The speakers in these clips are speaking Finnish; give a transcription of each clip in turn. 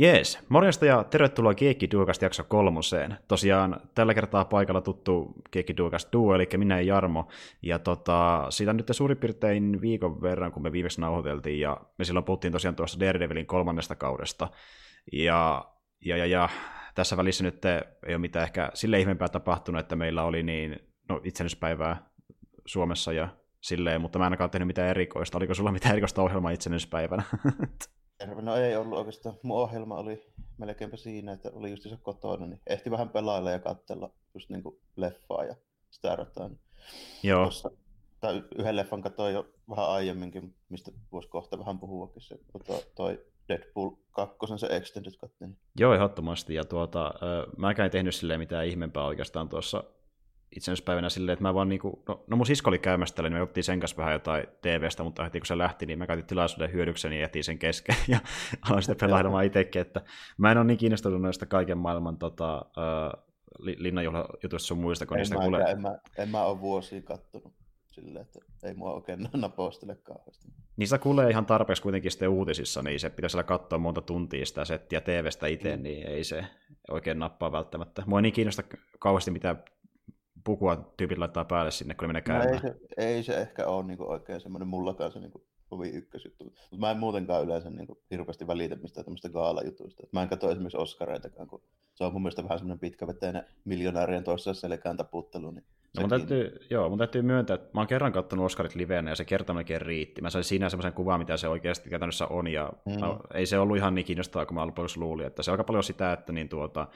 Jees, morjesta ja tervetuloa Kiekki Duokasta jakso kolmoseen. Tosiaan tällä kertaa paikalla tuttu Kiekki Duokasta duo, eli minä ja Jarmo. Ja tota, siitä nyt suurin piirtein viikon verran, kun me viimeksi nauhoiteltiin, ja me silloin puhuttiin tosiaan tuossa Daredevilin kolmannesta kaudesta. Ja, ja, ja, ja tässä välissä nyt ei ole mitään ehkä sille ihmeempää tapahtunut, että meillä oli niin no, itsenäispäivää Suomessa ja silleen, mutta mä en ainakaan tehnyt mitään erikoista. Oliko sulla mitään erikoista ohjelmaa itsenäispäivänä? No ei ollut oikeastaan. Mun ohjelma oli melkeinpä siinä, että oli just se kotona, niin ehti vähän pelailla ja katsella just niin kuin leffaa ja sitä rataa. Joo. Tossa, tai yhden leffan katsoin jo vähän aiemminkin, mistä voisi kohta vähän puhuakin. Se, toi, toi Deadpool 2, se Extended Cut. Niin. Joo, ehdottomasti. Ja tuota, mä en tehnyt silleen mitään ihmeempää oikeastaan tuossa itsenäispäivänä silleen, että mä vaan niinku, no, no mun sisko oli käymässä tällä, niin me otettiin sen kanssa vähän jotain TVstä, mutta heti kun se lähti, niin mä käytin tilaisuuden hyödykseni ja jätin sen kesken ja aloin sitten pelailemaan itsekin, että mä en ole niin kiinnostunut noista kaiken maailman tota, uh, linnanjuhlajutuista sun muista, kun en niistä kuulee. En mä, en mä ole vuosia kattonut silleen, että ei mua oikein napostele kauheasti. Niistä kuulee ihan tarpeeksi kuitenkin sitten uutisissa, niin se pitäisi olla katsoa monta tuntia sitä settiä TVstä itse, mm. niin ei se oikein nappaa välttämättä. Mua ei niin kiinnosta kauheasti mitä pukua tyypit laittaa päälle sinne, kun ne menee käymään. No ei, se, ei se ehkä ole niin kuin oikein semmoinen mullakaan se niin kuin kovin ykkösjuttu. Mutta mä en muutenkaan yleensä niin kuin, hirveästi välitä mistään tämmöistä gaalajutuista. Mä en katso esimerkiksi Oscareitakaan, kun se on mun mielestä vähän semmoinen pitkäveteinen miljonäärien toisessa selkään taputtelu. Niin No, mun täytyy, joo, mun täytyy myöntää, että mä oon kerran katsonut Oscarit liveenä ja se kerta melkein riitti. Mä sain siinä semmoisen kuvan, mitä se oikeasti käytännössä on, ja mm. no, ei se ollut ihan niin kiinnostavaa kuin mä lopuksi luulin. Että se on aika paljon sitä, että niin tuota,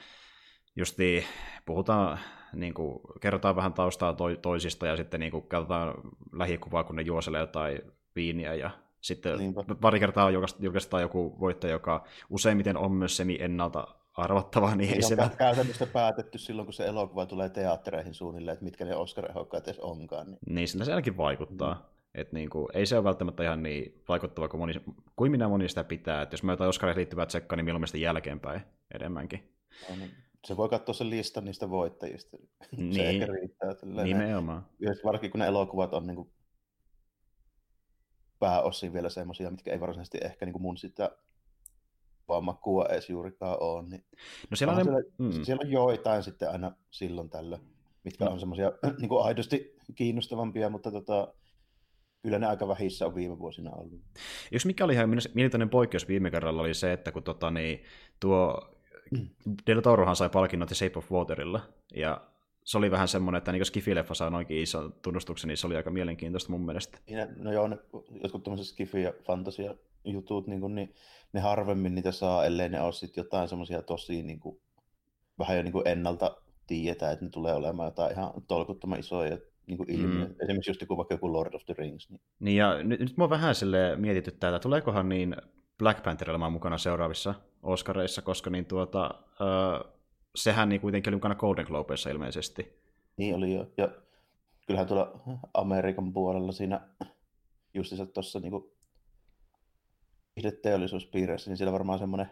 justi puhutaan, niin kuin, kerrotaan vähän taustaa to, toisista ja sitten niin kuin, katsotaan lähikuvaa, kun ne juoselee jotain viiniä ja sitten Niinpä. pari kertaa julkaistaan joku voittaja, joka useimmiten on myös semi-ennalta arvattava, niin ei se... On käytännössä päätetty silloin, kun se elokuva tulee teattereihin suunnilleen, että mitkä ne Oscar-ehokkaat edes onkaan. Niin, niin sillä se ainakin vaikuttaa. Mm. Et niin kuin, ei se ole välttämättä ihan niin vaikuttava kuin, moni, kuin minä moni sitä pitää. Et jos mä jotain Oscareihin liittyvää tsekkaa, niin mieluummin jälkeenpäin enemmänkin. On, se voi katsoa sen listan niistä voittajista. Niin. Se ehkä riittää. Nimenomaan. Varsinkin kun ne elokuvat on niin kuin pääosin vielä semmoisia, mitkä ei varsinaisesti ehkä niin kuin mun sitä vaan makua edes juurikaan ole. Niin no siellä on, siellä, mm. siellä on joitain sitten aina silloin tällä, mitkä no. on semmoisia niin kuin aidosti kiinnostavampia, mutta tota, kyllä ne aika vähissä on viime vuosina ollut. Yksi mikä oli ihan mielenkiintoinen poikkeus viime kerralla oli se, että kun tota, niin, tuo Del Torohan sai palkinnot The Shape of Waterilla, ja se oli vähän semmoinen, että niin Skifi-leffa saa noinkin iso tunnustuksen, niin se oli aika mielenkiintoista mun mielestä. No joo, ne, jotkut tämmöiset Skifi- ja fantasia jutut, niin, kuin, niin ne harvemmin niitä saa, ellei ne ole sitten jotain semmoisia tosi niin kuin, vähän jo niin kuin ennalta tiedetään, että ne tulee olemaan jotain ihan tolkuttoman isoja niin kuin ilmiö. Mm. Esimerkiksi just joku, vaikka joku Lord of the Rings. Niin, niin ja nyt, nyt mua vähän sille mietityttää, että tuleekohan niin Black Panther olemaan mukana seuraavissa Oscareissa, koska niin tuota, öö, sehän niin kuitenkin oli mukana Golden Globeissa ilmeisesti. Niin oli jo. Ja kyllähän tuolla Amerikan puolella siinä justiinsa tuossa niin teollisuuspiirissä, niin siellä varmaan semmoinen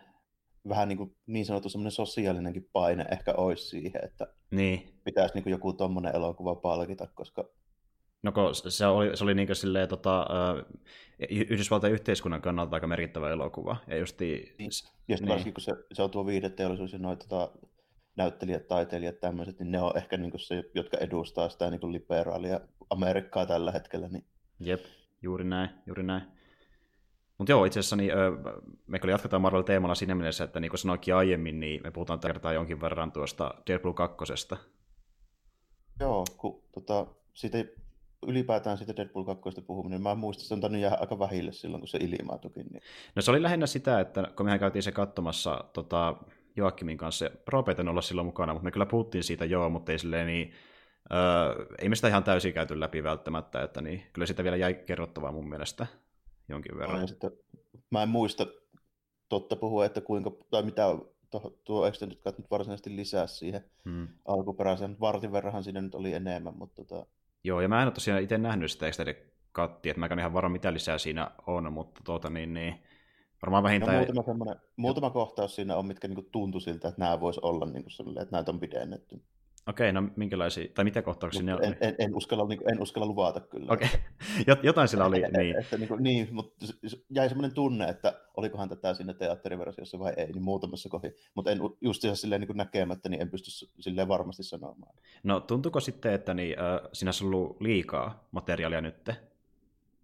vähän niin, kuin, niin sanottu semmoinen sosiaalinenkin paine ehkä olisi siihen, että niin. pitäisi niin kuin joku tuommoinen elokuva palkita, koska No se oli, se oli niin silleen, tota, Yhdysvaltain yhteiskunnan kannalta aika merkittävä elokuva. Ja justi, niin, ja niin. varsinkin kun se, se on tuo viideteollisuus ja noita tota, näyttelijät, taiteilijat, tämmöiset, niin ne on ehkä niin se, jotka edustaa sitä niin liberaalia Amerikkaa tällä hetkellä. Niin... Jep, juuri näin, juuri näin. Mutta joo, itse asiassa niin, me kyllä jatketaan Marvel-teemalla siinä mielessä, että niin kuin sanoinkin aiemmin, niin me puhutaan tällä kertaa jonkin verran tuosta Deadpool 2. Joo, kun tota, siitä ylipäätään siitä Deadpool 2 puhuminen, niin mä muistan, että se on tainnut jäädä aika vähille silloin, kun se ilmaantukin. Niin. No se oli lähinnä sitä, että kun mehän käytiin se katsomassa tota, Joakimin kanssa, Ropeiten olla silloin mukana, mutta me kyllä puhuttiin siitä joo, mutta ei silleen niin, öö, ei me sitä ihan täysin käyty läpi välttämättä, että niin, kyllä sitä vielä jäi kerrottavaa mun mielestä jonkin verran. Sitten, mä en muista totta puhua, että kuinka, tai mitä tuo, tuo Extended Cut nyt varsinaisesti lisää siihen hmm. alkuperäisen. Vartin verran siinä nyt oli enemmän, mutta tota, Joo, ja mä en ole tosiaan itse nähnyt sitä Extended Cuttia, että mä en ihan varma mitä lisää siinä on, mutta tuota niin, niin varmaan vähintään... No, muutama, muutama kohtaus siinä on, mitkä niinku tuntui siltä, että nämä vois olla niinku sellainen, että näitä on pidennetty. Okei, no minkälaisia, tai mitä kohtauksia ne? En, en, en, uskalla, niin kuin, en uskalla luvata kyllä. Okei, jotain sillä oli, niin. Että, niin, kuin, niin, mutta jäi semmoinen tunne, että olikohan tätä siinä teatteriversiossa vai ei, niin muutamassa kohdin. Mutta en just silleen niin näkemättä, niin en pysty silleen varmasti sanomaan. No tuntuuko sitten, että niin, äh, siinä olisi ollut liikaa materiaalia nyt?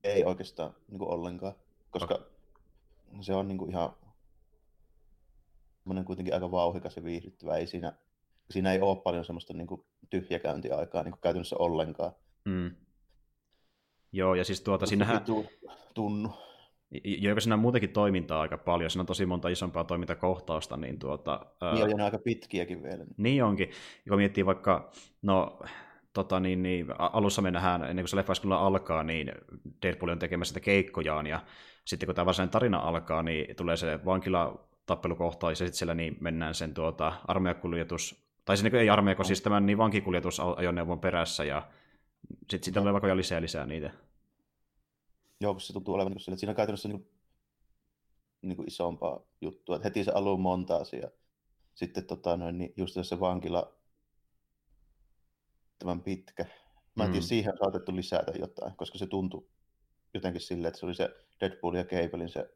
Ei oikeastaan niin kuin ollenkaan, koska okay. se on niin kuin ihan kuitenkin aika vauhikas ja viihdyttävä. Ei siinä siinä ei ole paljon semmoista niin kuin, tyhjäkäyntiaikaa niin kuin käytännössä ollenkaan. Mm. Joo, ja siis tuota, sinähän... Tunnu. Joo, siinä on muutenkin toimintaa aika paljon, siinä on tosi monta isompaa toimintakohtausta, niin tuota... Niin on, ja aika pitkiäkin vielä. Niin onkin, kun miettii vaikka, no tota, niin, niin, alussa me nähdään, ennen kuin se leffa alkaa, niin Deadpool on tekemässä sitä keikkojaan, ja sitten kun tämä varsinainen tarina alkaa, niin tulee se vankila tappelukohta, ja sitten siellä niin mennään sen tuota, armeijakuljetus tai sinne ei armeija, siis tämän niin vankikuljetusajoneuvon perässä, ja sitten siitä tulee vaikka lisää lisää niitä. Joo, kun se tuntuu olevan niin sille, että siinä on käytännössä niin kuin, niin kuin isompaa juttua, että heti se alun monta asiaa. Sitten tota, noin, niin just se vankila tämän pitkä. Mä en mm. tiedä, siihen on saatettu lisätä jotain, koska se tuntui jotenkin silleen, että se oli se Deadpool ja Cablein se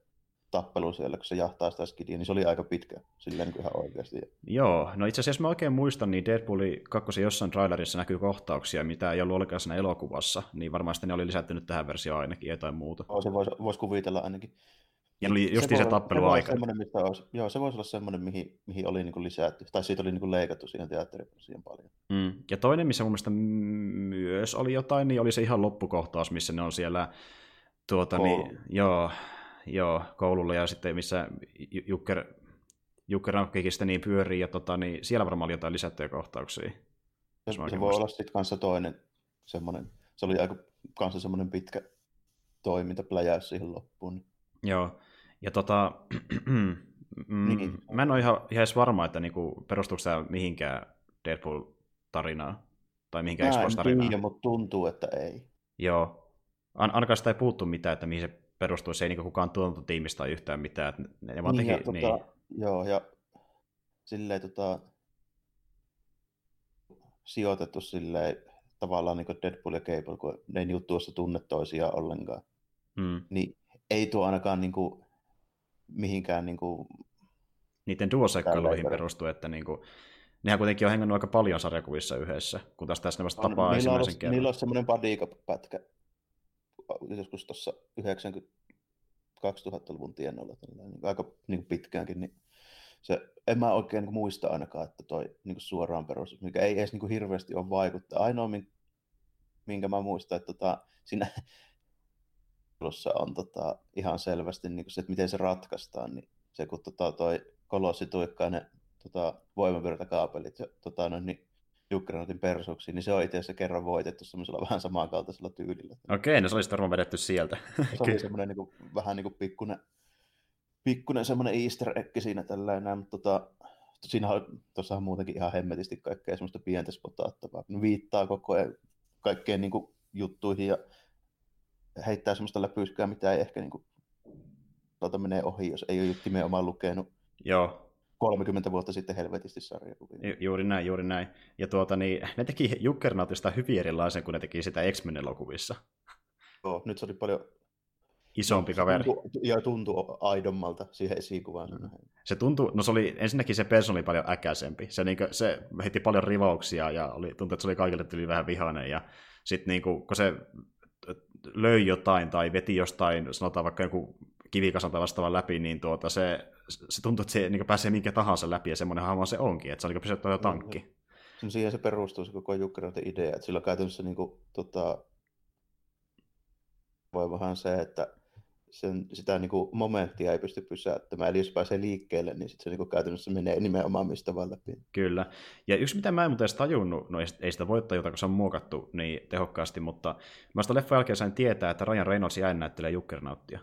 tappelu siellä, kun se jahtaa sitä skidia, niin se oli aika pitkä, silleen niin ihan oikeasti. Joo, no itse asiassa jos mä oikein muistan, niin Deadpool 2 jossain trailerissa näkyy kohtauksia, mitä ei ollut ollenkaan siinä elokuvassa, niin varmasti ne oli lisätty nyt tähän versioon ainakin jotain muuta. Joo, se voisi vois kuvitella ainakin. Ja oli just se, se tappeluaika. Se joo, se voisi olla semmoinen, mihin, mihin oli niin lisätty, tai siitä oli niin leikattu siihen teatteriin paljon. Mm. Ja toinen, missä mun mielestä myös oli jotain, niin oli se ihan loppukohtaus, missä ne on siellä, tuota, niin, joo, joo, koululla ja sitten missä Jukker, Jukker sitten niin pyörii ja tota, niin siellä varmaan oli jotain lisättyjä kohtauksia. Se, se voi olla sitten kanssa toinen semmoinen, se oli aika kanssa semmoinen pitkä toimintapläjäys siihen loppuun. Niin. Joo, ja tota, mm, niin. mä en ole ihan, ihan edes varma, että niinku, perustuuko tämä mihinkään Deadpool-tarinaan, tai mihinkään Xbox-tarinaan. Mä en mutta tuntuu, että ei. Joo, An- ainakaan sitä ei puuttu mitään, että mihin se perustuu, se ei niin kukaan tuotantotiimistä yhtään mitään. Että ne vaan niin, teki, ja, tota, niin. Joo, ja silleen tota, sijoitettu silleen tavallaan niin Deadpool ja Cable, kun ne ei niin tuossa tunne toisiaan ollenkaan. Mm. Niin ei tuo ainakaan niin kuin, mihinkään niin kuin, niiden duoseikkailuihin perustuu, että niin kuin, nehän kuitenkin on hengannut aika paljon sarjakuvissa yhdessä, kun taas tässä ne vasta tapaa on, ensimmäisen kerran. Niillä on semmoinen bodyguard-pätkä joskus tuossa 90 2000-luvun tienoilla niin aika niin pitkäänkin, niin se, en mä oikein niin muista ainakaan, että toi niin suoraan perustus, mikä ei edes niin hirveästi ole vaikuttaa. Ainoa, minkä mä muistan, että tota, siinä on tota, ihan selvästi niin se, että miten se ratkaistaan, niin se kun tota, toi kolossi tuikkaa ne tota, voimavirtakaapelit ja tota, no, niin Jukkeratin persuksiin, niin se on itse asiassa kerran voitettu semmoisella vähän samankaltaisella tyylillä. Okei, no se olisi varmaan vedetty sieltä. Se oli semmoinen niin kuin, vähän niin kuin pikkunen, pikkunen semmoinen easter egg siinä tällainen, mutta tota, siinä on tuossahan muutenkin ihan hemmetisti kaikkea semmoista pientä spotaattavaa. Ne viittaa koko ajan kaikkeen niin kuin, juttuihin ja heittää semmoista läpyskää, mitä ei ehkä niin kuin, menee ohi, jos ei ole juttu nimenomaan lukenut. Joo, 30 vuotta sitten helvetisti sarjakuvia. Ju- juuri näin, juuri näin. Ja tuota, niin, ne teki Juggernautista hyvin erilaisen kuin ne teki sitä X-Men-elokuvissa. Joo, nyt se oli paljon isompi kaveri. Ja tuntui aidommalta siihen esikuvaan. Mm. Se tuntui, no se oli, ensinnäkin se persoon oli paljon äkäisempi. Se, niin kuin, se heitti paljon rivauksia ja oli, tuntui, että se oli kaikille tuli vähän vihainen. Ja sitten niin kuin, kun se löi jotain tai veti jostain, sanotaan vaikka joku kivikasan tai vastaavan läpi, niin tuota, se se tuntuu, että se niin pääsee minkä tahansa läpi, ja semmoinen hahmo se onkin, että se on niin pysyttävä tankki. No, siihen se perustuu se koko Jukkeroiden idea, että sillä käytännössä niin kuin, tota, voi vähän se, että sen, sitä niin kuin, momenttia ei pysty pysäyttämään, eli jos pääsee liikkeelle, niin sit se niin kuin, käytännössä menee nimenomaan mistä vaan läpi. Kyllä, ja yksi mitä mä en muuten edes tajunnut, no ei sitä voi tajuta, kun se on muokattu niin tehokkaasti, mutta mä sitä leffan jälkeen sain tietää, että Ryan Reynolds jäin näyttelee Jukkernauttia.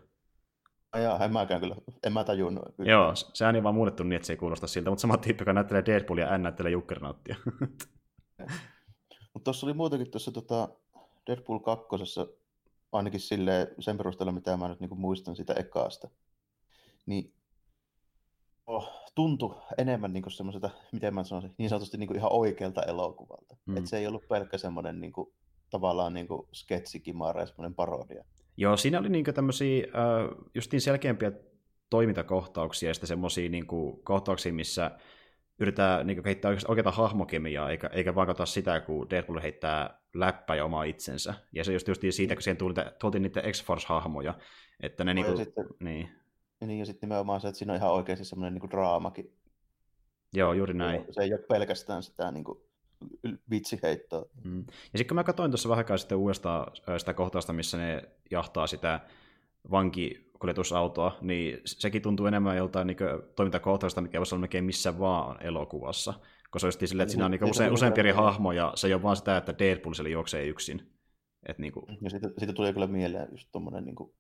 Jaa, en mäkään kyllä, en mä tajunnut. Joo, se ääni vaan muunnettu niin, että se ei kuulosta siltä, mutta sama tyyppi, joka näyttelee Deadpoolia ja näyttelee Jukkernauttia. mutta tuossa oli muutenkin tuossa tota Deadpool 2, ainakin sille sen perusteella, mitä mä nyt niinku muistan sitä ekaasta, niin oh, tuntui enemmän niin semmoiselta, miten mä sanoisin, niin sanotusti niin ihan oikealta elokuvalta. Mm. Että se ei ollut pelkkä semmoinen niin kuin, tavallaan niin sketsikimara ja semmoinen parodia. Joo, siinä oli niin tämmöisiä äh, justiin selkeämpiä toimintakohtauksia ja sitten semmoisia niin kohtauksia, missä yritetään niin kehittää oikeaa hahmokemiaa, eikä, eikä vaan katsoa sitä, kun Deadpool heittää läppää ja omaa itsensä. Ja se just, just siitä, kun siihen tuli, tuotiin niitä X-Force-hahmoja, että ne niinku, sitten, niin. Niin, ja sitten nimenomaan se, että siinä on ihan oikeasti semmoinen niin draamakin. Joo, juuri näin. Se ei ole pelkästään sitä niin kuin, vitsiheittoa. Mm. Ja sitten kun mä katsoin tuossa vähän aikaa sitten uudestaan sitä kohtausta, missä ne jahtaa sitä vankikuljetusautoa, niin sekin tuntuu enemmän joltain niin toimintakohtausta, mikä voisi olla melkein missä vaan elokuvassa. Koska se olisi silleen, että siinä on niin use, useampi eri hahmo, ja se ei ole vaan sitä, että Deadpool siellä juoksee yksin. Et niin kuin... Ja siitä, siitä tulee kyllä mieleen just tommonen niin kuin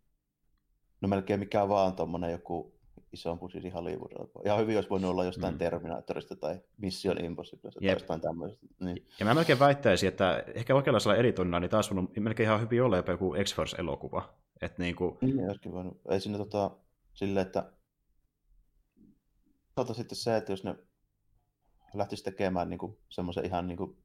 no melkein mikä vaan tuommoinen joku iso budjetin hollywood Ihan hyvin olisi voinut olla jostain mm. Terminatorista tai Mission Impossible tai jostain tämmöisestä. Niin. Ja mä melkein väittäisin, että ehkä oikeanlaisella editoinnilla niin taas on melkein ihan hyvin olla jopa joku X-Force-elokuva. Et niin, kuin... niin olisikin voinut. Ei siinä tota, silleen, että Totta sitten se, että jos ne lähtisi tekemään niin semmoisen ihan niin kuin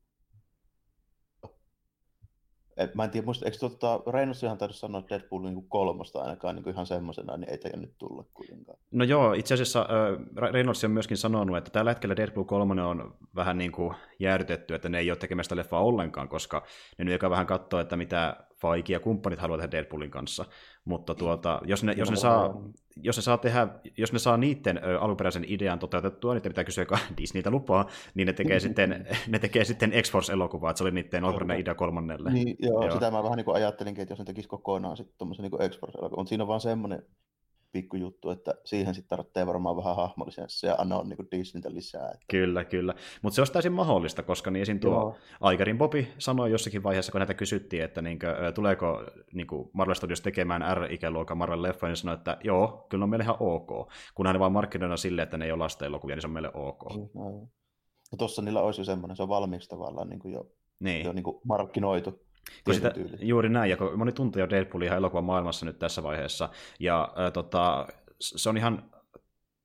et, mä en tiedä, muista, eikö tota, Reynolds ihan taida sanoa Deadpool niin kolmosta ainakaan niin ihan semmoisena, niin ei teidän nyt tulla kuitenkaan. No joo, itse asiassa äh, Reynolds on myöskin sanonut, että tällä hetkellä Deadpool 3 on vähän niin kuin jäädytetty, että ne ei ole tekemästä leffaa ollenkaan, koska ne nyt vähän katsoo, että mitä Faiki ja kumppanit haluavat tehdä Deadpoolin kanssa. Mutta tuota, jos, ne, jos, ne saa, jos, ne saa tehdä, jos ne saa niiden alkuperäisen idean toteutettua, niin pitää kysyä, joka Disneytä lupaa, niin ne tekee sitten, ne tekee sitten X-Force-elokuvaa, että se oli niiden alkuperäinen idea kolmannelle. Niin, joo, joo, sitä mä vähän niin kuin ajattelinkin, että jos ne tekisi kokonaan sitten tuommoisen niin X-Force-elokuvan, mutta siinä on vaan semmoinen pikkujuttu, että siihen sitten tarvitsee varmaan vähän hahmollisessa ja anoa niin Disneytä lisää. Että... Kyllä, kyllä. Mutta se olisi täysin mahdollista, koska niin esim. tuo Joo. Aikarin Bobi sanoi jossakin vaiheessa, kun näitä kysyttiin, että niin kuin, tuleeko niin kuin Marvel Studios tekemään R-ikäluokan Marvel-leffa, niin sanoi, että joo, kyllä on meille ihan ok. Kunhan ne vaan markkinoidaan silleen, että ne ei ole lastenelokuvia, niin se on meille ok. No, no tuossa niillä olisi jo semmoinen, se on valmiiksi tavallaan niin kuin jo, niin. jo niin kuin markkinoitu. Kun sitä, juuri näin, ja moni tuntee jo Deadpoolia ihan elokuvan maailmassa nyt tässä vaiheessa, ja ää, tota, se on ihan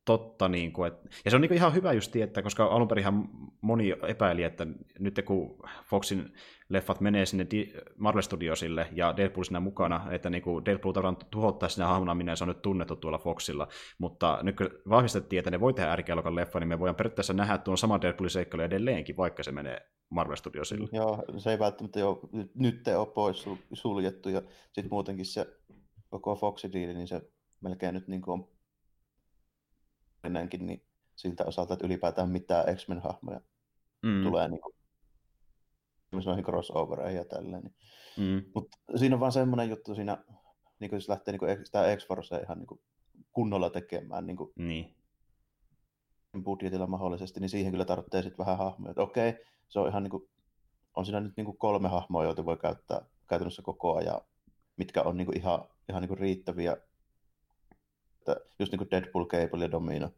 totta, niin kuin, että, ja se on niin kuin ihan hyvä just että koska alun perin moni epäili, että nyt kun Foxin leffat menee sinne Marvel Studiosille ja Deadpool siinä mukana, että niin kuin Deadpool tavallaan tuhottaa sinä hahmona, minä se on nyt tunnettu tuolla Foxilla, mutta nyt kun vahvistettiin, että ne voi tehdä ärkeälokan leffa, niin me voidaan periaatteessa nähdä tuon saman Deadpoolin seikkailu edelleenkin, vaikka se menee Marvel Studiosille. Joo, se ei välttämättä ole, nyt te ole pois suljettu, ja sitten muutenkin se koko Foxi diili, niin se melkein nyt niin kuin on ennenkin, niin siltä osalta, että ylipäätään mitään X-Men-hahmoja mm. tulee niin kuin, noihin crossovereihin ja tälleen. Niin. Mm. Mutta siinä on vaan semmoinen juttu siinä, niin kuin jos lähtee niin kuin, sitä X-Forcea ihan niin kuin, kunnolla tekemään niin kuin, niin. budjetilla mahdollisesti, niin siihen kyllä tarvitsee sitten vähän hahmoja. Että okei, se on ihan niin kuin, on siinä nyt niin kuin kolme hahmoa, joita voi käyttää käytännössä koko ajan, mitkä on niin kuin ihan, ihan niin kuin riittäviä että just niin kuin Deadpool, Cable ja Domino,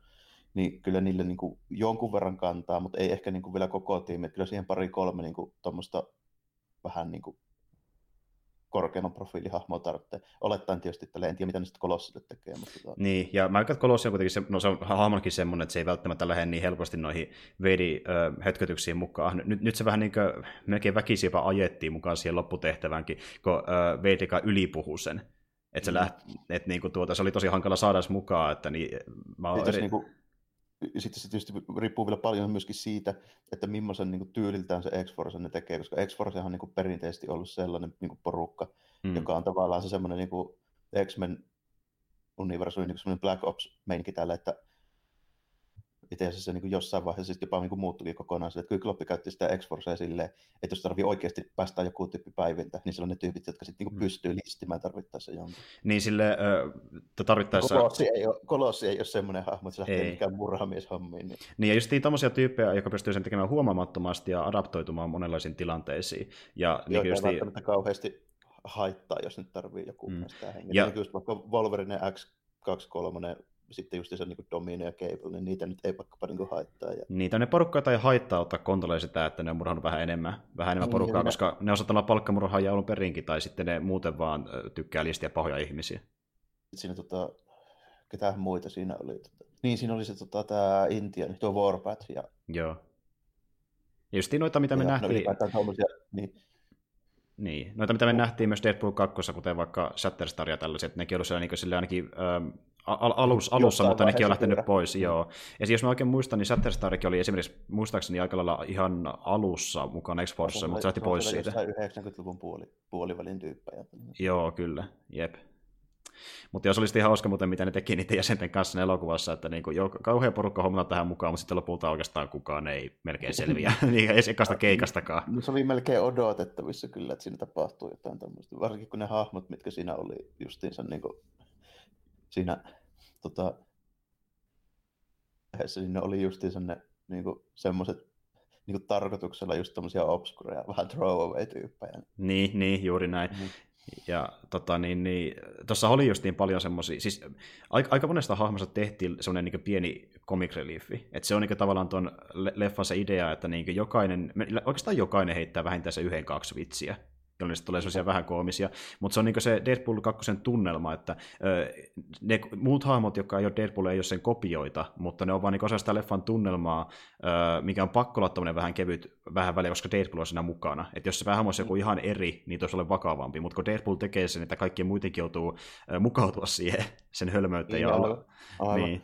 niin kyllä niille niin kuin jonkun verran kantaa, mutta ei ehkä niin kuin vielä koko tiimi. Että kyllä siihen pari kolme niin kuin vähän niin kuin korkeamman profiilihahmoa tarvitsee. Olettaen tietysti, että en tiedä, mitä ne sitten Kolossille tekee. Mutta tuo... Niin, ja mä ajattelin, että Kolossi on kuitenkin se, no se on hahmonakin semmoinen, että se ei välttämättä lähde niin helposti noihin Vedi-hötkötyksiin mukaan. Nyt, nyt se vähän niin kuin, melkein väkisin jopa ajettiin mukaan siihen lopputehtävänkin, kun äh, Vedika ylipuhuu sen. Että se, mm. läht, et niinku tuota, se oli tosi hankala saada mukaan. Että niin, mä eri... niinku, sitten se tietysti riippuu vielä paljon myöskin siitä, että millaisen niin kuin, tyyliltään se X-Force ne tekee, koska X-Force on niin kuin, perinteisesti ollut sellainen niin kuin, porukka, mm. joka on tavallaan se semmoinen niin kuin, X-Men universumi, niin semmoinen Black Ops-meininki tällä, että itse asiassa niin kuin jossain vaiheessa sitten jopa niin kuin muuttukin kokonaan sille, että Kykloppi käytti sitä x silleen, että jos tarvii oikeasti päästä joku tyyppi päiviltä, niin silloin ne tyypit, jotka sitten niin kuin mm. pystyy listimään tarvittaessa jonkun. Niin sille äh, tarvittaessa... Kolossi ei ole, Kolossi ei ole semmoinen hahmo, että se lähtee ei. mikään murhamies hommiin. Niin. niin ja just niin tommosia tyyppejä, jotka pystyy sen tekemään huomaamattomasti ja adaptoitumaan monenlaisiin tilanteisiin. Ja niin just... ei välttämättä kauheasti haittaa, jos nyt tarvii joku mm. näistä hengiä. Ja... Just vaikka Wolverine X23 sitten just se niin Domino ja Cable, niin niitä nyt ei vaikkapa niin haittaa. Ja... Niitä ne porukkaa tai haittaa ottaa kontolle sitä, että ne on murhannut vähän enemmän, vähän enemmän niin, porukkaa, koska ne osaat olla palkkamurhaajia alun perinkin, tai sitten ne muuten vaan tykkää listiä pahoja ihmisiä. Siinä tota, ketään muita siinä oli? Tota... Niin, siinä oli se tota, tämä Intian, tuo Warpath. Ja... Joo. Ja just noita, mitä me ja, nähtiin... No, tommosia, niin. Niin, noita mitä me nähtiin myös Deadpool 2, kuten vaikka Shatterstar ja tällaiset, nekin on siellä niin sille ainakin ähm, al- alus, alussa, mutta nekin on lähtenyt kyllä. pois, mm. joo. Ja siis jos mä oikein muistan, niin Shatterstarkin oli esimerkiksi muistaakseni aika lailla ihan alussa mukana x mutta se lähti pois siitä. 90-luvun puoli, puolivälin tyyppejä. Joo, kyllä, jep. Mutta jos olisi ihan hauska muuten, mitä ne teki niiden jäsenten kanssa ne elokuvassa, että niin kuin, jo, kauhean porukka hommata tähän mukaan, mutta sitten lopulta oikeastaan kukaan ei melkein selviä, niin ei ekasta keikastakaan. No, se oli melkein odotettavissa kyllä, että siinä tapahtui jotain tämmöistä, varsinkin kun ne hahmot, mitkä siinä oli justiinsa niin kuin, siinä tota, niin ne oli justiinsa ne niin kuin, semmoiset niin kuin tarkoituksella just tämmöisiä obskureja, vähän throwaway-tyyppejä. Niin, niin, juuri näin. Mm-hmm. Ja tota, niin, niin, tuossa oli justiin paljon semmoisia, siis aika, aika monesta hahmosta tehtiin semmoinen niin pieni comic reliefi. Että se on niin tavallaan tuon leffan se idea, että niin jokainen, oikeastaan jokainen heittää vähintään se yhden kaksi vitsiä jolloin sitten tulee sellaisia vähän koomisia. Mutta se on niin se Deadpool 2 tunnelma, että ne muut hahmot, jotka ei ole Deadpool, ei ole sen kopioita, mutta ne on vaan niin osa sitä leffan tunnelmaa, mikä on pakko olla vähän kevyt vähän väliä, koska Deadpool on siinä mukana. Että jos se vähän olisi joku ihan eri, niin tuossa ole vakavampi, mutta kun Deadpool tekee sen, että kaikkien muidenkin joutuu mukautua siihen sen hölmöyteen. Niin, ja olla, niin.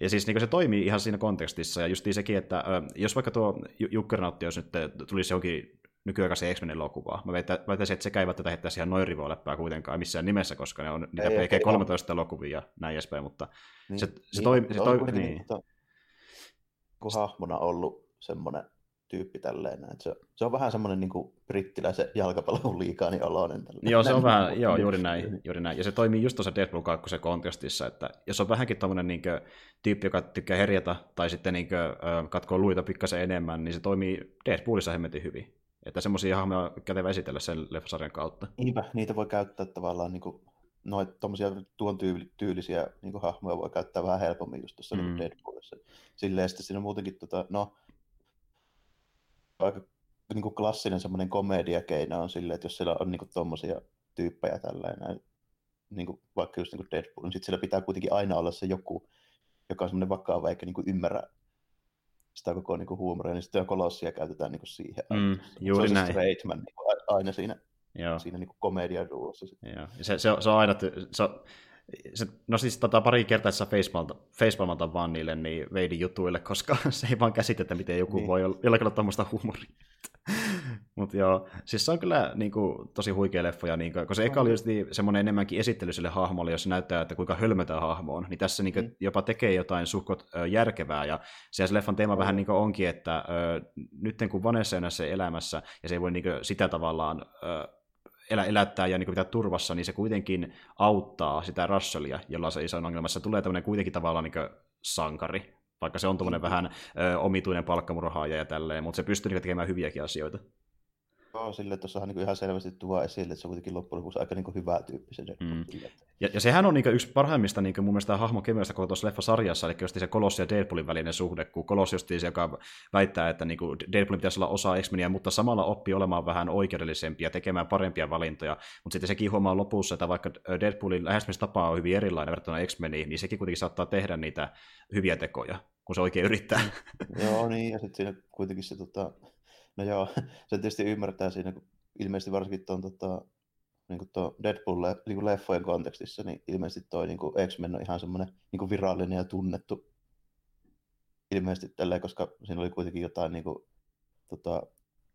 Ja siis niin se toimii ihan siinä kontekstissa, ja just sekin, että jos vaikka tuo Jukkernautti, jos nyt tulisi johonkin nykyaikaisen X-Men elokuvaa. Mä väittäisin, että sekä ei välttämättä heittäisi ihan noin rivoleppää kuitenkaan missään nimessä, koska ne on niitä PG-13 elokuvia ja näin edespäin, mutta niin, se, se, niin, toi, se, toi, niin. niin. Tota, kun hahmona ollut semmoinen tyyppi tälleen. Että se, se on vähän semmoinen niin kuin brittiläisen jalkapallon liikaani oloinen. Joo, se on vähän, joo, juuri näin, juuri näin. Ja se toimii just tuossa Deadpool 2 kontekstissa, että jos on vähänkin tämmöinen niin tyyppi, joka tykkää herjata tai sitten niin kuin, katkoo luita pikkasen enemmän, niin se toimii Deadpoolissa hemmetin hyvin. Että semmoisia hahmoja on kätevä esitellä sen leffasarjan kautta. Niinpä, niitä voi käyttää tavallaan niin kuin, noita tommosia tuon tyylisiä niin kuin, hahmoja voi käyttää vähän helpommin just tuossa niin mm. niin Deadpoolissa. Silleen sitten siinä muutenkin, tota, no, aika niin kuin klassinen semmoinen komediakeino on silleen, että jos siellä on niin kuin, tommosia tyyppejä tällainen, niin kuin, vaikka just niin kuin Deadpool, niin sitten siellä pitää kuitenkin aina olla se joku, joka on semmoinen vakava eikä niin kuin ymmärrä sitä koko niin kuin, huumoria, niin sitten kolossia käytetään niin kuin, siihen. Mm, juuri se on näin. Man, niin kuin, aina siinä, Joo. siinä niin komediaduossa. Joo. Se, se, se, on aina, se, se, no siis tota, pari kertaa, facepalmata, facepalmata vaan niille niin Veidin jutuille, koska se ei vaan käsitetä, miten joku niin. voi olla, jollakin olla tämmöistä huumoria. Mutta joo, siis se on kyllä niin kuin, tosi huikea leffa, ja, niin kuin, koska se eka oli just niin, semmoinen enemmänkin esittely sille hahmolle, jos se näyttää, että kuinka hölmö tämä hahmo on, niin tässä niin kuin, mm. jopa tekee jotain suhkot ö, järkevää, ja se, se leffan teema mm. vähän niin kuin onkin, että ö, nyt kun Vanessa on näissä elämässä, ja se ei voi niin kuin, sitä tavallaan ö, elä, elättää ja niin pitää turvassa, niin se kuitenkin auttaa sitä Russellia, jolla se iso ongelma. Se tulee tämmöinen kuitenkin tavallaan niin sankari, vaikka se on tuommoinen mm. vähän ö, omituinen palkkamurhaaja ja tälleen, mutta se pystyy niin tekemään hyviäkin asioita. Joo, sille tuossahan niin ihan selvästi tuo esille, että se on kuitenkin loppujen lopuksi aika niin hyvä tyyppi se mm. ja, ja, sehän on niin yksi parhaimmista niin mun mielestä hahmokemioista koko tuossa leffasarjassa, eli just se Kolossi ja Deadpoolin välinen suhde, kun Kolossi just se, joka väittää, että niin Deadpoolin pitäisi olla osa x mutta samalla oppii olemaan vähän oikeudellisempia, tekemään parempia valintoja, mutta sitten sekin huomaa lopussa, että vaikka Deadpoolin lähestymistapa on hyvin erilainen verrattuna x niin sekin kuitenkin saattaa tehdä niitä hyviä tekoja, kun se oikein yrittää. Joo, niin, ja sitten siinä kuitenkin se tota, No joo, se tietysti ymmärtää siinä, kun ilmeisesti varsinkin tuon tota, niin kuin tuo Deadpool niin kontekstissa, niin ilmeisesti toi niin kuin X-Men on ihan semmoinen niin kuin virallinen ja tunnettu ilmeisesti tälleen, koska siinä oli kuitenkin jotain niin kuin, tota,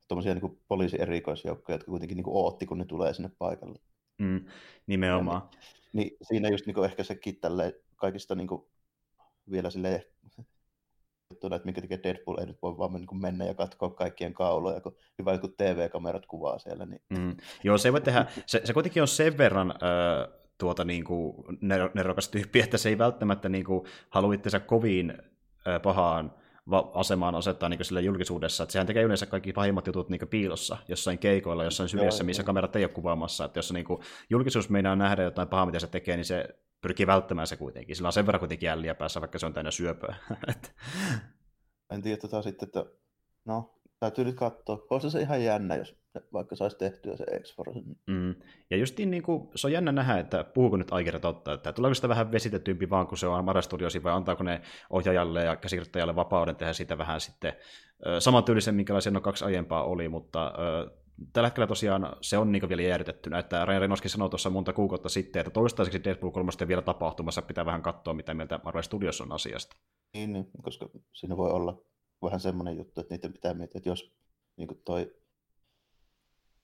tommosia niin poliisierikoisjoukkoja, jotka kuitenkin niin kuin ootti, kun ne tulee sinne paikalle. Mm, nimenomaan. Ja, niin, niin, siinä just niin kuin ehkä sekin tälleen kaikista niin kuin, vielä silleen juttuna, että minkä takia Deadpool ei nyt voi vaan niin mennä ja katsoa kaikkien kauloja, kun hyvä kun TV-kamerat kuvaa siellä. Niin... Mm. Joo, se voi tehdä, se, se kuitenkin on sen verran äh, tuota, niin kuin, nerokas tyyppi, että se ei välttämättä niin kuin, halua itsensä kovin äh, pahaan asemaan asettaa niin sille julkisuudessa, että sehän tekee yleensä kaikki pahimmat jutut niin piilossa, jossain keikoilla, jossain syvissä, missä kamerat ei ole kuvaamassa, että jos niin kuin, julkisuus meinaa nähdä jotain pahaa, mitä se tekee, niin se pyrkii välttämään se kuitenkin. Sillä on sen verran kuitenkin jälliä päässä, vaikka se on täynnä syöpöä. en tiedä tota sitten, että no, Täytyy nyt katsoa. Olisi se ihan jännä, jos vaikka saisi tehtyä se x mm. Ja justiin niin kuin, se on jännä nähdä, että puhuuko nyt Aiger totta, että tuleeko sitä vähän vesitetympi vaan, kun se on Mara Studiosi, vai antaako ne ohjaajalle ja käsikirjoittajalle vapauden tehdä sitä vähän sitten saman tyylisen, minkälaisen no kaksi aiempaa oli, mutta tällä hetkellä tosiaan se on niin vielä jäädytettynä, että Ryan Reynoldskin sanoi tuossa monta kuukautta sitten, että toistaiseksi Deadpool 3 vielä tapahtumassa, pitää vähän katsoa, mitä mieltä Marvel Studios on asiasta. Niin, niin, koska siinä voi olla vähän semmoinen juttu, että niiden pitää miettiä, että jos niin kuin toi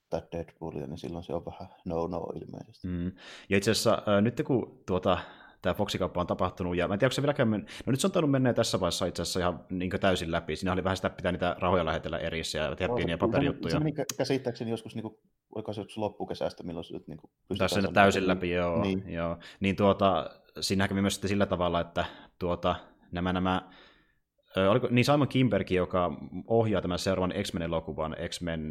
tai Deadpoolia, niin silloin se on vähän no-no ilmeisesti. Mm. Ja itse asiassa äh, nyt kun tuota, tämä Foxikauppa on tapahtunut, ja mä en tiedä, onko se vieläkään men... no nyt se on tainnut mennä tässä vaiheessa itse asiassa ihan niin täysin läpi. Siinä oli vähän sitä, pitää niitä rahoja lähetellä erissä ja tehdä pieniä paperijuttuja. Se, meni käsittääkseni joskus, niin kuin, oliko se joskus loppukesästä, milloin se nyt niin Tässä sen täysin läpi, joo. Niin, joo. niin tuota, siinä kävi myös sitten sillä tavalla, että tuota, nämä, nämä oliko, niin Simon Kimberg, joka ohjaa tämän seuraavan X-Men-elokuvan, X-Men,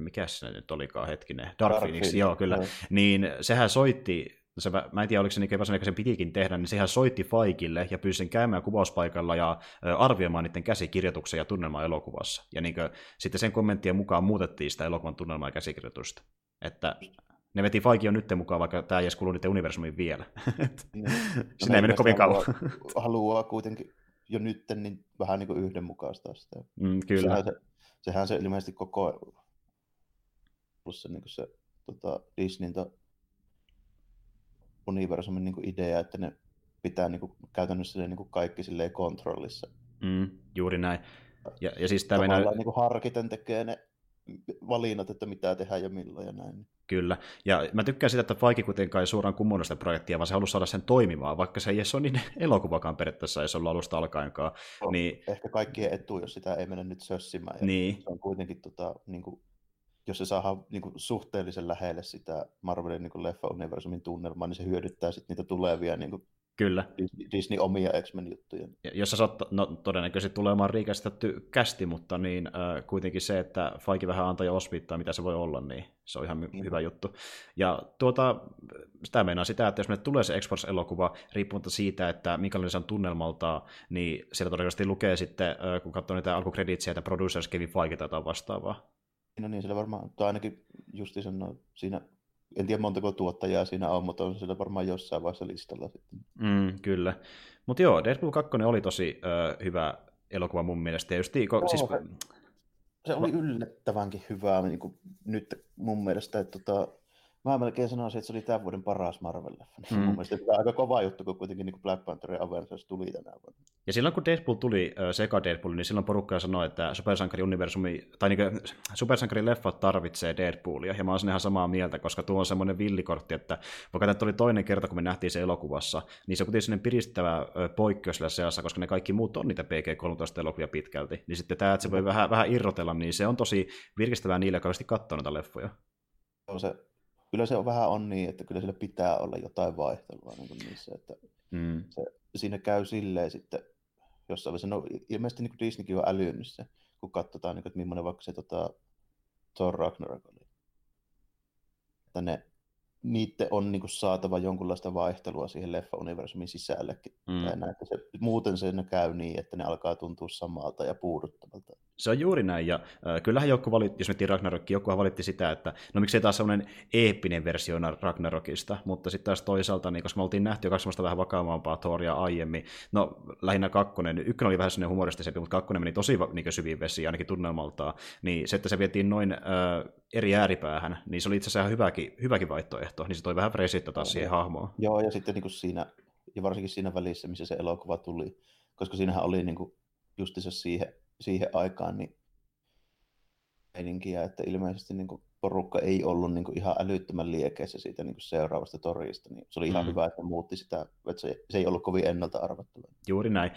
mikä se nyt olikaan hetkinen, Dark, Dark Phoenix, joo kyllä, no. niin sehän soitti se, mä en tiedä, oliko se niin vaikka sen pitikin tehdä, niin sehän soitti Faikille ja pyysi sen käymään kuvauspaikalla ja arvioimaan niiden käsikirjoituksia ja tunnelmaa elokuvassa. Ja niin kuin, sitten sen kommenttien mukaan muutettiin sitä elokuvan tunnelmaa ja käsikirjoitusta. Että ne veti Faikin nyt mukaan, vaikka tämä ei edes kuulu niiden universumiin vielä. Niin. Sinne ei mennyt kovin kauan. Haluaa kuitenkin jo nyt niin vähän niin kuin yhdenmukaistaa sitä. Mm, kyllä. Sehän se, sehän se ilmeisesti koko plus se, niin kuin se tota, Disneyn universumin niin kuin idea, että ne pitää niin kuin, käytännössä niin kuin kaikki silleen kontrollissa. Mm, juuri näin. Ja, ja siis tämä mennään... niin kuin harkiten tekee ne valinnat, että mitä tehdään ja milloin ja näin. Kyllä, ja mä tykkään sitä, että Faiki kuitenkaan ei suoraan kummonnut sitä projektia, vaan se haluaa saada sen toimimaan, vaikka se ei ole niin elokuvakaan periaatteessa, ei se ollut alusta alkaenkaan. No, niin... Ehkä kaikkien etu, jos sitä ei mennä nyt sössimään. Ja niin. Se on kuitenkin, tota, niin kuin, jos se saadaan niin kuin, suhteellisen lähelle sitä Marvelin niin leffa-universumin tunnelmaa, niin se hyödyttää sitten niitä tulevia niin kuin, Kyllä. Disney omia X-Men-juttuja. Ja, jos sä saat, no todennäköisesti tulee olemaan riikästetty kästi, mutta niin äh, kuitenkin se, että Faiki vähän antaa ja osviittaa, mitä se voi olla, niin se on ihan mm. hyvä juttu. Ja tuota, sitä meinaa sitä, että jos meille tulee se X-Force-elokuva, riippumatta siitä, että minkälainen se on tunnelmalta, niin siellä todennäköisesti lukee sitten, äh, kun katsoo niitä alkukreditsiä, että producers Kevin Feige tai jotain vastaavaa. No niin, sillä varmaan, tai ainakin justi sen, no, siinä en tiedä montako tuottajaa siinä on, mutta on sillä varmaan jossain vaiheessa listalla sitten. Mm, kyllä. Mutta joo, Deadpool 2 oli tosi ö, hyvä elokuva mun mielestä. Ja just, ko, siis... se, se oli yllättävänkin hyvää niin kuin nyt mun mielestä, että tota, Mä melkein sanoisin, että se oli tämän vuoden paras Marvel-leffa. Mm. Mun mielestä tämä aika kova juttu, kun kuitenkin niin Black Panther ja Avengers tuli tänä vuonna. Ja silloin kun Deadpool tuli, se eka Deadpool, niin silloin porukka sanoi, että supersankari-universumi, tai niin supersankari-leffat tarvitsee Deadpoolia, ja mä oon ihan samaa mieltä, koska tuo on semmoinen villikortti, että vaikka tämä oli toinen kerta, kun me nähtiin se elokuvassa, niin se on kuitenkin sellainen piristävä poikkeus sillä seassa, koska ne kaikki muut on niitä PG-13 elokuvia pitkälti. Niin sitten tämä, että se voi vähän, vähän irrotella, niin se on tosi virkistävää niille, jotka katsonut näitä leffoja. On se kyllä se on vähän on niin, että kyllä sillä pitää olla jotain vaihtelua niin kuin niissä, että mm. se, siinä käy silleen sitten jossain vaiheessa, no ilmeisesti niin Disneykin on älynyt se, kun katsotaan, niin kuin, että millainen vaikka se tota, Thor Ragnarok oli. Että ne niiden on niin kuin, saatava jonkunlaista vaihtelua siihen leffa-universumin sisällekin. Mm. Tai näin, että se, muuten se käy niin, että ne alkaa tuntua samalta ja puuduttavalta. Se on juuri näin, ja äh, kyllähän joku valitti, jos miettii Ragnarokki, joku valitti sitä, että no miksei taas sellainen eeppinen versio Ragnarokista, mutta sitten taas toisaalta, niin koska me oltiin nähty jo kaksi vähän vakavampaa Thoria aiemmin, no lähinnä kakkonen, ykkönen oli vähän sellainen humoristisempi, mutta kakkonen meni tosi niin syviin vesiin, ainakin tunnelmaltaan, niin se, että se vietiin noin äh, eri ääripäähän, niin se oli itse asiassa ihan hyväkin, hyväkin vaihtoehto, niin se toi vähän freesittä taas siihen hahmoon. Joo, ja sitten niin kuin siinä, ja varsinkin siinä välissä, missä se elokuva tuli, koska siinähän oli niin kuin justiinsa siihen, siihen aikaan niin meininkiä, että ilmeisesti niin kuin porukka ei ollut niin kuin ihan älyttömän liekeissä siitä niin kuin seuraavasta torista, niin se oli ihan mm. hyvä, että muutti sitä, että se, se ei ollut kovin ennalta arvattava. Juuri näin.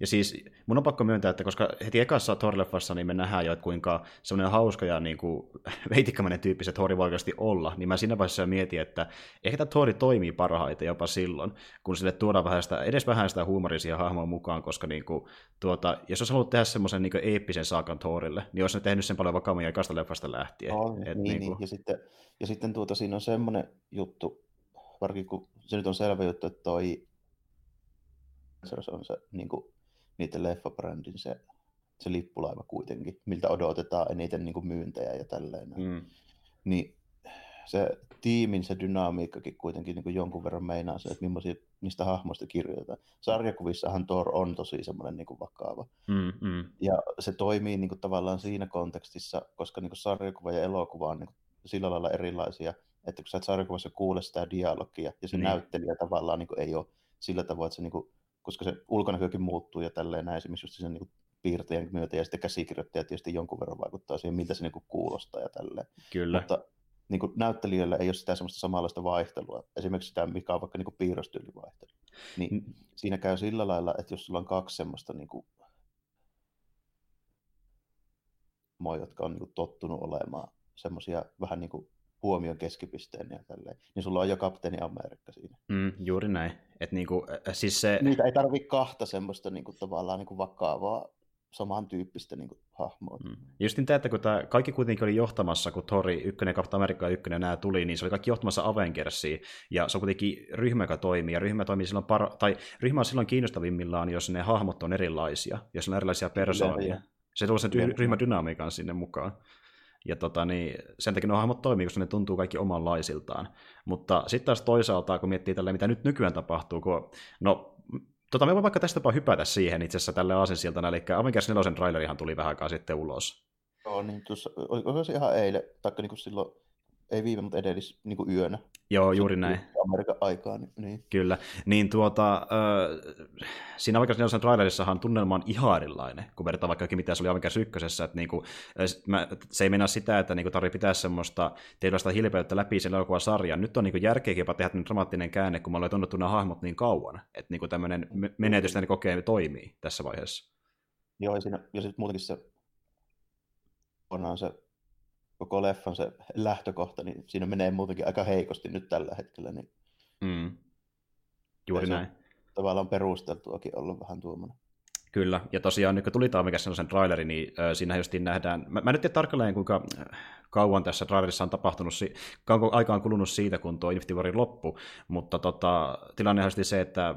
Ja siis mun on pakko myöntää, että koska heti ekassa Thor-leffassa niin me nähdään jo, että kuinka semmoinen hauska ja niin kuin, veitikkämäinen tyyppi se Thori voi oikeasti olla, niin mä siinä vaiheessa mietin, että ehkä tämä Thori toimii parhaiten jopa silloin, kun sille tuodaan vähän sitä, edes vähän sitä huumorisia hahmoa mukaan, koska niin kuin, tuota, jos olisi halunnut tehdä semmoisen niin eeppisen saakan Thorille, niin olisi ne tehnyt sen paljon vakavammin ekasta leffasta lähtien. Oh, Et, niin, niin, niin. Ja sitten, ja sitten tuota, siinä on semmoinen juttu, varsinkin kun se nyt on selvä juttu, että toi se on se niin kuin, niiden leffabrändin se se lippulaiva kuitenkin, miltä odotetaan eniten niin kuin myyntejä ja tälleen. Mm. Niin se tiimin se dynamiikkakin kuitenkin niin kuin jonkun verran meinaa se, että millaisia niistä hahmoista kirjoitetaan. Sarjakuvissahan Thor on tosi semmoinen niin kuin vakava. Mm, mm. Ja se toimii niin kuin tavallaan siinä kontekstissa, koska niin kuin sarjakuva ja elokuva on niin kuin sillä lailla erilaisia, että kun sä et sarjakuvassa kuule sitä dialogia ja se Niin. näyttelijä tavallaan niin kuin ei ole sillä tavoin, että se, niin kuin, koska se ulkonäkökin muuttuu ja tälleen näin, esimerkiksi just sen niin kuin piirtäjän myötä ja sitten käsikirjoittaja tietysti jonkun verran vaikuttaa siihen, miltä se niin kuin kuulostaa ja tälleen. Kyllä. Mutta niin kuin näyttelijöillä ei ole sitä semmoista samanlaista vaihtelua, esimerkiksi sitä, mikä on vaikka niin kuin piirrostyylivaihtelu. Niin Mm. siinä käy sillä lailla, että jos sulla on kaksi semmoista niin kuin, moi, jotka on niin kuin, tottunut olemaan semmoisia vähän niin kuin huomion keskipisteen ja tälleen, niin sulla on jo kapteeni Amerikka siinä. Mm, juuri näin. Et niinku, siis se, Niitä ei tarvi kahta semmoista niin kuin, tavallaan niin kuin vakavaa samantyyppistä niin kuin, hahmoa. Mm. Just niin, että kun tämä kaikki kuitenkin oli johtamassa, kun Thori 1 ja Captain America 1 nämä tuli, niin se oli kaikki johtamassa Avengersia, ja se on kuitenkin ryhmä, joka toimii, ja ryhmä toimii silloin, par- tai ryhmä on silloin kiinnostavimmillaan, jos ne hahmot on erilaisia, jos on erilaisia persoonia. Se tuo sen ry- ryhmädynamiikan sinne mukaan. Ja tota, niin, sen takia ne hahmot toimii, koska ne tuntuu kaikki omanlaisiltaan. Mutta sitten taas toisaalta, kun miettii tällä, mitä nyt nykyään tapahtuu, kun, no, tota, me voi vaikka tästä hypätä siihen itse asiassa tälle aasinsiltana, eli Avengers 4 trailerihan tuli vähän aikaa sitten ulos. Joo, niin tuossa, oliko se ihan eilen, taikka niin kuin silloin, ei viime, mutta edellis niin kuin yönä. Joo, juuri näin. Amerikan aikaa, niin, niin. Kyllä, niin tuota, äh, siinä Avengers 4 trailerissahan tunnelma on ihan erilainen, kun verrataan vaikka jokin, mitä se oli Avengers 1, että niinku, mä, se ei mennä sitä, että niinku tarvii pitää semmoista tietynlaista hilpeyttä läpi sen elokuvasarjan. Nyt on niinku järkeäkin jopa tehdä dramaattinen käänne, kun me ollaan tunnettu nämä hahmot niin kauan, että niinku tämmöinen me- menetys ne kokee toimii tässä vaiheessa. Joo, ja, siinä, ja sitten muutenkin se on se koko leffan se lähtökohta, niin siinä menee muutenkin aika heikosti nyt tällä hetkellä, niin Mm. Juuri se on- näin. tavallaan perusteltuakin ollut vähän tuommoinen. Kyllä, ja tosiaan nyt kun tuli tämä sen traileri, niin äh, siinä justiin nähdään, mä, mä nyt tiedä tarkalleen kuinka äh, kauan tässä trailerissa on tapahtunut, kauanko aika on kulunut siitä, kun tuo Infinity Warin loppu, mutta tota, tilanne on se, että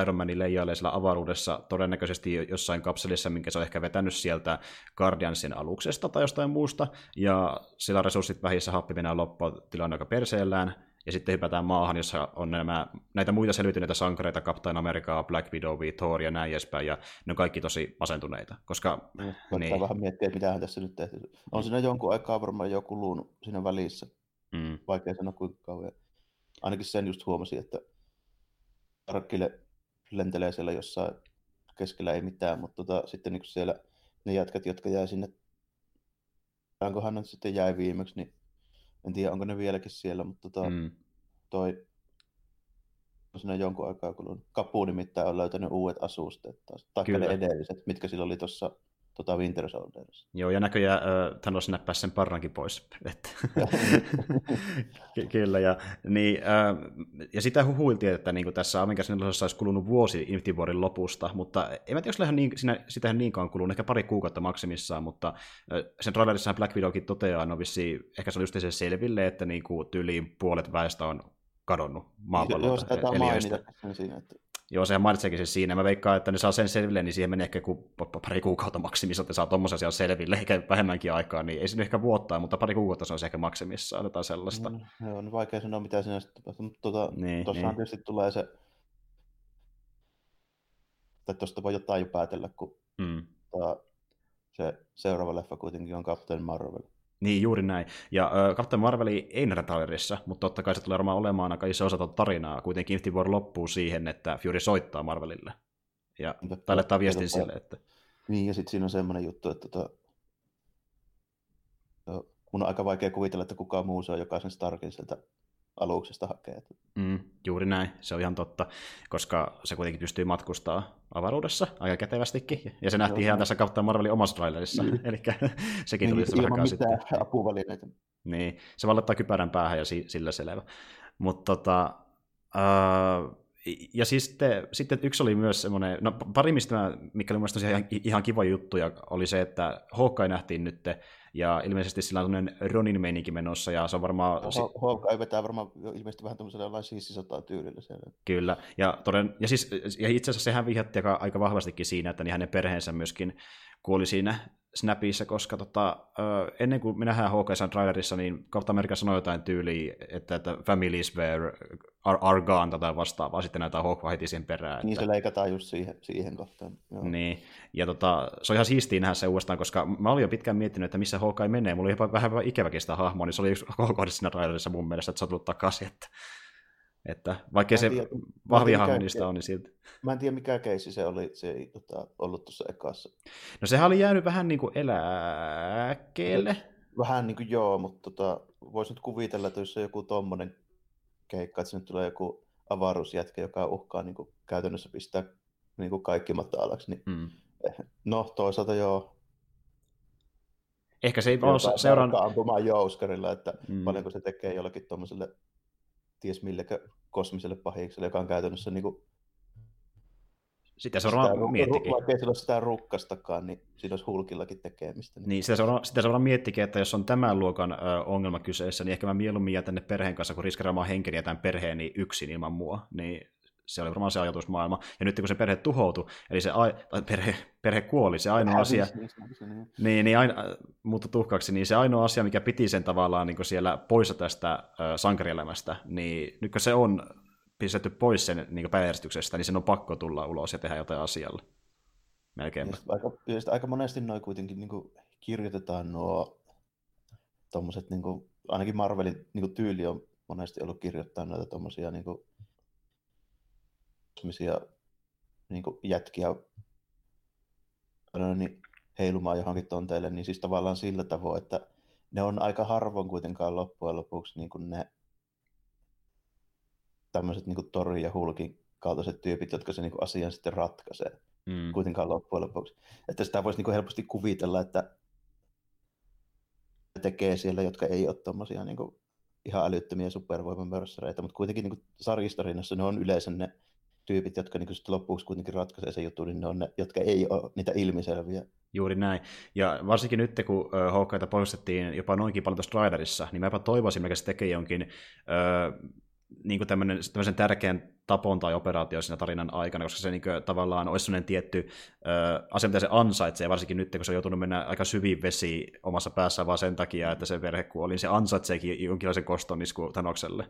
Iron Man leijailee siellä avaruudessa todennäköisesti jossain kapselissa, minkä se on ehkä vetänyt sieltä Guardiansin aluksesta tai jostain muusta, ja sillä resurssit vähissä, happi mennään loppuun, tilanne aika perseellään, ja sitten hypätään maahan, jossa on nämä, näitä muita selviytyneitä sankareita, Captain America, Black Widow, Thor ja näin edespäin, ja ne on kaikki tosi masentuneita, koska Koittaa Niin. vähän miettiä, mitähän tässä nyt tehty. On siinä jonkun aikaa varmaan jo kulunut siinä välissä. mm, Vaikea sanoa kuinka kauan. Ainakin sen just huomasin, että Arkkille lentelee siellä jossain keskellä ei mitään, mutta tota, sitten niin siellä ne jätkät, jotka jää sinne, onkohan ne sitten jäi viimeksi, niin en tiedä, onko ne vieläkin siellä, mutta tota, mm, toi on siinä jonkun aikaa kulunut. Kapu nimittäin on löytänyt uudet asusteet taas, tai ne edelliset, mitkä sillä oli tuossa tota Winter Soldierissa. Joo, ja näköjään äh, Thanos näppäsi sen parrankin pois. Että. Ky- Kyllä, ja, niin, äh, ja sitä huhuiltiin, että niin tässä Avengers 4 olisi kulunut vuosi Infinity Warin lopusta, mutta en tiedä, ihan niin, siinä, sitähän niinkaan kulunut, ehkä pari kuukautta maksimissaan, mutta äh, sen trailerissahan Black Widowkin toteaa, no vissiin, ehkä se oli just se selville, että niin kuin tyyliin puolet väestä on kadonnut Joo, maapallolta. se taitaa eliöistä. mainita sen siinä, että Joo, sehän mainitseekin sen siinä. Mä veikkaan, että ne saa sen selville, niin siihen menee ehkä pari kuukautta maksimissa, että saa tommosen asian selville, eikä vähemmänkin aikaa, niin ei se ehkä vuottaa, mutta pari kuukautta se on ehkä maksimissaan jotain sellaista. Mm, Joo, on vaikea sanoa, mitä siinä sitten tapahtuu, mutta tota, Niin, niin. tietysti tulee se, tai tuosta voi jotain jo päätellä, kun Mm. tää, se seuraava leffa kuitenkin on Captain Marvel. Niin, juuri näin. Ja äh, Captain Marveli ei nähdä trailerissa, mutta totta kai se tulee varmaan olemaan aika iso osa tuota tarinaa. Kuitenkin Infinity War loppuu siihen, että Fury soittaa Marvelille. Ja tai laittaa viestin tota- sille, että Niin, ja sitten siinä on semmoinen juttu, että tota, joo, mun on aika vaikea kuvitella, että kukaan muu se on jokaisen Starkin sieltä aluksesta hakee. Mm, juuri näin, se on ihan totta, koska se kuitenkin pystyy matkustaa avaruudessa aika kätevästikin. Ja se nähtiin Joo. ihan tässä Captain Marvelin omassa trailerissa, Niin. eli sekin tuli niin, tässä vähän sitten. apuvälineitä. Niin, se vaan laittaa kypärän päähän ja si- sillä selvä. Mutta tota, uh, ja siis sitten, sitten yksi oli myös semmoinen, no pari mistä, mä- mikä oli mun mielestä ihan, ihan kiva juttu, ja oli se, että Hawkeye nähtiin nyt ja ilmeisesti sillä on sellainen Ronin meininki menossa, ja se on varmaan... Hawkeye vetää varmaan ilmeisesti vähän tämmöisellä jollain siissisotaa tyylillä siellä. Kyllä, ja, toden, ja, siis, ja itse asiassa sehän vihjatti aika, aika vahvastikin siinä, että niin hänen perheensä myöskin kuoli siinä Snapissa, koska tota, ennen kuin me nähdään Hawkeyesan trailerissa, niin Captain America sanoi jotain tyyliä, että, että families were are, are gone tai vastaavaa, sitten näitä Hawkeye heti sen perään. Niin että... se leikataan just siihen, siihen kohtaan. Joo. Niin, ja tota, se on ihan siistiä nähdä se uudestaan, koska mä olin jo pitkään miettinyt, että missä Hawkeye menee. Mulla oli vähän, vähän ikäväkin sitä hahmoa, niin se oli yksi kohdassa siinä trailerissa mun mielestä, että se on tullut takaisin, että että vaikka se tiedä, vahvia hahmonista on, niin silti. Mä en tiedä, mikä keissi se oli, se ei tota, ollut tuossa ekassa. No sehän oli jäänyt vähän niin kuin eläkkeelle. Vähän niin kuin joo, mutta tota, voisi nyt kuvitella, että jos on joku tommonen keikka, että sinne tulee joku avaruusjätkä, joka uhkaa niin kuin käytännössä pistää niin kuin kaikki matalaksi, niin mm. no toisaalta joo. Ehkä se ei ole seuraan... ampumaan jouskarilla, että mm. paljonko se tekee jollekin tuommoiselle ties millekä kosmiselle pahikselle, joka on käytännössä niin kuin, sitä se varmaan miettikin. Vaikka ei sillä ole sitä rukkastakaan, niin siinä olisi hulkillakin tekemistä. Niin, niin sitä, se varmaan, sitä se varmaan miettikin, että jos on tämän luokan ö, ongelma kyseessä, niin ehkä mä mieluummin jätän ne perheen kanssa, kun riskeeraamaan henkeni jätän perheeni yksin ilman mua. Niin se oli varmaan se ajatusmaailma. Ja nyt kun se perhe tuhoutui, eli se a, tai perhe, perhe kuoli, se ainoa asia, niin, niin aina, muuttui tuhkaksi, niin se ainoa asia, mikä piti sen tavallaan niin siellä poissa tästä äh, sankarielämästä, niin nyt kun se on pistetty pois sen niin päiväjärjestyksestä, niin sen on pakko tulla ulos ja tehdä jotain asialle. Melkein. Aika, aika monesti noin kuitenkin niin kuin kirjoitetaan nuo tommoset, niin kuin, ainakin Marvelin niin kuin tyyli on monesti ollut kirjoittaa noita tommosia niin kuin, kosmisia niin jätkiä niin heilumaan johonkin tonteille, niin siis tavallaan sillä tavoin, että ne on aika harvoin kuitenkaan loppujen lopuksi niin kuin ne tämmöiset niin Tori ja Hulkin kaltaiset tyypit, jotka se niin kuin asian sitten ratkaisee mm. kuitenkaan loppujen lopuksi. Että sitä voisi niin kuin helposti kuvitella, että tekee siellä, jotka ei ole tommosia niin kuin ihan älyttömiä supervoimamörssäreitä, mutta kuitenkin niin sarjistorinassa ne on yleensä ne tyypit, jotka niin sitten lopuksi kuitenkin ratkaisee sen jutun, niin ne on ne, jotka ei ole niitä ilmiselviä. Juuri näin. Ja varsinkin nyt, kun Hawkeita poistettiin jopa noinkin paljon tuossa Riderissa, niin mäpä toivoisin, että se tekee jonkin ö, niin kuin tämmöinen, tämmöisen tärkeän tapon tai operaatio siinä tarinan aikana, koska se niin kuin, tavallaan olisi sellainen tietty ö, asia, mitä se ansaitsee, varsinkin nyt, kun se on joutunut mennä aika syviin vesi omassa päässä vaan sen takia, että se perhe kuoli, niin se ansaitseekin jonkinlaisen koston isku Thanokselle.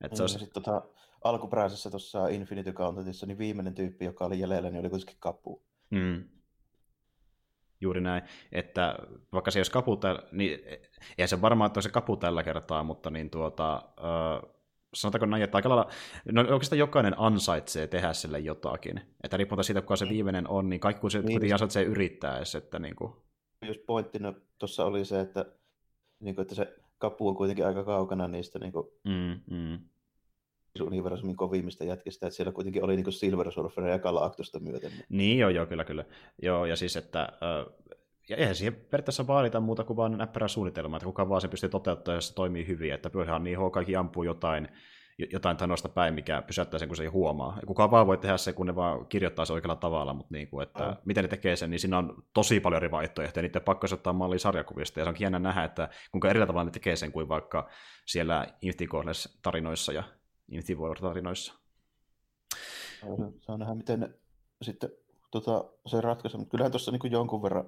Että se olisi... Sitten, tota, alkuperäisessä tuossa Infinity Gauntletissa, niin viimeinen tyyppi, joka oli jäljellä, niin oli kuitenkin kapu. Mm. Juuri näin, että vaikka se olisi kapu, niin eihän se varmaan, että se kapu tällä kertaa, mutta niin tuota, äh, sanotaanko näin, että aika lailla, no oikeastaan jokainen ansaitsee tehdä sille jotakin. Että riippuen siitä, kuka se niin. viimeinen on, niin kaikki kun se niin. kuitenkin ansaitsee yrittää edes, että niin kuin... Just pointtina tuossa oli se, että, niin kuin, että se kapu on kuitenkin aika kaukana niistä niin kuin, mm, mm universumin kovimmista jätkistä, että siellä kuitenkin oli niin Silver Surfer ja Galactusta myöten. Niin joo, joo, kyllä, kyllä. Joo, ja siis, että ja eihän siihen periaatteessa vaadita muuta kuin vain näppärä suunnitelma, että kuka vaan se pystyy toteuttamaan, jos se toimii hyvin, että pyörähän niin kaikki ampuu jotain, jotain tanosta päin, mikä pysäyttää sen, kun se ei huomaa. Ja kuka vaan voi tehdä se, kun ne vaan kirjoittaa se oikealla tavalla, mutta niin kuin, että oh. miten ne tekee sen, niin siinä on tosi paljon eri vaihtoehtoja, niiden pakko ottaa mallia sarjakuvista, ja se onkin jännä nähdä, että kuinka eri tavalla ne tekee sen kuin vaikka siellä Infinity tarinoissa ja Infinity War-tarinoissa. Saa nähdä, miten ne sitten tota, se ratkaisee, mutta kyllähän tuossa niin jonkun verran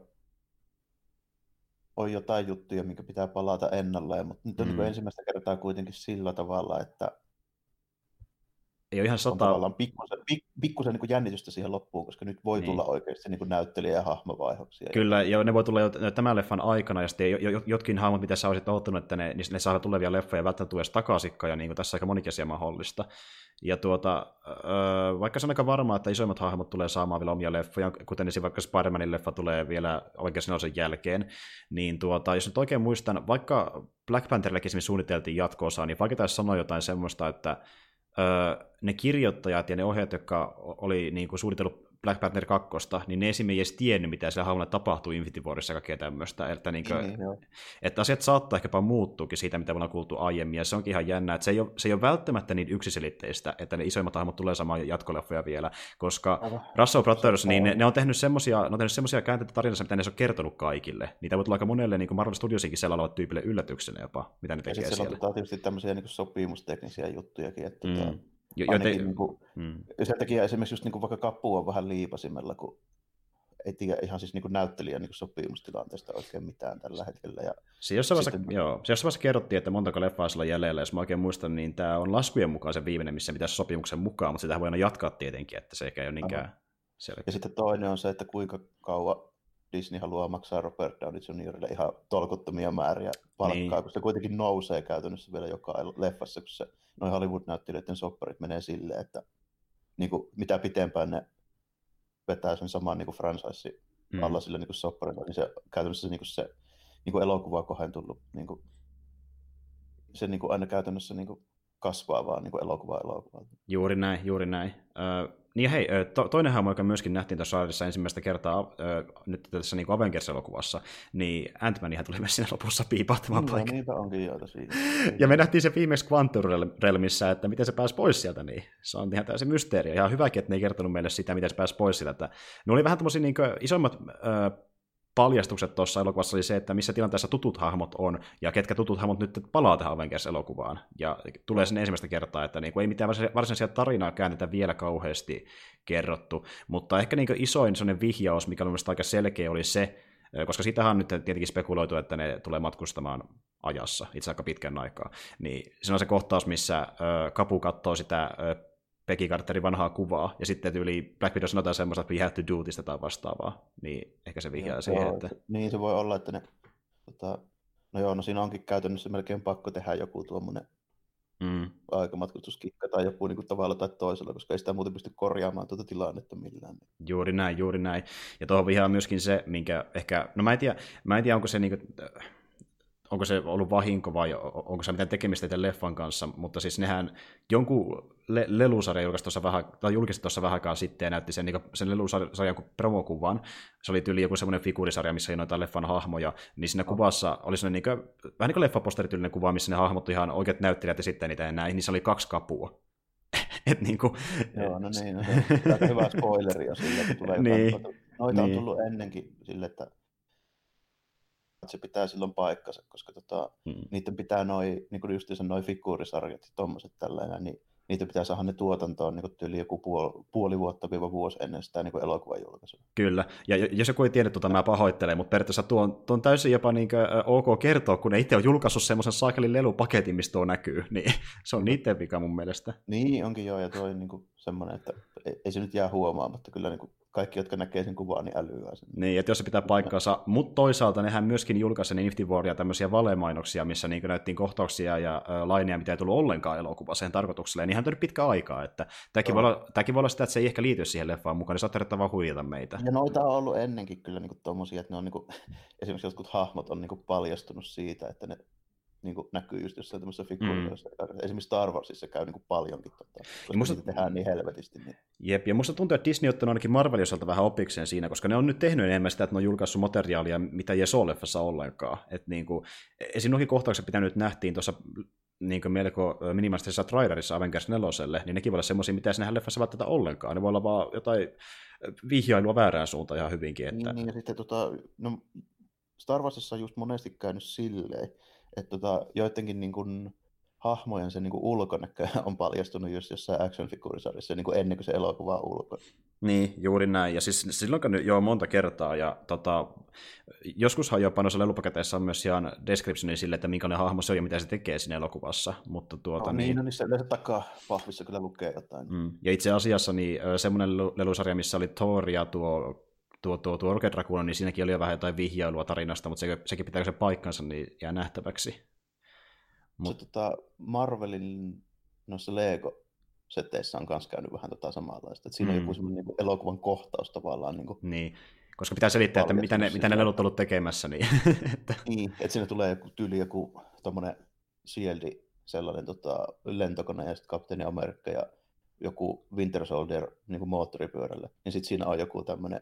on jotain juttuja, minkä pitää palata ennalleen, mutta nyt on niinku mm. niin ensimmäistä kertaa kuitenkin sillä tavalla, että ei ole ihan sata... On pikkusen, pik, pikkusen niin jännitystä siihen loppuun, koska nyt voi niin. tulla oikeasti niin kuin näyttelijä- ja hahmovaihdoksia. Kyllä, ja ne voi tulla jo tämän leffan aikana, ja sitten jotkin hahmot, mitä sä olisit odottanut, että ne, niin ne saa tulevia leffoja välttämättä tule takaisinkaan, ja niin kuin tässä aika monikin asia mahdollista. Ja tuota, vaikka se on aika varmaa, että isoimmat hahmot tulee saamaan vielä omia leffoja, kuten esimerkiksi vaikka Spider-Manin leffa tulee vielä oikein sen jälkeen, niin tuota, jos nyt oikein muistan, vaikka Black Pantherillekin suunniteltiin jatkoosaa, niin vaikka taisi sanoa jotain semmoista, että ne kirjoittajat ja ne ohjaajat, jotka oli niin kuin suunnitellut Black Panther 2, niin ne esimerkiksi edes tiennyt, mitä siellä hahmolle tapahtuu Infinity Warissa ja kaikkea tämmöistä. Että, niin kuin, niin, että asiat saattaa ehkäpä muuttuukin siitä, mitä me ollaan kuultu aiemmin, ja se onkin ihan jännä, että se ei ole, se ei ole välttämättä niin yksiselitteistä, että ne isoimmat hahmot tulee saamaan jatkoleffoja vielä, koska Russell Brothers, niin ne, ne, on tehnyt semmoisia, ne on tehnyt semmoisia käänteitä tarinassa, mitä ne ei ole kertonut kaikille. Niitä voi tulla aika monelle niin kuin Marvel Studiosinkin siellä olevat tyypille yllätyksenä jopa, mitä ne tekee ja siellä. Ja tietysti tämmöisiä niin sopimusteknisiä juttujakin, että mm. tota, jo, joten, niin kuin, mm. sen takia esimerkiksi just niin kuin vaikka kappu on vähän liipasimella, kun ei tiedä ihan siis niin kuin näyttelijän niin kuin sopimustilanteesta oikein mitään tällä hetkellä. Ja se jossain, sitten... vaiheessa, joo, se jossain vaiheessa kerrottiin, että montako leffaa sillä on jäljellä, jos mä oikein muistan, niin tämä on laskujen mukaan se viimeinen, missä pitäisi sopimuksen mukaan, mutta sitä voi aina jatkaa tietenkin, että se ei ole niinkään selkeä. Ja sitten toinen on se, että kuinka kauan Disney haluaa maksaa Robert Downey Jr. ihan tolkuttomia määriä palkkaa, niin. kun se kuitenkin nousee käytännössä vielä joka leffassa, kun se noin Hollywood-näyttelijöiden sopparit menee silleen, että niin kuin, mitä pitempään ne vetää sen saman niin franchise mm. alla sille niin sopparilla, niin se käytännössä se, niin kuin se niin kuin elokuva kohentunut, niin kuin, se niin kuin aina käytännössä niin kuin kasvaa vaan niin kuin elokuva elokuva. Juuri näin, juuri näin. Öö, niin hei, to, toinen hahmo, joka myöskin nähtiin tuossa sarjassa ensimmäistä kertaa äh, nyt tässä niin Avengers-elokuvassa, niin Ant-Manihan tuli myös siinä lopussa piipahtamaan no, paikka. niitä onkin joita siinä. ja me nähtiin se viimeksi Quantum Realmissa, että miten se pääsi pois sieltä, niin se on ihan täysin mysteeri. Ja hyväkin, että ne ei kertonut meille sitä, miten se pääsi pois sieltä. Ne oli vähän tämmöisiä niin isommat äh, paljastukset tuossa elokuvassa oli se, että missä tilanteessa tutut hahmot on, ja ketkä tutut hahmot nyt palaa tähän Avengers-elokuvaan. Ja tulee sinne ensimmäistä kertaa, että niin kuin ei mitään varsinaisia tarinaa käännetä vielä kauheasti kerrottu, mutta ehkä niin isoin sellainen vihjaus, mikä oli mielestäni aika selkeä, oli se, koska sitähän on nyt tietenkin spekuloitu, että ne tulee matkustamaan ajassa, itse aika pitkän aikaa, niin se on se kohtaus, missä Kapu katsoo sitä Peggy Carterin vanhaa kuvaa, ja sitten yli Black Widow sanotaan semmoista, että we have to do this tai vastaavaa, niin ehkä se vihjaa siihen, voi, että... Niin, se voi olla, että ne... Tota, no joo, no siinä onkin käytännössä melkein pakko tehdä joku tuommoinen mm. aikamatkustuskikka tai joku niin kuin tavalla tai toisella, koska ei sitä muuten pysty korjaamaan tuota tilannetta millään. Juuri näin, juuri näin. Ja tuohon vihaa myöskin se, minkä ehkä, no mä en tiedä, mä en tiedä onko se niin kuin, onko se ollut vahinko vai onko se mitään tekemistä tämän leffan kanssa, mutta siis nehän jonkun le- lelusarja julkaisi tuossa vähän, tai julkisti tuossa vähän aikaa sitten ja näytti sen, niin sen lelusarjan promokuvan. Se oli tyyli joku semmoinen figuurisarja, missä ei noita leffan hahmoja, niin siinä kuvassa oli semmoinen niin kuin, vähän niin kuin leffaposterityylinen kuva, missä ne hahmot ihan oikeat näyttelijät ja sitten niitä ja näin, niin se oli kaksi kapua. Et niin kuin... Joo, no niin, no se on hyvä spoileri jo sille, että tulee niin, Noita niin. on tullut ennenkin sille, että että se pitää silloin paikkansa, koska tota, hmm. niiden pitää noin, niin kuin justiinsa noin figuurisarjat ja tommoset tällainen, niin niitä pitää saada ne tuotantoon niin yli joku puoli, puoli vuotta viiva vuosi ennen sitä niin elokuvan julkaisua. Kyllä, ja jos joku ei tiedä tuota, mä pahoittelen, mutta periaatteessa tuo on, tuo on täysin jopa niin kuin, ok kertoa, kun ne itse on julkaissut semmoisen saakelin lelupaketin, mistä tuo näkyy, niin se on niiden vika mun mielestä. Niin, onkin joo, ja tuo on niin kuin semmoinen, että ei, ei se nyt jää huomaamatta, kyllä niin kuin kaikki, jotka näkee sen kuvan, niin älyää sen. Niin, että jos se pitää paikkaansa, mutta toisaalta nehän myöskin julkaisi ne Infinity Waria tämmöisiä valemainoksia, missä niin näyttiin kohtauksia ja laineja, mitä ei tullut ollenkaan elokuvaseen tarkoitukselle, ja niinhän on pitkä aikaa, että tämäkin, voi olla, tämäkin voi olla sitä, että se ei ehkä liity siihen leffaan mukaan, niin saattaa vaan huijata meitä. Ja noita on ollut ennenkin kyllä niin tommosia, että ne on niin kuin, esimerkiksi jotkut hahmot on niin kuin paljastunut siitä, että ne niin kuin näkyy just jossain tämmöisessä figuurissa. Mm. Esimerkiksi Star Warsissa käy niin kuin paljonkin, tota, koska musta... niitä tehdään niin helvetisti. Niin... Jep, ja musta tuntuu, että Disney on ottanut ainakin Marvelin osalta vähän opikseen siinä, koska ne on nyt tehnyt enemmän sitä, että ne on julkaissut materiaalia, mitä ei ole leffassa ollenkaan. Et niin kuin, esim. noihin kohtaukset, mitä nyt nähtiin tuossa niin kuin melko minimalistisessa trailerissa Avengers 4, niin nekin voi olla semmoisia, mitä ei nähdä leffassa välttämättä ollenkaan. Ne voi olla vaan jotain vihjailua väärään suuntaan ihan hyvinkin. Että... Niin, ja sitten tota, no, Star Warsissa on just monesti käynyt silleen, että tota, joidenkin niin kuin, hahmojen se niin kuin ulkonäkö on paljastunut just jossain action figuurisarjassa niin kuin ennen kuin se elokuva on ulkona. Niin, juuri näin. Ja siis silloin jo monta kertaa. Ja tota, joskushan jopa noissa lelupaketeissa on myös ihan descriptioni sille, että minkälainen hahmo se on ja mitä se tekee siinä elokuvassa. Mutta tuota, no, niin, niin, no niissä yleensä takaa pahvissa kyllä lukee jotain. Mm. Ja itse asiassa niin, semmoinen lelusarja, missä oli Thor ja tuo tuo, tuo, tuo Rocket Raccoon, niin siinäkin oli jo vähän jotain vihjailua tarinasta, mutta se, sekin pitääkö se paikkansa, niin jää nähtäväksi. Mut... Se, tota, Marvelin noissa Lego seteissä on myös käynyt vähän tota samanlaista. Että siinä mm. on joku semmoinen niin elokuvan kohtaus tavallaan. Niin, kuin niin. koska pitää selittää, että mitä ne, mitä ne lelut ollut tekemässä. Niin, että... niin, että siinä tulee joku tyyli joku tommonen sieldi, sellainen tota, lentokone ja sitten kapteeni Amerikka ja joku Winter Soldier niin kuin moottoripyörällä, niin sitten siinä on joku tämmöinen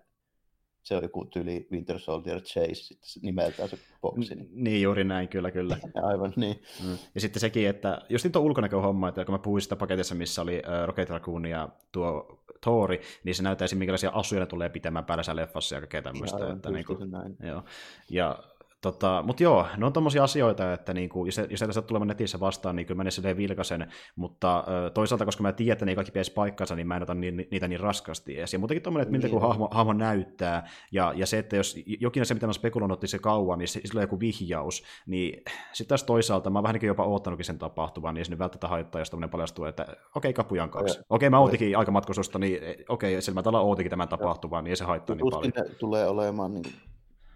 se on joku tyli Winter Soldier Chase sitten se nimeltään se boksi. Niin. niin, juuri näin, kyllä, kyllä. Aivan, niin. Mm. Ja sitten sekin, että just niin tuo ulkonäköhomma, että kun mä puhuin sitä paketissa, missä oli uh, Rocket Raccoon ja tuo Thori, niin se näyttäisi, minkälaisia asuja ne tulee pitämään päällä leffassa ja kaikkea tämmöistä. Aivan, että, niin kuin, näin. Joo. Ja Tota, mutta joo, ne on tommosia asioita, että niinku, jos, jos tästä tulee netissä vastaan, niin kyllä mä ne silleen vilkasen, mutta ö, toisaalta, koska mä tiedän, että ne ei kaikki pitäisi paikkansa, niin mä en ota ni, niitä niin raskasti edes. Ja muutenkin tommoinen, että miltä niin. hahmo, hahmo, näyttää, ja, ja se, että jos jokin se, mitä mä spekuloin, otti se kauan, niin sillä on joku vihjaus, niin sitten taas toisaalta mä oon vähän jopa oottanutkin sen tapahtuvan, niin se nyt välttämättä haittaa, jos tämmöinen paljastuu, että okei, okay, kapujan kaksi. Okei, okay, mä ootikin aikamatkustusta, niin e, okei, okay, sillä mä tällä ootikin tämän tapahtuvan, niin ei se haittaa niin paljon. tulee olemaan niin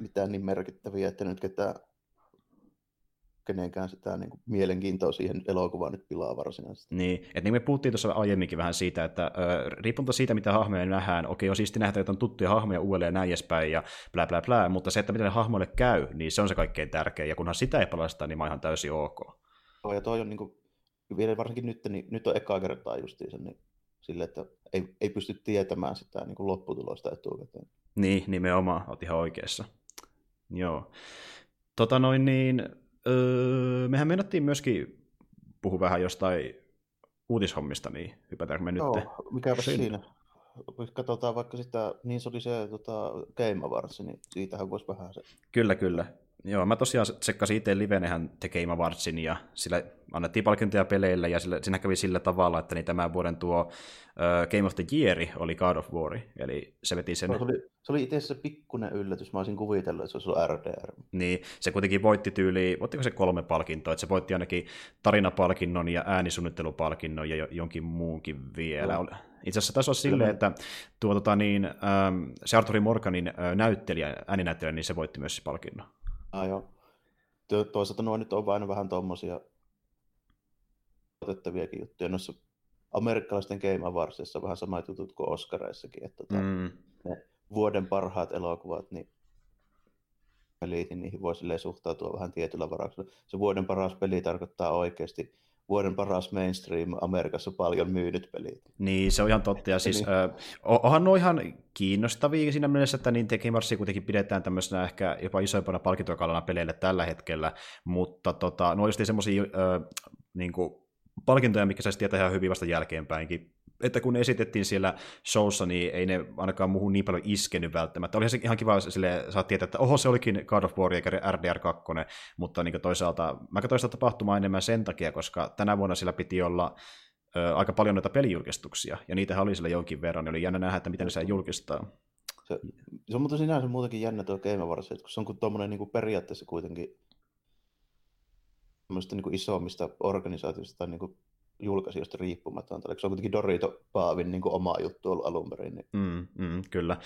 mitään niin merkittäviä, että nyt ketään kenenkään sitä niin kuin, mielenkiintoa siihen elokuvaan nyt pilaa varsinaisesti. Niin, että niin me puhuttiin tuossa aiemminkin vähän siitä, että äh, riippumatta siitä, mitä hahmoja nähdään, okei, on siisti nähdä, että on tuttuja hahmoja uudelleen ja näin edespäin ja blä blä blä, mutta se, että miten ne hahmoille käy, niin se on se kaikkein tärkein, ja kunhan sitä ei palasta, niin mä ihan täysin ok. Oh, ja toi on niin kuin, vielä varsinkin nyt, niin nyt on ekaa kertaa justiinsa, niin sille, että ei, ei pysty tietämään sitä niin kuin lopputulosta etukäteen. Niin, nimenomaan, oot ihan oikeassa. Joo. Tota noin niin, Öö, mehän mennettiin myöskin puhua vähän jostain uutishommista, niin hypätäänkö me nyt? Joo, mikäpä siinä. siinä. Katsotaan vaikka sitä, niin se oli se tota, Game Awards, niin siitähän voisi vähän se. Kyllä, kyllä. Joo, mä tosiaan tsekkasin itse livenehän The Game Awardsin ja sillä annettiin palkintoja peleille ja sillä, siinä kävi sillä tavalla, että niin tämän vuoden tuo uh, Game of the Year oli God of War, eli se veti sen... Se oli, se oli itse asiassa pikkuinen yllätys, mä olisin kuvitellut, että se olisi ollut RDR. Niin, se kuitenkin voitti tyyli, voittiko se kolme palkintoa, että se voitti ainakin tarinapalkinnon ja äänisuunnittelupalkinnon ja jonkin muunkin vielä. No. Itse asiassa tässä on silleen, että tuo, tota, niin, ähm, se Arthur Morganin äh, näyttelijä, ääninäyttelijä, niin se voitti myös se palkinnon. Ah, joo. Toisaalta nuo nyt on vain vähän tuommoisia otettaviakin juttuja. Noissa amerikkalaisten Game Awardsissa vähän samat jutut kuin Oscareissakin, että tota, mm. ne vuoden parhaat elokuvat, niin pelit, niin niihin voi suhtautua vähän tietyllä varauksella. Se vuoden paras peli tarkoittaa oikeasti vuoden paras mainstream Amerikassa paljon myynyt pelit. Niin, se on ihan totta. Ja siis, niin. onhan nuo ihan kiinnostavia siinä mielessä, että niin Marsia kuitenkin pidetään tämmöisenä ehkä jopa isoimpana palkintokalana peleille tällä hetkellä, mutta tota, nuo on just semmoisia niin palkintoja, mikä saisi tietää ihan hyvin vasta jälkeenpäinkin että kun esitettiin siellä showssa, niin ei ne ainakaan muuhun niin paljon iskenyt välttämättä. Oli se ihan kiva, sille saat tietää, että oho, se olikin God of War eikä RDR2, mutta niin toisaalta, mä katsoin sitä tapahtumaa enemmän sen takia, koska tänä vuonna sillä piti olla ö, aika paljon noita pelijulkistuksia, ja niitä oli sillä jonkin verran, niin oli jännä nähdä, että miten ne saa julkistaa. Se, se on muuten sinänsä muutenkin jännä tuo Game Awards, kun se on kuin tuommoinen niin kuin periaatteessa kuitenkin niin kuin isommista organisaatioista tai niin kuin julkaisijoista riippumaton. Se on kuitenkin Dorito Paavin niin kuin oma juttu ollut alun perin. Niin. Mm, mm, kyllä.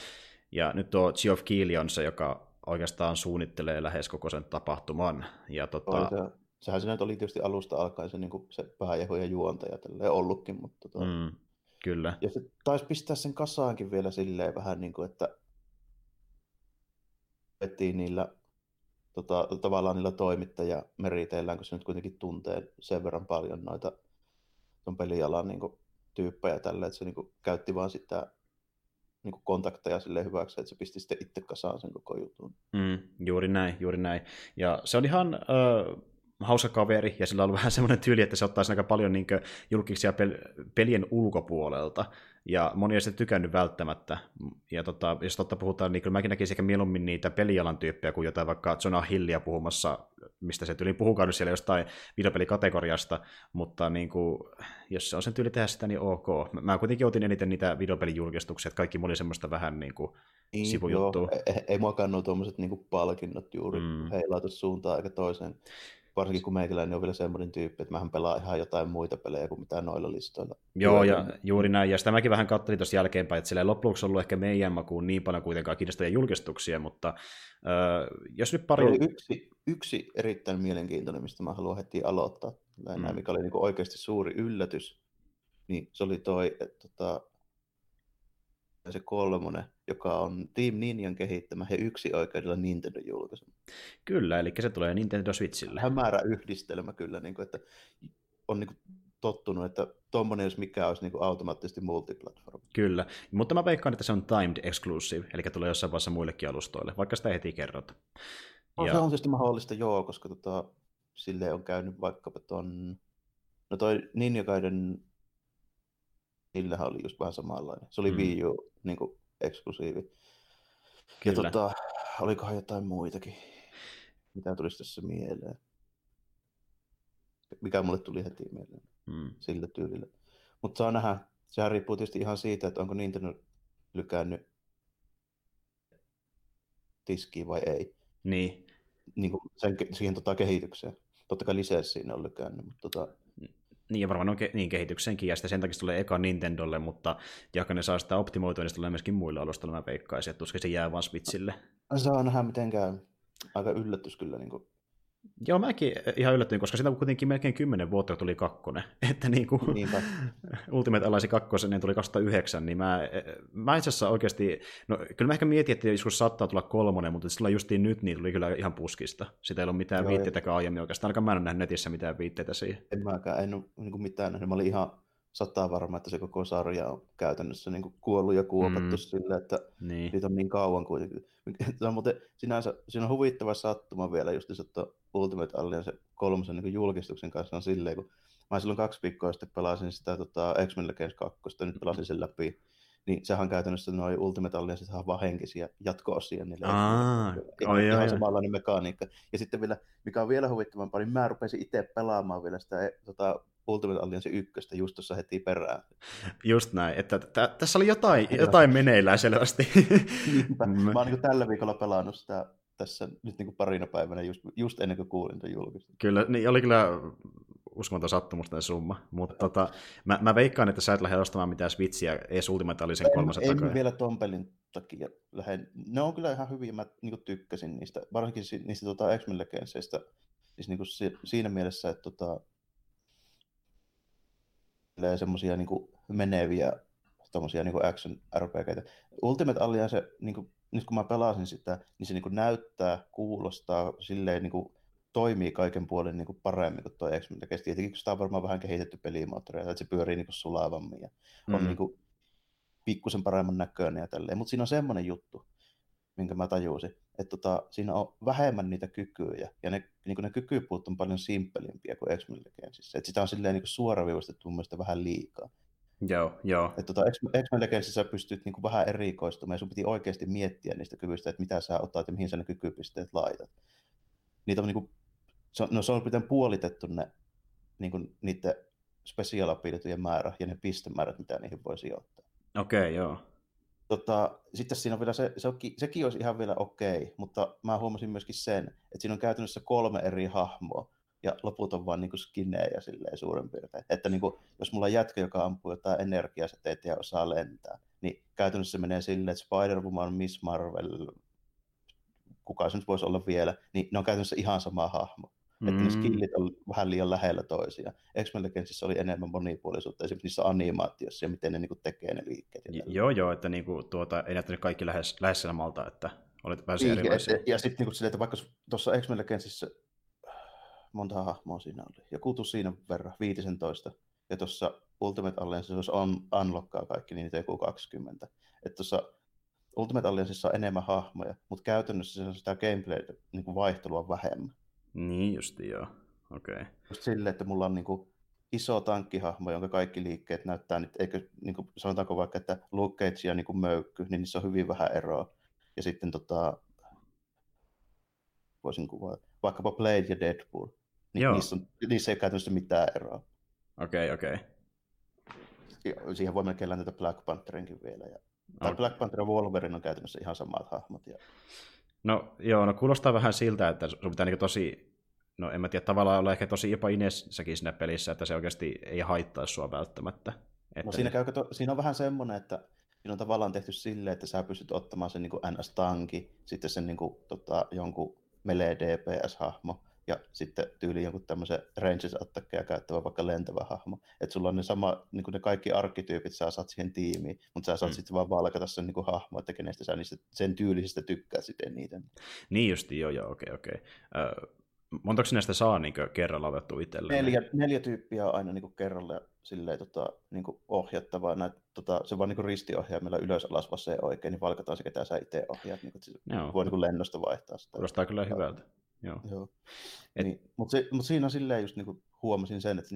Ja nyt tuo Geoff Keighley on se, joka oikeastaan suunnittelee lähes koko sen tapahtuman. Ja tota... se, sehän se nyt oli tietysti alusta alkaen se, niin kuin se pääjehu ja juontaja tälleen ollutkin. Mutta tota... mm, kyllä. Ja se taisi pistää sen kasaankin vielä silleen vähän niin kuin, että vettiin niillä tota, tavallaan niillä toimittajameriteillään, kun se nyt kuitenkin tuntee sen verran paljon noita ton pelialan niin kuin, tyyppejä tälle, että se niin kuin, käytti vaan sitä niin kuin kontakteja sille hyväksi, että se pisti sitten itse kasaan sen koko jutun. Mm, juuri näin, juuri näin. Ja se on ihan äh, hauska kaveri, ja sillä on ollut vähän semmoinen tyyli, että se ottaa aika paljon niin julkisia pel- pelien ulkopuolelta, ja moni ei sitä tykännyt välttämättä. Ja tota, jos totta puhutaan, niin kyllä mäkin näkisin ehkä mieluummin niitä pelialan tyyppejä kuin jotain vaikka Jonah Hillia puhumassa, mistä se tyyli puhukaan siellä jostain videopelikategoriasta, mutta niin kuin, jos se on sen tyyli tehdä sitä, niin ok. Mä kuitenkin otin eniten niitä videopelijulkistuksia, että kaikki oli semmoista vähän niin kuin niin, sivujuttua. Ei, ei, ei mua kannua tuommoiset niin palkinnot juuri mm. heilautu suuntaan eikä toiseen varsinkin kun meikäläinen on vielä semmoinen tyyppi, että mähän pelaan ihan jotain muita pelejä kuin mitä noilla listoilla. Joo, ja juuri näin. Ja sitä mäkin vähän katselin tuossa jälkeenpäin, että sillä loppujen ollut ehkä meidän makuun niin paljon kuitenkaan kiinnostavia julkistuksia, mutta äh, jos nyt pari... Oli yksi, yksi erittäin mielenkiintoinen, mistä mä haluan heti aloittaa, näin, mm. mikä oli niin oikeasti suuri yllätys, niin se oli toi, että tota, se kolmonen, joka on Team Ninjan kehittämä ja yksi oikeudella Nintendo julkaisu. Kyllä, eli se tulee Nintendo Switchille. Hämärä yhdistelmä kyllä, niin kuin, että on niin kuin, tottunut, että tuommoinen jos mikä olisi niin kuin automaattisesti multiplatform. Kyllä, mutta mä veikkaan, että se on timed exclusive, eli tulee jossain vaiheessa muillekin alustoille, vaikka sitä heti kerrota. No, ja... Se on tietysti mahdollista, joo, koska tota, sille on käynyt vaikkapa ton... No toi Ninjakaiden, niillähän oli just vähän samanlainen. Se oli mm. Wii U niin kuin, eksklusiivi. Kyllä. Ja tota, olikohan jotain muitakin? Mitä tulisi tässä mieleen? Mikä mulle tuli heti mieleen mm. sillä tyylillä. Mutta saa nähdä. Sehän riippuu tietysti ihan siitä, että onko Nintendo lykännyt tiskiin vai ei. Niin. niin kuin sen, siihen tota kehitykseen. Totta kai lisenssiin on lykännyt, mutta tota, niin, ja varmaan on ke- niin kehityksenkin, ja sitten sen takia tulee eka Nintendolle, mutta jaka ne saa sitä optimoitua, niin se tulee myöskin muilla alustoilla, mä veikkaisin, että tuskin se jää vaan Switchille. Saa nähdä, miten käy. Aika yllätys kyllä. Niin kuin Joo, mäkin ihan yllätyin, koska sitä kuitenkin melkein 10 vuotta tuli kakkonen. Että niin kuin Ultimate Alliance kakkosen niin tuli 2009, niin mä, mä itse asiassa oikeasti, no kyllä mä ehkä mietin, että joskus saattaa tulla kolmonen, mutta sillä justiin nyt niin tuli kyllä ihan puskista. Sitä ei ollut mitään Joo, viitteitäkään aiemmin oikeastaan, ainakaan mä en ole nähnyt netissä mitään viitteitä siihen. En mäkään, en ole niin mitään nähnyt. Mä olin ihan sataa varma, että se koko sarja on käytännössä niin kuin kuollut ja kuopattu mm. sille, että niin. niitä on niin kauan kuitenkin. Se on muuten sinänsä, siinä on huvittava sattuma vielä just että Ultimate Alliance kolmosen niin julkistuksen kanssa on silleen, kun mä silloin kaksi viikkoa sitten pelasin sitä tota, X-Men Legends 2, nyt pelasin sen läpi, niin sehän on käytännössä noin Ultimate Alliance on vaan henkisiä jatko-osia niille. Aa, oi, ihan samanlainen mekaniikka. Ja sitten vielä, mikä on vielä huvittavampaa, niin mä rupesin itse pelaamaan vielä sitä e, tota, Ultimate Alliance 1 just tuossa heti perään. Just näin, että t- tässä oli jotain, jotain meneillään selvästi. mä oon niin tällä viikolla pelannut sitä tässä nyt niin kuin parina päivänä just, just ennen kuin kuulin tämän julkista. Kyllä, niin oli kyllä uskomaton sattumusta summa, mutta tota, mä, mä, veikkaan, että sä et lähde ostamaan mitään Switchiä edes Ultimate Allicen kolmasen takia. En vielä ton pelin takia lähden. Ne on kyllä ihan hyviä, mä niin tykkäsin niistä, varsinkin niistä tota X-Men Legendsista, siis niin kuin siinä mielessä, että tota, semmoisia niin meneviä tommosia niin action RPGitä. Ultimate Alliance, niin kuin, nyt kun mä pelasin sitä, niin se niin kuin näyttää, kuulostaa, silleen niin kuin, toimii kaiken puolen niin kuin paremmin kuin tuo X-Men Tietenkin kun sitä on varmaan vähän kehitetty pelimoottoria, että se pyörii niin kuin sulavammin ja on mm. niin kuin, pikkusen paremman näköinen ja tälleen. Mutta siinä on semmoinen juttu, minkä mä tajusin, että tota, siinä on vähemmän niitä kykyjä, ja ne, niin ne kykypuut on paljon simppelimpiä kuin X-Men Legendsissa. Että sitä on silleen niin suoraviivastettu mun mielestä vähän liikaa. Joo, joo. Että tota, X-Men Legendsissa pystyt niin kuin vähän erikoistumaan, ja sun piti oikeasti miettiä niistä kyvyistä, että mitä sä otat ja mihin sä ne kykypisteet laitat. Niitä on, niin kuin, se on, no, se on miten puolitettu ne, niin kuin, niiden special määrä ja ne pistemäärät, mitä niihin voi sijoittaa. Okei, okay, joo. Tota, sitten siinä on vielä se, se sekin olisi ihan vielä okei, mutta mä huomasin myöskin sen, että siinä on käytännössä kolme eri hahmoa, ja loput on vaan niin skinejä silleen suurin piirtein. Että niin kuin, jos mulla on jätkä, joka ampuu jotain energiasäteitä ja osaa lentää, niin käytännössä se menee silleen, että Spider-Woman, Miss Marvel, kuka se nyt voisi olla vielä, niin ne on käytännössä ihan sama hahmo. Mm. Että ne mm. skillit on vähän liian lähellä toisiaan. X-Men Legendsissä oli enemmän monipuolisuutta esimerkiksi niissä animaatioissa ja miten ne niinku tekee ne liikkeet. Ja joo, joo, että niinku, tuota, ei näyttänyt kaikki lähes, lähes samalta, että olet päässyt niin, erilaisia. Ja, ja sitten niinku silleen, että vaikka tuossa X-Men Legendsissä monta hahmoa siinä oli. Ja kuutu siinä verran, 15. Ja tuossa Ultimate Alliance, jos on unlockkaa kaikki, niin niitä joku 20. Että tuossa Ultimate Allianceissa on enemmän hahmoja, mutta käytännössä se on sitä gameplay niin kuin vaihtelua vähemmän. Niin justi, joo. Okei. Okay. Just silleen, että mulla on niin kuin iso tankkihahmo, jonka kaikki liikkeet näyttää nyt, eikö niin kuin, sanotaanko vaikka, että Luke Cage ja niin kuin Möykky, niin niissä on hyvin vähän eroa. Ja sitten tota, voisin kuvaa, vaikkapa Blade ja Deadpool, niin Joo. Niissä, on, niissä ei käytännössä mitään eroa. Okei, okay, okei. Okay. Siihen voi melkein lähteä Black Pantherinkin vielä. Ja, tai okay. Black Panther ja Wolverine on käytännössä ihan samat hahmot. Ja... No joo, no kuulostaa vähän siltä, että sun pitää niin tosi, no en mä tiedä, tavallaan olla ehkä tosi jopa Inessäkin siinä pelissä, että se oikeasti ei haittaa sua välttämättä. Että... No siinä, käy, siinä on vähän semmoinen, että siinä on tavallaan tehty silleen, että sä pystyt ottamaan sen niin NS-tanki, sitten sen niin kuin, tota, jonkun melee DPS-hahmo, ja sitten tyyli jonkun tämmöisen ranges attackeja käyttävä vaikka lentävä hahmo. Että sulla on ne, sama, niin ne kaikki arkkityypit, sä saat siihen tiimiin, mutta sä saat mm. sitten vaan valkata sen niin hahmo, että kenestä sä niistä, sen tyylisistä tykkää sitten eniten. Niin justi, joo, joo, okei, okei. Öö, Montako sinä sitä saa niin kerralla otettu itselleen? Neljä, neljä tyyppiä on aina niin kerralla silleen, tota, niin ohjattavaa. Näet, tota, se vaan niin ristiohjaimella ylös, alas, vasen oikein, niin valkataan se, ketä sä itse ohjaat. Niin, että voi niin lennosta vaihtaa sitä. Kuulostaa kyllä hyvältä. Joo. Joo. Et... Niin, mutta, se, mutta siinä on silleen just niin kuin huomasin sen, että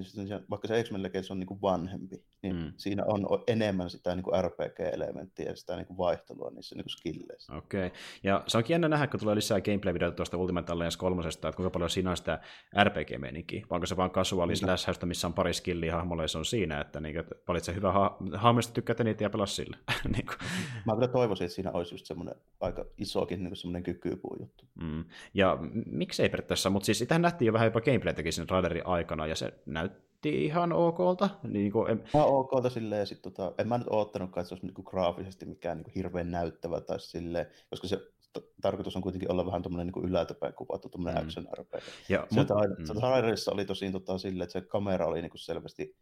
vaikka se X-Men Legends on niin kuin vanhempi, niin mm. siinä on enemmän sitä niin kuin RPG-elementtiä ja sitä niin kuin vaihtelua niissä niin kuin skilleissä. Okei, okay. ja se onkin jännä nähdä, kun tulee lisää gameplay-videoita tuosta Ultimate Alliance 3, että kuinka paljon siinä on sitä RPG-meininkiä, vai onko se vaan kasuaalis lässäystä, missä on pari skilliä hahmolla ja se on siinä, että, niin, valitse hyvä ha- hahmoista tykkäätte niitä ja pelaa sille. niin kuin. Mä kyllä toivoisin, että siinä olisi just semmoinen aika isokin niin semmoinen kykypuu juttu. Mm. Ja miksei periaatteessa, mutta siis sitähän nähtiin jo vähän jopa gameplaytäkin sen trailerin aikana, ja se näytti ihan okolta. Niin kuin, en... Ihan okolta silleen, ja sit, tota, en mä nyt oottanutkaan, että se olisi niin kuin graafisesti mikään niin kuin hirveän näyttävä, tai silleen, koska se t- tarkoitus on kuitenkin olla vähän tuommoinen niin ylältäpäin kuvattu, tuommoinen mm. action RPG. Ja, mutta, mm. trailerissa oli tosin tota, silleen, että se kamera oli niin kuin selvästi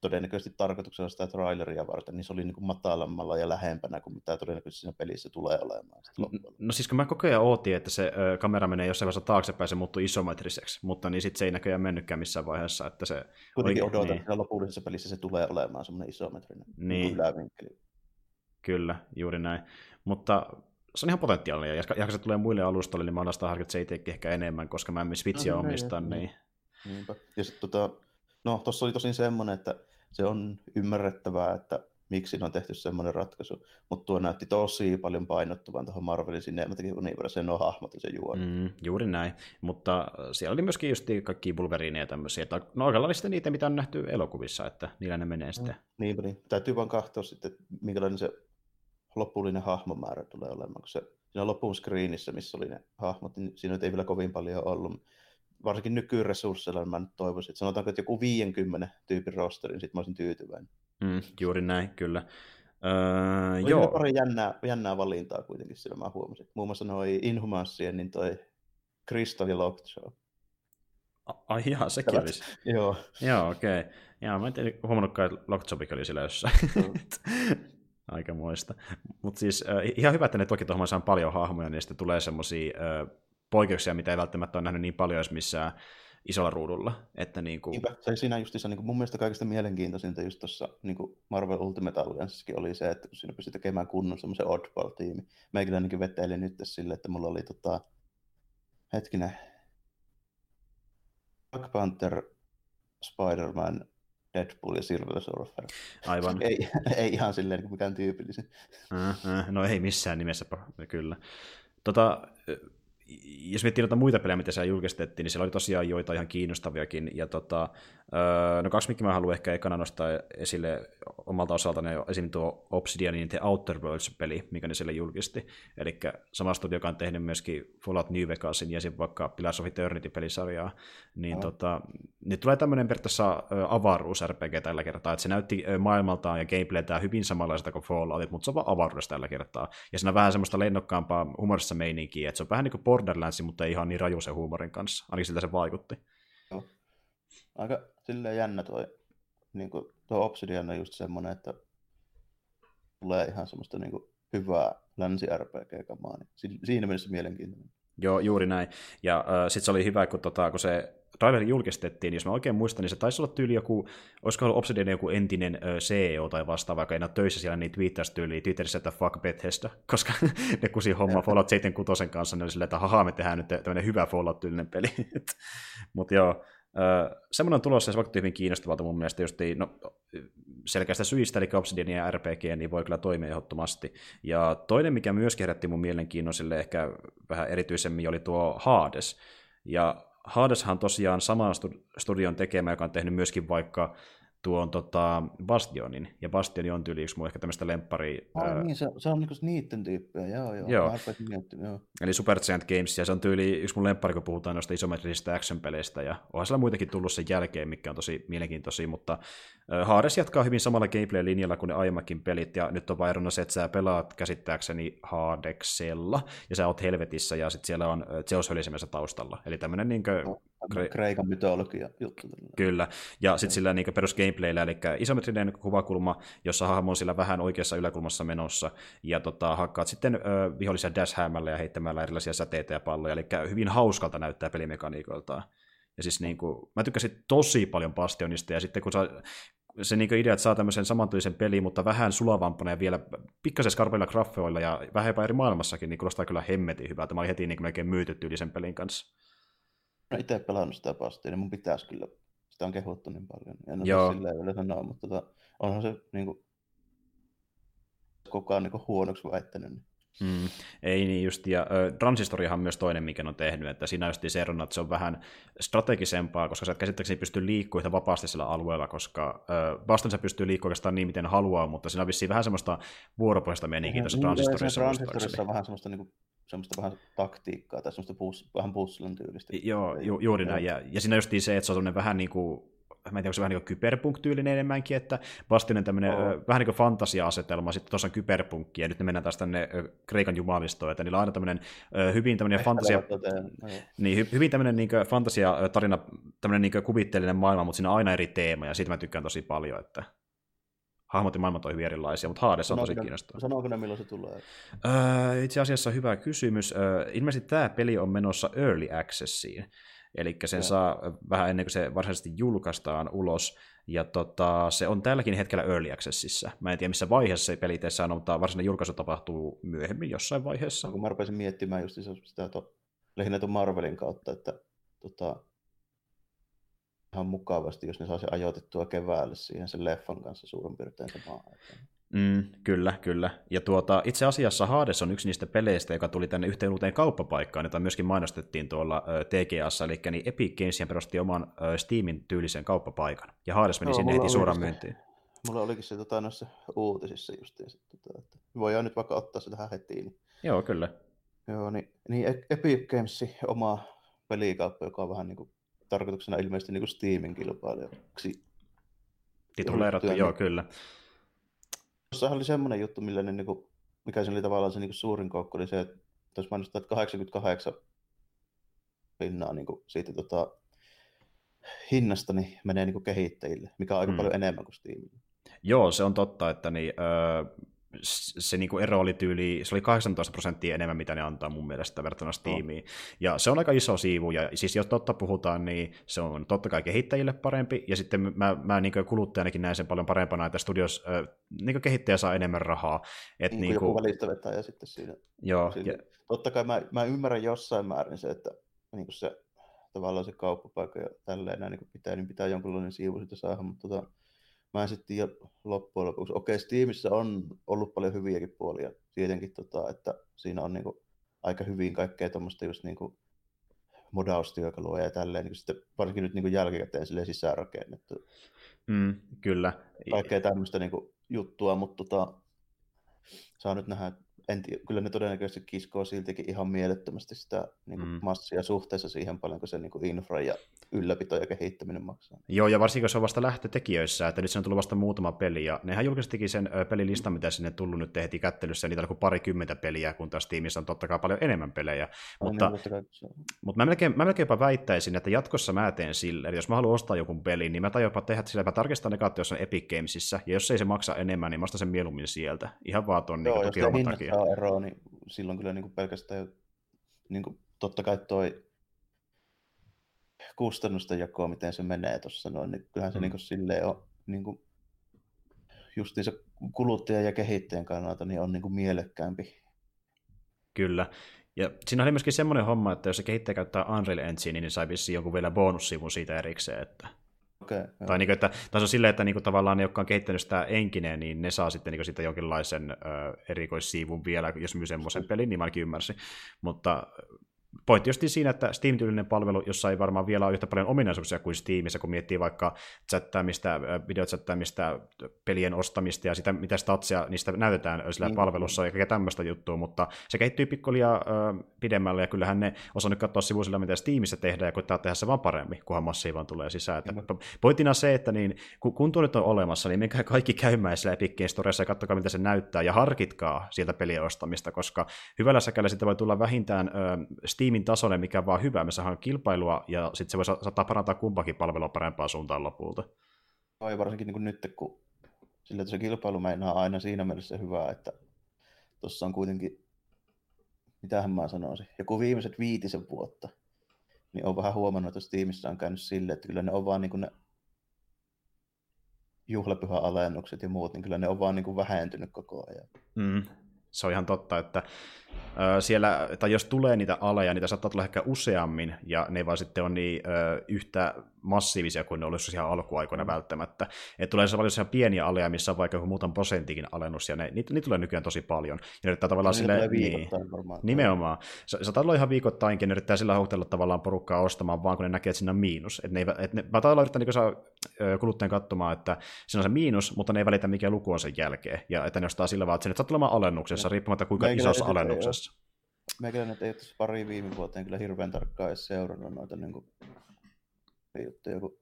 todennäköisesti tarkoituksella sitä traileria varten, niin se oli niin kuin matalammalla ja lähempänä kuin mitä todennäköisesti siinä pelissä tulee olemaan. No, no siis kun mä koko ajan ootin, että se ö, kamera menee jossain vaiheessa taaksepäin, se muuttuu isometriseksi, mutta niin sitten se ei näköjään mennytkään missään vaiheessa. Että se Kuitenkin odotan, niin. että lopullisessa pelissä se tulee olemaan semmoinen isometrinen niin. ylävinkkeli. Kyllä, juuri näin. Mutta se on ihan potentiaalinen, ja kun se tulee muille alustoille, niin mä annan sitä harkita, että se ei tee ehkä enemmän, koska mä en Switchia no, omista, niin... niin... Niinpä. Ja sitten tota, no tuossa oli tosin semmoinen, että se on ymmärrettävää, että miksi on tehty semmoinen ratkaisu, mutta tuo näytti tosi paljon painottuvan tuohon Marvelin Cinematic Universeen nuo hahmot ja se juoni. Mm, juuri näin, mutta siellä oli myöskin just kaikki Bulverineja ja tämmöisiä, että no aika lailla niitä, mitä on nähty elokuvissa, että niillä ne menee sitten. Mm, niin, niin, täytyy vaan katsoa sitten, minkälainen se loppullinen hahmomäärä tulee olemaan, kun se siinä loppuun screenissä, missä oli ne hahmot, niin siinä ei vielä kovin paljon ollut, varsinkin nykyresursseilla, niin mä nyt toivoisin, että sanotaanko, että joku 50 tyypin rosterin, niin sitten mä olisin tyytyväinen. Mm, juuri näin, kyllä. Öö, Oli joo. pari jännää, jännää valintaa kuitenkin sillä mä huomasin. Muun muassa noi Inhumansien, niin toi Crystal ja Lockjaw. Ai ihan, sekin olisi. joo. Joo, okei. Okay. Joo, mä en tiedä, huomannutkaan, että Lockjaw oli sillä jossain. Mm. Aika muista. Mutta siis äh, ihan hyvä, että ne toki tuohon saa paljon hahmoja, niin sitten tulee semmoisia äh, poikkeuksia, mitä ei välttämättä ole nähnyt niin paljon jos missään isolla ruudulla. Että niin kuin... Niinpä, se siinä justissa, niin kuin mun mielestä kaikista mielenkiintoisinta just tuossa niin Marvel Ultimate Alliancessakin oli se, että siinä pystyi tekemään kunnon semmoisen oddball-tiimi. Meikin ainakin veteili nyt sille, että mulla oli tota, hetkinen, Black Panther, Spider-Man, Deadpool ja Silver Surfer. Aivan. ei, ei ihan silleen niin mikään tyypillisin. no ei missään nimessä, kyllä. Tota, jos miettii noita muita pelejä, mitä siellä julkistettiin, niin siellä oli tosiaan joita ihan kiinnostaviakin. Ja tota, no kaksi, mikä mä haluan ehkä ekana nostaa esille omalta osalta, ne esim. tuo Obsidianin The Outer Worlds-peli, mikä ne siellä julkisti. Eli sama studio, joka on tehnyt myöskin Fallout New Vegasin ja sitten vaikka Pillars of Eternity-pelisarjaa, niin oh. tota, nyt tulee tämmöinen periaatteessa avaruus-RPG tällä kertaa, että se näytti maailmaltaan ja gameplayltään hyvin samanlaista kuin Falloutit, mutta se on vaan avaruudessa tällä kertaa. Ja siinä on vähän semmoista lennokkaampaa humorissa meininkiä, että se on vähän niin kuin Borderlands, mutta ei ihan niin raju se huumorin kanssa. Ainakin siltä se vaikutti. Joo. Aika silleen jännä toi, niin kuin, tuo Obsidian on just semmoinen, että tulee ihan semmoista niin kuin, hyvää länsi-RPG-kamaa, niin siinä mielessä mielenkiintoinen. Joo, juuri näin. Ja äh, sitten se oli hyvä, kun, tota, kun se traileri julkistettiin, niin jos mä oikein muistan, niin se taisi olla tyyli joku, olisiko ollut Obsidian joku entinen CEO tai vastaava, joka ole töissä siellä, niin twiittasi tyyli Twitterissä, että fuck Bethesda, koska ne kusi homma Fallout 76 kanssa, ne oli silleen, että haha, me tehdään nyt tämmöinen hyvä Fallout-tyylinen peli. Mutta joo, semmoinen on tulossa, se vaikuttaa hyvin kiinnostavalta mun mielestä, just no, selkeästä syistä, eli Obsidian ja RPG, niin voi kyllä toimia ehdottomasti. Ja toinen, mikä myös herätti mun mielenkiinnon sille ehkä vähän erityisemmin, oli tuo Hades. Ja Hadeshan tosiaan saman studion tekemä, joka on tehnyt myöskin vaikka tuon tota, Bastionin, ja Bastion on tyyli yksi mun ehkä tämmöistä lemppari... Ai ää... niin, se, se on niinku niitten tyyppejä, joo joo. joo. Mietti, joo. Eli Super Giant Games, ja se on tyyli yksi mun lemppari, kun puhutaan noista isometrisistä action-peleistä, ja onhan siellä muitakin tullut sen jälkeen, mikä on tosi mielenkiintoisia, mutta äh, Hades jatkaa hyvin samalla gameplay-linjalla kuin ne aiemmakin pelit, ja nyt on vain se, että sä pelaat käsittääkseni Hadeksella, ja sä oot helvetissä, ja sitten siellä on Zeus taustalla, eli tämmöinen niinkö, no Kreikan mytologia juttu. Kyllä, ja sitten sillä niin perus gameplayllä, eli isometrinen kuvakulma, jossa hahmo on sillä vähän oikeassa yläkulmassa menossa, ja tota, hakkaat sitten ö, vihollisia dash ja heittämällä erilaisia säteitä ja palloja, eli hyvin hauskalta näyttää pelimekaniikoiltaan. Ja siis niin kuin, mä tykkäsin tosi paljon Bastionista, ja sitten kun saa, se niin idea, että saa tämmöisen samantyisen peli, mutta vähän sulavampana ja vielä pikkasen skarpeilla graffeoilla ja vähän eri maailmassakin, niin kuulostaa kyllä hemmetin hyvältä. Mä olin heti niin melkein myyty tyylisen pelin kanssa. No itse pelannut sitä Bastionia, niin mun pitäisi kyllä. Sitä on kehuttu niin paljon. En ole silleen vielä sanoa, mutta tota, onhan se niin kuin, koko ajan niin huonoksi väittänyt. Niin Mm, ei niin just, ja ö, Transistorihan on myös toinen, mikä on tehnyt, että siinä just se erona, että se on vähän strategisempaa, koska sä et käsittääkseni pysty liikkumaan vapaasti sillä alueella, koska ö, vastaan sä pystyy liikkumaan oikeastaan niin, miten haluaa, mutta siinä on vissiin vähän semmoista vuoropohjaista menikin tuossa Transistorissa. Transistorissa on vähän semmoista niin kuin semmoista vähän taktiikkaa tai semmoista bus, vähän puzzlen tyylistä. Joo, ju, juuri näin. Ja, ja siinä just se, että se on vähän niin kuin mä en tiedä, onko se vähän niin kuin kyberpunk-tyylinen enemmänkin, että Bastionen tämmöinen oh. vähän niin kuin fantasia-asetelma, sitten tuossa on kyberpunkki, ja nyt ne mennään taas tänne Kreikan jumalistoon, että niillä on aina tämmöinen hyvin tämmöinen fantasia, niin, hyvin tämmöinen niin fantasia-tarina, tämmöinen niin kuvitteellinen maailma, mutta siinä on aina eri teema, ja siitä mä tykkään tosi paljon, että hahmot ja maailmat on hyvin erilaisia, mutta Hades on tosi kiinnostava. Sanooko ne, milloin se tulee? Öö, itse asiassa hyvä kysymys. Öö, ilmeisesti tämä peli on menossa Early Accessiin, Eli sen ja. saa vähän ennen kuin se varsinaisesti julkaistaan ulos, ja tota, se on tälläkin hetkellä Early Accessissa. Mä en tiedä, missä vaiheessa se peli on, mutta varsinainen julkaisu tapahtuu myöhemmin jossain vaiheessa. Kun mä rupesin miettimään just sitä to, lähinnä tuon Marvelin kautta, että tota, ihan mukavasti, jos ne saisi ajoitettua keväälle siihen sen leffan kanssa suurin piirtein samaan aikaan. Mm, kyllä, kyllä. Ja tuota, itse asiassa Hades on yksi niistä peleistä, joka tuli tänne yhteen uuteen kauppapaikkaan, jota myöskin mainostettiin tuolla TGAssa, eli niin Epic Games perusti oman Steamin tyylisen kauppapaikan. Ja Hades meni no, sinne heti suoraan myyntiin. Mulla olikin se tota, noissa uutisissa justiin, tota, että voidaan nyt vaikka ottaa se tähän heti. Niin... Joo, kyllä. Joo, niin, niin e- Epic Games oma pelikauppa, joka on vähän niin kuin, tarkoituksena ilmeisesti niin kuin Steamin kilpailijaksi. Tituleerattu, joo, kyllä. Tuossahan oli semmoinen juttu, millä ne, niin kuin, mikä se oli tavallaan se niin kuin suurin koukku, oli se, että tuossa mainostaa, että 88 pinnaa niin kuin siitä tota, hinnasta niin menee niin kuin kehittäjille, mikä on aika hmm. paljon enemmän kuin Steamille. Joo, se on totta, että niin, öö, se niinku ero oli tyyli, se oli 18 prosenttia enemmän, mitä ne antaa mun mielestä verrattuna Steamiin. Oh. Ja se on aika iso siivu, ja siis jos totta puhutaan, niin se on totta kai kehittäjille parempi, ja sitten mä, mä niin kuluttajanakin näen sen paljon parempana, että studios, äh, niin kehittäjä saa enemmän rahaa. Et niin, niin joku välistävetäjä sitten siinä. Joo. Siinä. Ja... Totta kai mä, mä ymmärrän jossain määrin se, että niin se tavallaan se kauppapaikka ja tälleen näin niin pitää, niin pitää jonkinlainen siivu sitten saada, mutta tota, mä en sitten jo loppujen lopuksi, okei Steamissa on ollut paljon hyviäkin puolia tietenkin, tota, että siinä on niinku aika hyvin kaikkea tuommoista just niinku modaustyökalua ja tälleen, niin sitten varsinkin nyt niinku jälkikäteen silleen sisäänrakennettu. Mm, kyllä. Kaikkea tämmöistä niinku juttua, mutta tota, saa nyt nähdä, en tiedä, kyllä ne todennäköisesti kiskoo siltikin ihan mielettömästi sitä niin kuin mm. massia suhteessa siihen paljonko se niin kuin infra ja ylläpito ja kehittäminen maksaa. Joo, ja varsinkin se on vasta lähtötekijöissä, että nyt se on tullut vasta muutama peli, ja nehän julkistikin sen pelilistan, mitä sinne tullut nyt heti kättelyssä, niitä on kuin parikymmentä peliä, kun taas tiimissä on totta kai paljon enemmän pelejä. No, mutta, niin, mutta mä, melkein, mä melkeinpä väittäisin, että jatkossa mä teen sille, että jos mä haluan ostaa jonkun pelin, niin mä tain jopa tehdä sillä, että mä tarkistan eka, jos on Epic Gamesissa, ja jos ei se maksa enemmän, niin mä ostan sen mieluummin sieltä, ihan vaan tuon niin takia. Joo, eroa, niin silloin kyllä niin kuin pelkästään niin kuin, totta kai toi kustannusten jakoa, miten se menee tuossa noin, niin kyllähän se mm. niin kuin, silleen on niin kuin, justiinsa kuluttajan ja kehittäjän kannalta niin on niin kuin mielekkäämpi. Kyllä. Ja siinä oli myöskin semmoinen homma, että jos se kehittäjä käyttää Unreal Engine, niin sai vissiin jonkun vielä bonussivun siitä erikseen. Että... Okay, tai niin kuin, että tässä on silleen, että niin kuin, tavallaan ne, jotka on kehittänyt sitä enkineen, niin ne saa sitten niin kuin, sitä jonkinlaisen ö, erikoissiivun vielä, jos myy semmoisen pelin, niin mä ainakin ymmärsin. Mutta pointti just siinä, että Steam-tyylinen palvelu, jossa ei varmaan vielä ole yhtä paljon ominaisuuksia kuin Steamissa, kun miettii vaikka chattaamista, videochattaamista, pelien ostamista ja sitä, mitä statsia niistä näytetään sillä niin. palvelussa ja kaikkea tämmöistä juttua, mutta se kehittyy pikkulia äh, pidemmälle ja kyllähän ne osaa nyt katsoa sivuisilla, mitä Steamissa tehdään ja koittaa tehdä se vaan paremmin, kunhan massi vaan tulee sisään. Että mm. Pointtina se, että niin, kun, kun tuo nyt on olemassa, niin menkää kaikki käymään sillä Epic Games ja katsokaa, mitä se näyttää ja harkitkaa sieltä pelien ostamista, koska hyvällä säkällä sitten voi tulla vähintään äh, Steamin minimiin tasoinen, mikä on vaan hyvä. Me saadaan kilpailua, ja sitten se voi saattaa parantaa kumpakin palvelua parempaan suuntaan lopulta. Joo, varsinkin niin kuin nyt, kun sillä se kilpailu meinaa aina siinä mielessä hyvää, että tuossa on kuitenkin, mitähän mä sanoisin, joku viimeiset viitisen vuotta, niin on vähän huomannut, että tiimissä on käynyt silleen, että kyllä ne on vaan niin kuin ne juhlapyhäalennukset ja muut, niin kyllä ne on vaan niin kuin vähentynyt koko ajan. Mm, se on ihan totta, että siellä, tai jos tulee niitä aleja, niitä saattaa tulla ehkä useammin, ja ne vaan sitten on niin ö, yhtä massiivisia kuin ne olisi ihan alkuaikoina mm. välttämättä. Et tulee se paljon sellaisia pieniä aleja, missä on vaikka joku muutaman prosenttikin alennus, ja ne, niitä, niitä tulee nykyään tosi paljon. Ja ne tavallaan sille, niin, nimenomaan. Se, se olla ihan viikoittainkin, ne yrittää sillä houkutella tavallaan porukkaa ostamaan, vaan kun ne näkee, että siinä on miinus. Et ne, et ne, mä olla yrittää niin saa kuluttajan katsomaan, että siinä on se miinus, mutta ne ei välitä mikä luku on sen jälkeen. Ja että ne ostaa sillä vaan, että se nyt saattaa olla alennuksessa, riippumatta kuinka isossa alennuksessa. Meikäläinen ei ole tässä pari viime vuoteen kyllä hirveän tarkkaan edes seurannut noita niin kuin, juttuja, kun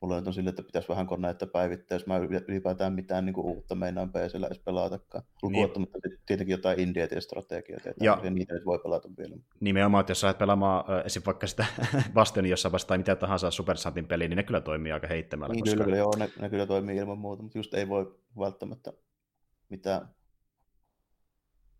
mulla on sille, että pitäisi vähän koneetta päivittää, jos mä ylipäätään mitään niin kuin uutta meinaan PCllä edes pelatakaan. Lukuottamatta niin. tietenkin jotain indie ja strategioita, ja, ja niitä voi pelata vielä. Nimenomaan, että jos sä pelaamaan äh, esim. vaikka sitä Bastionin jossain vastaan mitä tahansa Super Santin peliä, niin ne kyllä toimii aika heittämällä. Niin, koska... kyllä, joo, ne, ne, kyllä toimii ilman muuta, mutta just ei voi välttämättä mitään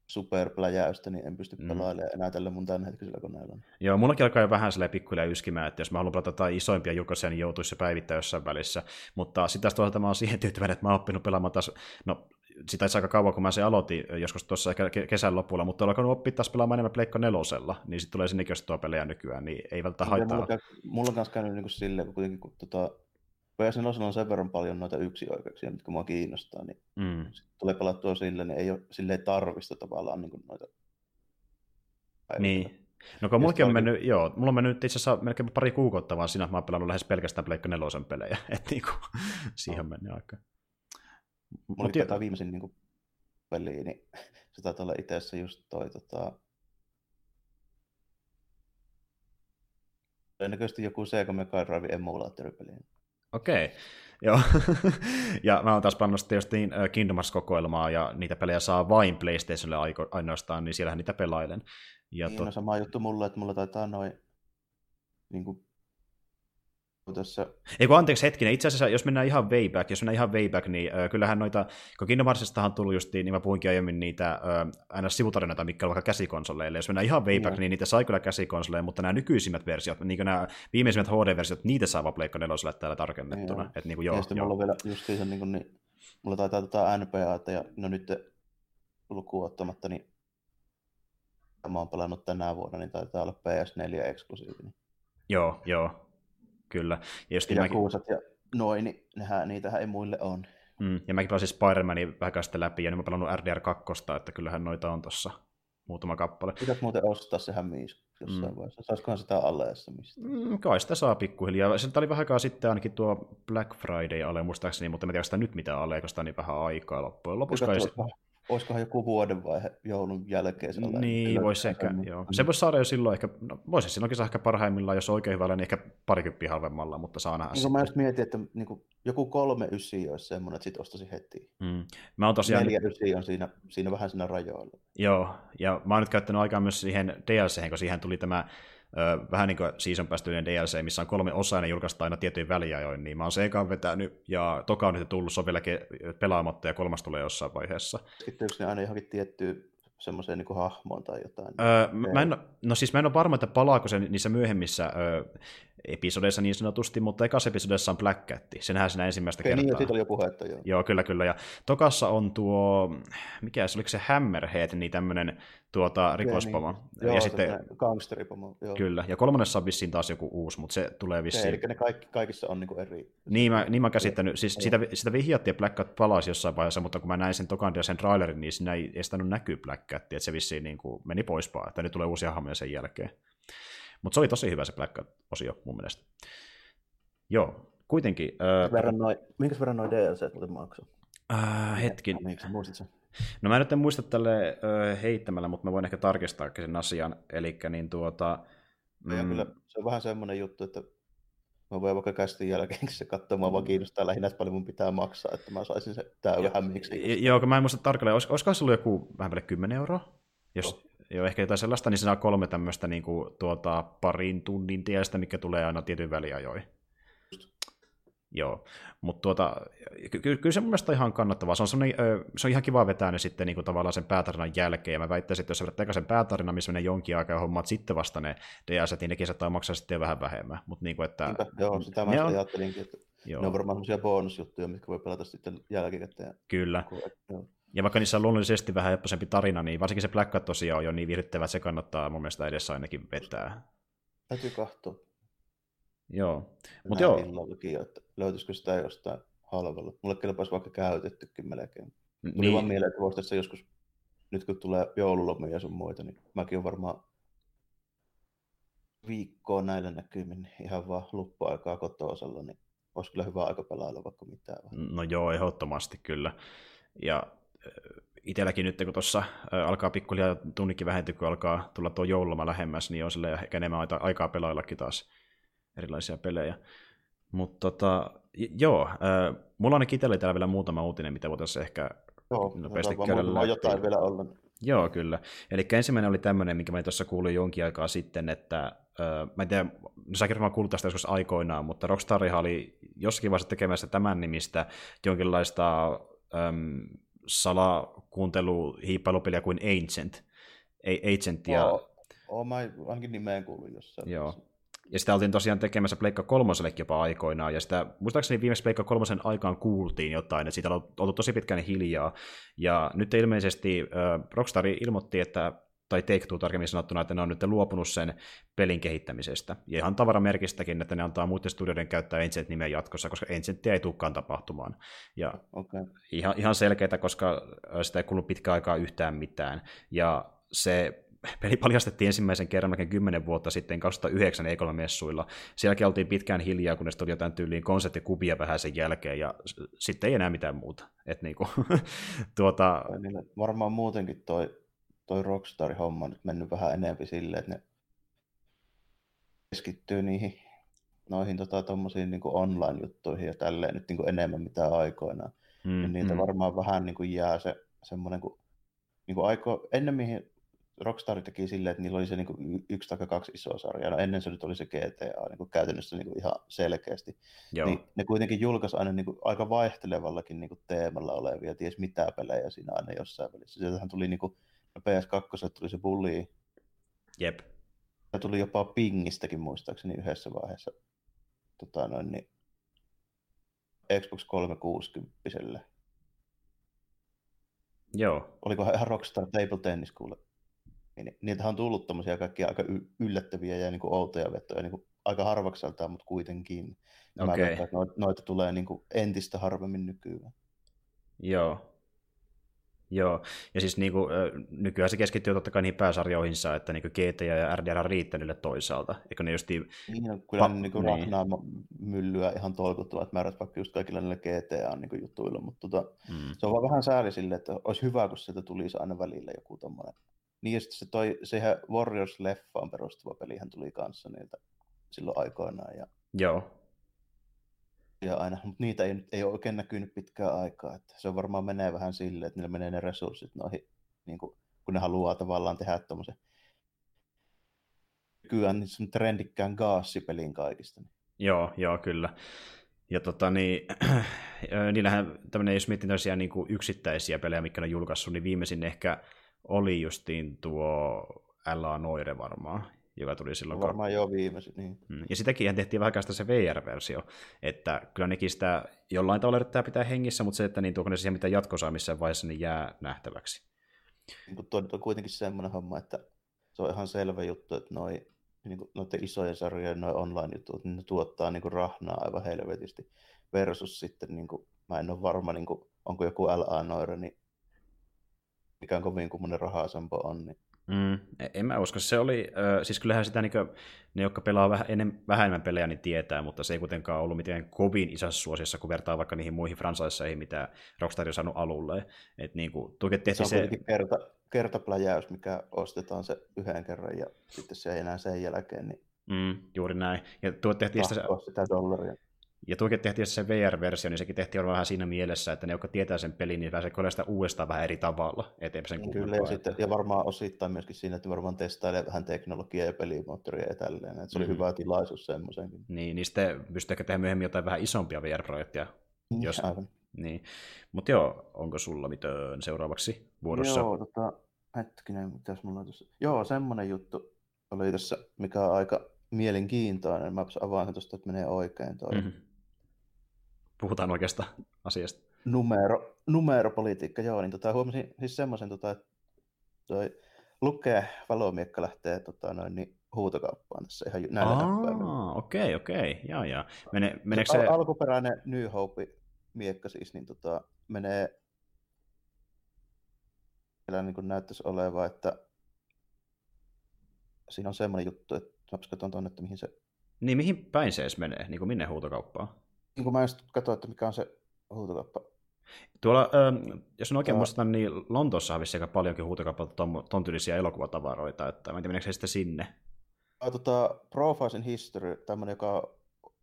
superpläjäystä, niin en pysty mm. pelailemaan enää tällä mun tämänhetkisellä koneella. Joo, mullakin alkaa jo vähän silleen pikkuhiljaa yskimään, että jos mä haluan pelata jotain isoimpia julkaisuja, niin joutuisi se päivittää jossain välissä. Mutta sitten taas toisaalta mä oon siihen tyytyväinen, että mä oon oppinut pelaamaan taas, no sitä aika kauan, kun mä se aloitin, joskus tuossa ehkä kesän lopulla, mutta olen alkanut oppia taas pelaamaan enemmän Pleikka nelosella, niin sitten tulee sinnekin tuo pelejä nykyään, niin ei välttämättä haittaa. Mulla, mulla on myös käynyt niin kuin silleen, kun kuitenkin kun tota, PS4 on sen verran paljon noita yksioikeuksia, mitkä mua kiinnostaa, niin mm. tulee pelattua sille, niin ei ole silleen tarvista tavallaan niin noita Niin. No kun mullakin on mennyt, joo, mulla on mennyt itse asiassa melkein pari kuukautta vaan siinä, että mä oon pelannut lähes pelkästään Pleikka nelosen pelejä, että niinku, siihen mennyt aika. Mulla oli tätä viimeisin niinku peli, niin se taitaa olla itse just toi tota, todennäköisesti joku Sega Mega Drive emulaattoripeli. Okei, okay. joo. ja mä oon taas pannut tietysti niin, Kingdom Hearts-kokoelmaa, ja niitä pelejä saa vain PlayStationille ainoastaan, niin siellähän niitä pelailen. Ja niin, to... no sama juttu mulle, että mulla taitaa noin niin kuin tässä... Ei kun anteeksi hetkinen, itse asiassa jos mennään ihan way back, jos mennään ihan way back, niin äh, kyllähän noita, kun Kingdom Heartsistahan tullut just, niin mä puhuinkin aiemmin niitä äh, aina sivutarinoita, mikä on vaikka käsikonsoleille. Jos mennään ihan way back, no. niin niitä sai kyllä käsikonsoleille, mutta nämä nykyisimmät versiot, niin kuin nämä viimeisimmät HD-versiot, niitä saa vaan Pleikka 4 täällä tarkennettuna. Joo. Et, niin kuin, joo, ja sitten joo. mulla on vielä just se, niin, kuin, niin mulla taitaa tota NPA, ja no nyt lukuun ottamatta, niin mä oon pelannut tänä vuonna, niin taitaa olla PS4-eksklusiivinen. Joo, joo. Kyllä. Ja, just ja mäkin... kuusat ja noin, niin nehän, niitähän ei muille on. Mm, ja mäkin pelasin Spider-Manin vähän sitten läpi, ja nyt mä pelannut RDR2, että kyllähän noita on tuossa muutama kappale. Pitäisi muuten ostaa se hämiis jossain mm. vaiheessa. Saisikohan sitä aleessa mistä? Mm, kai sitä saa pikkuhiljaa. Se oli vähän aikaa sitten ainakin tuo Black Friday-ale muistaakseni, mutta mä tiedän sitä nyt mitä ale, koska niin vähän aikaa loppujen lopuksi. Kai olisikohan joku vuodenvaihe joulun jälkeen sellainen. Niin, voisi ehkä, joo. Se voisi saada jo silloin ehkä, no voisi silloinkin saa ehkä parhaimmillaan, jos oikein hyvällä, niin ehkä parikymppiä halvemmalla, mutta saa nähdä niin mä just mietin, että niin kuin, joku kolme ysi olisi semmoinen, että sit ostaisin heti. Mm. Mä oon tosiaan... Neljä ysi on siinä, siinä vähän siinä rajoilla. Joo, ja mä oon nyt käyttänyt aikaa myös siihen DLC, kun siihen tuli tämä vähän niin kuin season päästöinen DLC, missä on kolme osaa ja julkaistaan aina tietyin väliajoin, niin mä oon se ekan vetänyt, ja toka on nyt tullut, se on vielä pelaamatta, ja kolmas tulee jossain vaiheessa. Keskittyykö ne aina johonkin tiettyyn semmoiseen niin hahmoon tai jotain? Öö, mä en, no siis mä en ole varma, että palaako se niissä myöhemmissä öö, episodeissa niin sanotusti, mutta ekassa episodessa on Black Cat. Se nähdään siinä ensimmäistä okay, kertaa. Niin, siitä oli jo puhetta, joo. Joo, kyllä, kyllä. Ja tokassa on tuo, mikä se, oliko se Hammerhead, niin tämmöinen tuota, rikospomo. Niin. Ja joo, sitten, gangsteripomo, joo. Kyllä, ja kolmannessa on vissiin taas joku uusi, mutta se tulee vissiin. Eli ne kaikki, kaikissa on niinku eri. Niin mä, niin mä käsittänyt, siis sitä, sitä vihjattiin, että Black Cat palasi jossain vaiheessa, mutta kun mä näin sen tokan ja sen trailerin, niin siinä ei estänyt näkyy Black Cat, että se vissiin niin kuin meni pois vaan, että nyt tulee uusia hahmoja sen jälkeen. Mutta se oli tosi hyvä se Black Cat-osio mun mielestä. Joo, kuitenkin. Äh, verran noi, minkä verran noin DLC maksaa? Äh, hetkin. Miksi muistit sen? No mä en nyt en muista tälle äh, heittämällä, mutta mä voin ehkä tarkistaa sen asian. Eli niin tuota... Mm, kyllä, se on vähän semmoinen juttu, että mä voin vaikka kästin jälkeen se katsomaan, vaan kiinnostaa lähinnä, että paljon mun pitää maksaa, että mä saisin se täyden hämmiksi. Joo, kun mä en muista tarkalleen, olis, olisiko se ollut joku vähän päälle 10 euroa? Jos, Joo, ehkä jotain sellaista, niin se saa kolme tämmöistä niin kuin, tuota, parin tunnin tiestä, mikä tulee aina tietyn väliajoin. Joo, mutta tuota, ky- ky- kyllä se mun mielestä on ihan kannattavaa. Se on, se on ihan kiva vetää ne sitten niin kuin tavallaan sen päätarinan jälkeen, ja mä väittäisin, että jos sä vedät sen päätarina, missä menee jonkin aikaa ja hommaat sitten vasta ne DLCt, niin nekin saattaa maksaa sitten vähän vähemmän. Mut niin kuin, että, Niinpä, joo, sitä mä ne on... ajattelinkin, että joo, ne on varmaan sellaisia bonusjuttuja, mitkä voi pelata sitten jälkikäteen. kyllä. Joo. Ja vaikka niissä on luonnollisesti vähän hepposempi tarina, niin varsinkin se Black Cat tosiaan on jo niin viihdyttävä, että se kannattaa mun mielestä edes ainakin vetää. Täytyy katsoa. Joo, Mut joo. illallakin, että löytyisikö sitä jostain halvalla. Mulle kelpaisi vaikka käytettykin melkein. Tuli niin. vaan mieleen, että voisi tässä joskus, nyt kun tulee joululomia ja sun muita, niin mäkin on varmaan viikkoa näillä näkymin ihan vaan luppuaikaa kotoosalla, niin olisi kyllä hyvä aika pelailla vaikka mitään. no joo, ehdottomasti kyllä. Ja itselläkin nyt, kun tuossa alkaa pikkuhiljaa tunnikin vähentyä, kun alkaa tulla tuo joululoma lähemmäs, niin on sille ehkä enemmän aikaa pelaillakin taas erilaisia pelejä. Mutta tota, joo, äh, mulla on ainakin itsellä täällä vielä muutama uutinen, mitä voitaisiin ehkä Joo, nopeasti käydä läpi. jotain vielä olla. Joo, kyllä. Eli ensimmäinen oli tämmöinen, minkä mä tuossa kuulin jonkin aikaa sitten, että äh, mä en tiedä, no säkin varmaan kuullut tästä joskus aikoinaan, mutta Rockstarihan oli jossakin vaiheessa tekemässä tämän nimistä jonkinlaista äm, salakuunteluhiippailupeliä kuin Ancient. A- Agent ja, Oo, oo, mä ainakin nimeen kuulin jossain. Joo. Ja sitä oltiin tosiaan tekemässä Pleikka kolmosellekin jopa aikoinaan, ja sitä muistaakseni viimeksi Pleikka kolmosen aikaan kuultiin jotain, että siitä on oltu tosi pitkään hiljaa, ja nyt ilmeisesti äh, Rockstar ilmoitti, että tai Take-Two tarkemmin sanottuna, että ne on nyt luopunut sen pelin kehittämisestä. Ja ihan tavaramerkistäkin, että ne antaa muiden studioiden käyttää Ancient-nimeä jatkossa, koska Ancientia ei tulekaan tapahtumaan. Ja. Okay. ihan, ihan selkeää, koska sitä ei kulunut pitkään aikaa yhtään mitään. Ja se peli paljastettiin ensimmäisen kerran melkein 10 vuotta sitten 2009 E3-messuilla. Sielläkin oltiin pitkään hiljaa, kunnes tuli jotain tyyliin konseptikuvia vähän sen jälkeen, ja sitten ei enää mitään muuta. Et niinku, tuota, niille varmaan muutenkin toi, toi Rockstar-homma on nyt mennyt vähän enemmän silleen, että ne keskittyy niihin noihin tota, tommosiin niin online-juttuihin ja tälleen nyt niin kuin enemmän mitä aikoinaan. mm, Mm, niitä mm, varmaan vähän niin kuin jää se semmoinen, kun, niin kuin aiko, ennen mihin Rockstar teki silleen, että niillä oli se niin kuin y- yksi tai kaksi isoa sarjaa. No ennen se nyt oli se GTA niin kuin käytännössä niin kuin ihan selkeästi. joo, Niin ne kuitenkin julkaisi aina niin kuin aika vaihtelevallakin niin kuin teemalla olevia, ties mitä pelejä siinä aina jossain välissä. Sieltähän tuli niin kuin, no PS2 tuli se Bully, jep, ja tuli jopa Pingistäkin muistaakseni yhdessä vaiheessa tota noin, niin Xbox 360 joo, Olikohan ihan Rockstar Table Tennis kuule? Niin, niitähän on tullut tommosia kaikkia aika yllättäviä ja niin kuin outoja vetoja, niin kuin aika harvakseltaan, mutta kuitenkin. Mä veikkaan, että noita, noita tulee niin kuin entistä harvemmin nykyään. joo. Joo, ja siis niinku, ö, nykyään se keskittyy totta kai niihin pääsarjoihinsa, että niinku GTA ja RDR on riittänyt toisaalta. Eikö ne justiin, Niin, no, kyllä Pa- ne niin kuin niin. ma- myllyä ihan tolkuttomat määrät vaikka just kaikilla niillä GTA niin kuin jutuilla, mutta tota, mm, se on vaan vähän sääli sille, että olisi hyvä, kun sieltä tulisi aina välillä joku tommonen. Niin ja sitten se toi, siihen Warriors-leffaan perustuva pelihän tuli kanssa niiltä silloin aikoinaan ja joo, ja aina, mutta niitä ei, ei ole oikein näkynyt pitkään aikaa. Että se on varmaan menee vähän silleen, että niillä menee ne resurssit noihin, niin kuin, kun ne haluaa tavallaan tehdä tuommoisen nykyään niin trendikkään gaassipelin kaikista. Niin. Joo, joo, kyllä. Ja tota niin, niillähän tämmöinen, jos miettii tämmöisiä niin kuin yksittäisiä pelejä, mitkä ne on julkaissut, niin viimeisin ehkä oli justiin tuo L.A. Noire varmaan, joka tuli silloin. Varmaan jo viimeisin. Niin. Mm, Ja sitäkin ihan tehtiin vähän se VR-versio, että kyllä nekin sitä jollain tavalla yrittää pitää hengissä, mutta se, että niin tuoko ne siihen mitään jatkosaa missään vaiheessa, niin jää nähtäväksi. Toi on kuitenkin semmoinen homma, että se on ihan selvä juttu, että noi, niin kuin, noiden isojen sarjojen noi online-jutut, niin ne tuottaa niin kuin rahnaa aivan helvetisti. Versus sitten, niin kuin, mä en ole varma, niin kuin, onko joku LA Noire, niin mikä on kovin kummonen rahasampo on. Niin. Mm, en mä usko. Se oli, äh, siis kyllähän sitä niin kuin, ne, jotka pelaa vähän, enem, vähän enemmän pelejä, niin tietää, mutta se ei kuitenkaan ollut mitenkään kovin isossa suosiossa, kun vertaa vaikka niihin muihin franchiseihin, mitä Rockstar on saanut alulle. Et niin kuin, Se on se, kerta, kertapläjäys, mikä ostetaan se yhden kerran ja sitten se ei enää sen jälkeen, niin mm, juuri näin. Ja tuo tehtiin sitä, sitä dollaria. Ja tuokin tehtiin se VR-versio, niin sekin tehtiin vähän siinä mielessä, että ne, jotka tietää sen pelin, niin pääsee sitä uudestaan vähän eri tavalla eteenpäin sen Kyllä, ja, sitten, ja varmaan osittain myöskin siinä, että varmaan testailee vähän teknologiaa ja pelimoottoria ja tälleen. Että se oli mm. hyvä tilaisuus semmoisenkin. Niin, niin sitten pystyy tehdä myöhemmin jotain vähän isompia VR-projekteja. Niin, jos... Aivan. Niin. Mutta joo, onko sulla mitään seuraavaksi vuorossa? Joo, tota, hetkinen, mitäs mulla on tuossa? Joo, semmoinen juttu oli tässä, mikä on aika mielenkiintoinen. Mä avaan sen tuosta, että menee oikein toi. Mm-hmm. Puhutaan oikeasta asiasta. Numero, numeropolitiikka, joo, niin tota, huomasin siis semmoisen, tota, että toi lukee valomiekka lähtee tota, noin, niin huutokauppaan tässä ihan näillä näppäimillä. Okei, okei, jaa, jaa. Mene, meneekö se... Alkuperäinen New Hope miekka siis, niin tota, menee siellä niin kuin näyttäisi oleva, että siinä on semmoinen juttu, että mä katson tuonne, että mihin se... Niin, mihin päin se edes menee? Niin kuin minne huutokauppaan? Niin kuin mä just katsoin, että mikä on se huutokauppa. Tuolla, ähm, jos on oikein muistan, niin Lontoossa on aika paljonkin huutokauppalta ton, ton tyylisiä elokuvatavaroita, että mä en tiedä, meneekö se sitten sinne? Tota, Profiles in History, tämmöinen, joka on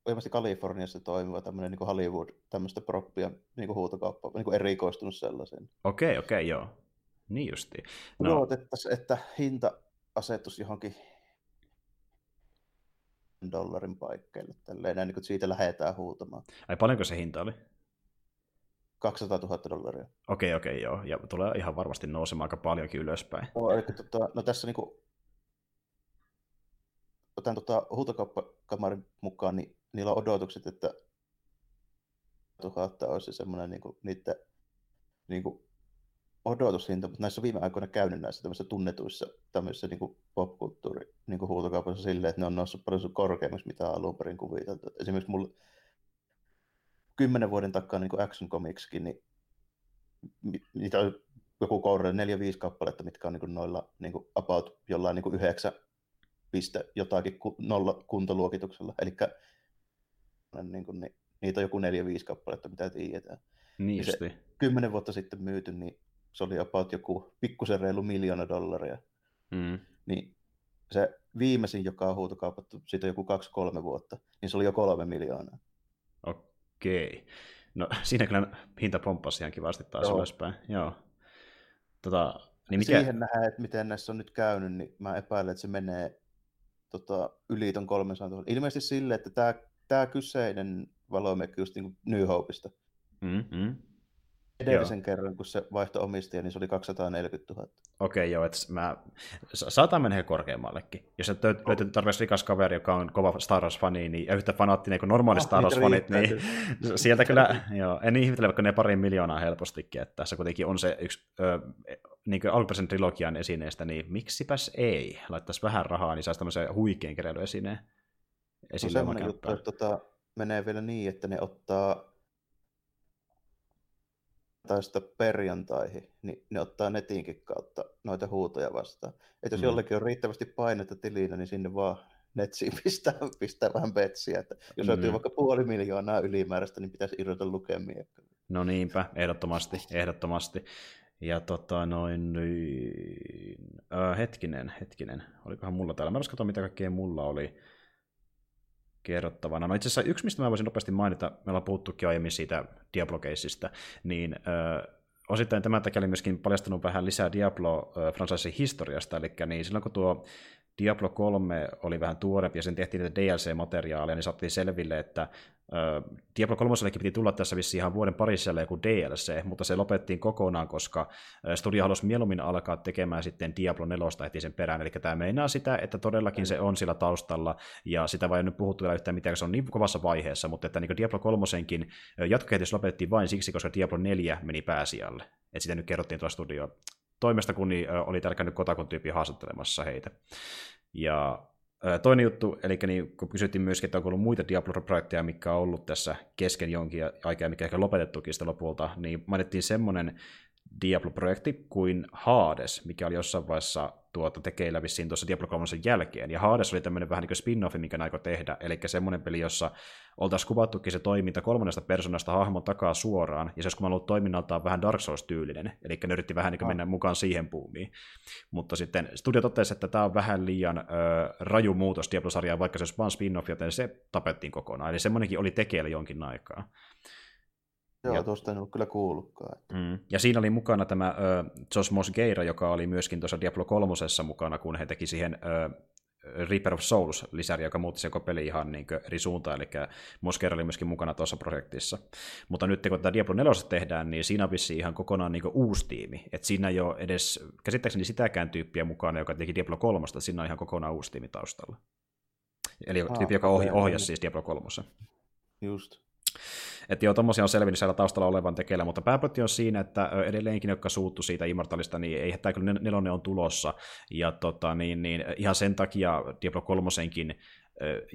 ilmeisesti Kaliforniassa toimiva tämmöinen niin Hollywood, tämmöistä proppia, niin kuin huutokauppa, niin kuin erikoistunut sellaiseen. Okei, okay, okei, okay, joo. Niin justi. No. Odotettaisiin, että hinta asetus johonkin dollarin paikkeille. Tälleen, näin, niin kuin siitä lähdetään huutamaan. Ai paljonko se hinta oli? 200 000 dollaria. Okei, okei, joo. Ja tulee ihan varmasti nousemaan aika paljonkin ylöspäin. No, eli, tota, no tässä niin kuin, otan tota, huutokauppakamarin mukaan, niin niillä on odotukset, että tuhatta olisi semmoinen niin kuin, niiden niin kuin, odotushinta, mutta näissä on viime aikoina käynyt näissä tämmöisissä tunnetuissa tämmöisissä niin popkulttuuri niin huutokaupassa silleen, että ne on noussut paljon korkeammaksi, mitä alun perin kuviteltu. Esimerkiksi mulla kymmenen vuoden takaa niin Action Comicskin, niin niitä on joku kourille neljä, viisi kappaletta, mitkä on niin noilla niin kuin about jollain niin yhdeksän piste jotakin nolla kuntoluokituksella. Eli niin kuin, niin, niitä on joku neljä, viisi kappaletta, mitä tiedetään. Niin se kymmenen vuotta sitten myyty, niin se oli about joku pikkusen reilu miljoona dollaria. Mm. Niin se viimeisin, joka on huutokaupattu siitä joku kaksi-kolme vuotta, niin se oli jo kolme miljoonaa. Okei. No siinä kyllä hinta pomppasi ihan kivasti taas Joo. ylöspäin. Joo. Tota, niin mikä... Siihen nähdään, että miten näissä on nyt käynyt, niin mä epäilen, että se menee tota, yli ton 300 000. Ilmeisesti sille, että tämä, tämä kyseinen valomekki just niin kuin New Hopeista, mm-hmm edellisen joo. kerran, kun se vaihto omistia, niin se oli 240 000. Okei, okay, joo, että mä saatan mennä korkeammallekin. Jos et löytyy oh. tarpeeksi rikas kaveri, joka on kova Star Wars-fani, niin, ja yhtä fanaattinen kuin normaali oh, Star Wars-fanit, niin sieltä kyllä, joo, en ihmetellä vaikka ne pari miljoonaa helpostikin, että tässä kuitenkin on se yksi ö, niin alkuperäisen trilogian esineestä, niin miksipäs ei? Laittaisi vähän rahaa, niin saisi tämmöisen huikean keräilyesineen. No semmoinen juttu, että tota, menee vielä niin, että ne ottaa maanantaista perjantaihin, niin ne ottaa netinkin kautta noita huutoja vastaan. Että jos mm. jollekin on riittävästi painetta tilinä, niin sinne vaan netsiin pistää, pistää vähän betsiä. Että jos mm. löytyy vaikka puoli miljoonaa ylimääräistä, niin pitäisi irrota lukemia. No niinpä, ehdottomasti, ehdottomasti. Ja tota noin, niin, äh, hetkinen, hetkinen, olikohan mulla täällä, mä katsoa mitä kaikkea mulla oli kerrottavana. No itse asiassa yksi, mistä mä voisin nopeasti mainita, me ollaan puhuttukin aiemmin siitä diablo niin ö, osittain tämän takia oli myöskin paljastanut vähän lisää diablo franchisein historiasta, eli niin silloin kun tuo Diablo 3 oli vähän tuorempi ja sen tehtiin niitä DLC-materiaaleja, niin saatiin selville, että Diablo 3 piti tulla tässä vissiin ihan vuoden parissa joku DLC, mutta se lopettiin kokonaan, koska studio halusi mieluummin alkaa tekemään sitten Diablo 4 heti sen perään, eli tämä meinaa sitä, että todellakin se on sillä taustalla, ja sitä vai nyt puhuttu vielä yhtään mitään, se on niin kovassa vaiheessa, mutta että niin Diablo 3 jatkokehitys lopetettiin vain siksi, koska Diablo 4 meni pääsialle. Että sitä nyt kerrottiin tuolla studio toimesta, kun niin, oli täällä käynyt Kotakon tyyppi haastattelemassa heitä. Ja toinen juttu, eli niin, kun kysyttiin myöskin, että onko ollut muita Diablo-projekteja, mikä on ollut tässä kesken jonkin aikaa, mikä ehkä lopetettukin sitä lopulta, niin mainittiin semmoinen Diablo-projekti kuin Hades, mikä oli jossain vaiheessa tuota, tekeillä vissiin tuossa Diablo 3 jälkeen. Ja Hades oli tämmöinen vähän niin kuin spin-offi, mikä aiko tehdä, eli semmoinen peli, jossa oltaisiin kuvattukin se toiminta kolmannesta persoonasta hahmon takaa suoraan, ja se olisi ollut toiminnaltaan vähän Dark Souls-tyylinen, eli ne yritti vähän niin kuin mennä mukaan siihen puumiin. Mutta sitten studio totesi, että tämä on vähän liian ö, raju muutos Diablo-sarjaan, vaikka se olisi vain spin-off, joten se tapettiin kokonaan. Eli semmoinenkin oli tekeillä jonkin aikaa. Joo, ja, tuosta en ollut kyllä kuullutkaan. Mm. Ja siinä oli mukana tämä ö, Josh Mosgeira, joka oli myöskin tuossa Diablo 3 mukana, kun he teki siihen ö, Reaper of Souls-lisäri, joka muutti se peli ihan niin eri suuntaan, eli Mosgeira oli myöskin mukana tuossa projektissa. Mutta nyt kun tämä Diablo 4 tehdään, niin siinä on ihan kokonaan niin uusi tiimi. Et siinä ei ole edes, käsittääkseni sitäkään tyyppiä mukana, joka teki Diablo 3, siinä on ihan kokonaan uusi tiimi taustalla. Eli ah, tyyppi, joka ohjasi ohjasi siis Diablo 3. Just. Että joo, tommosia on selvinnyt siellä taustalla olevan tekeillä, mutta pääpointti on siinä, että edelleenkin, jotka suuttu siitä Immortalista, niin ei tämä kyllä nelonen on tulossa. Ja tota, niin, niin, ihan sen takia Diablo 3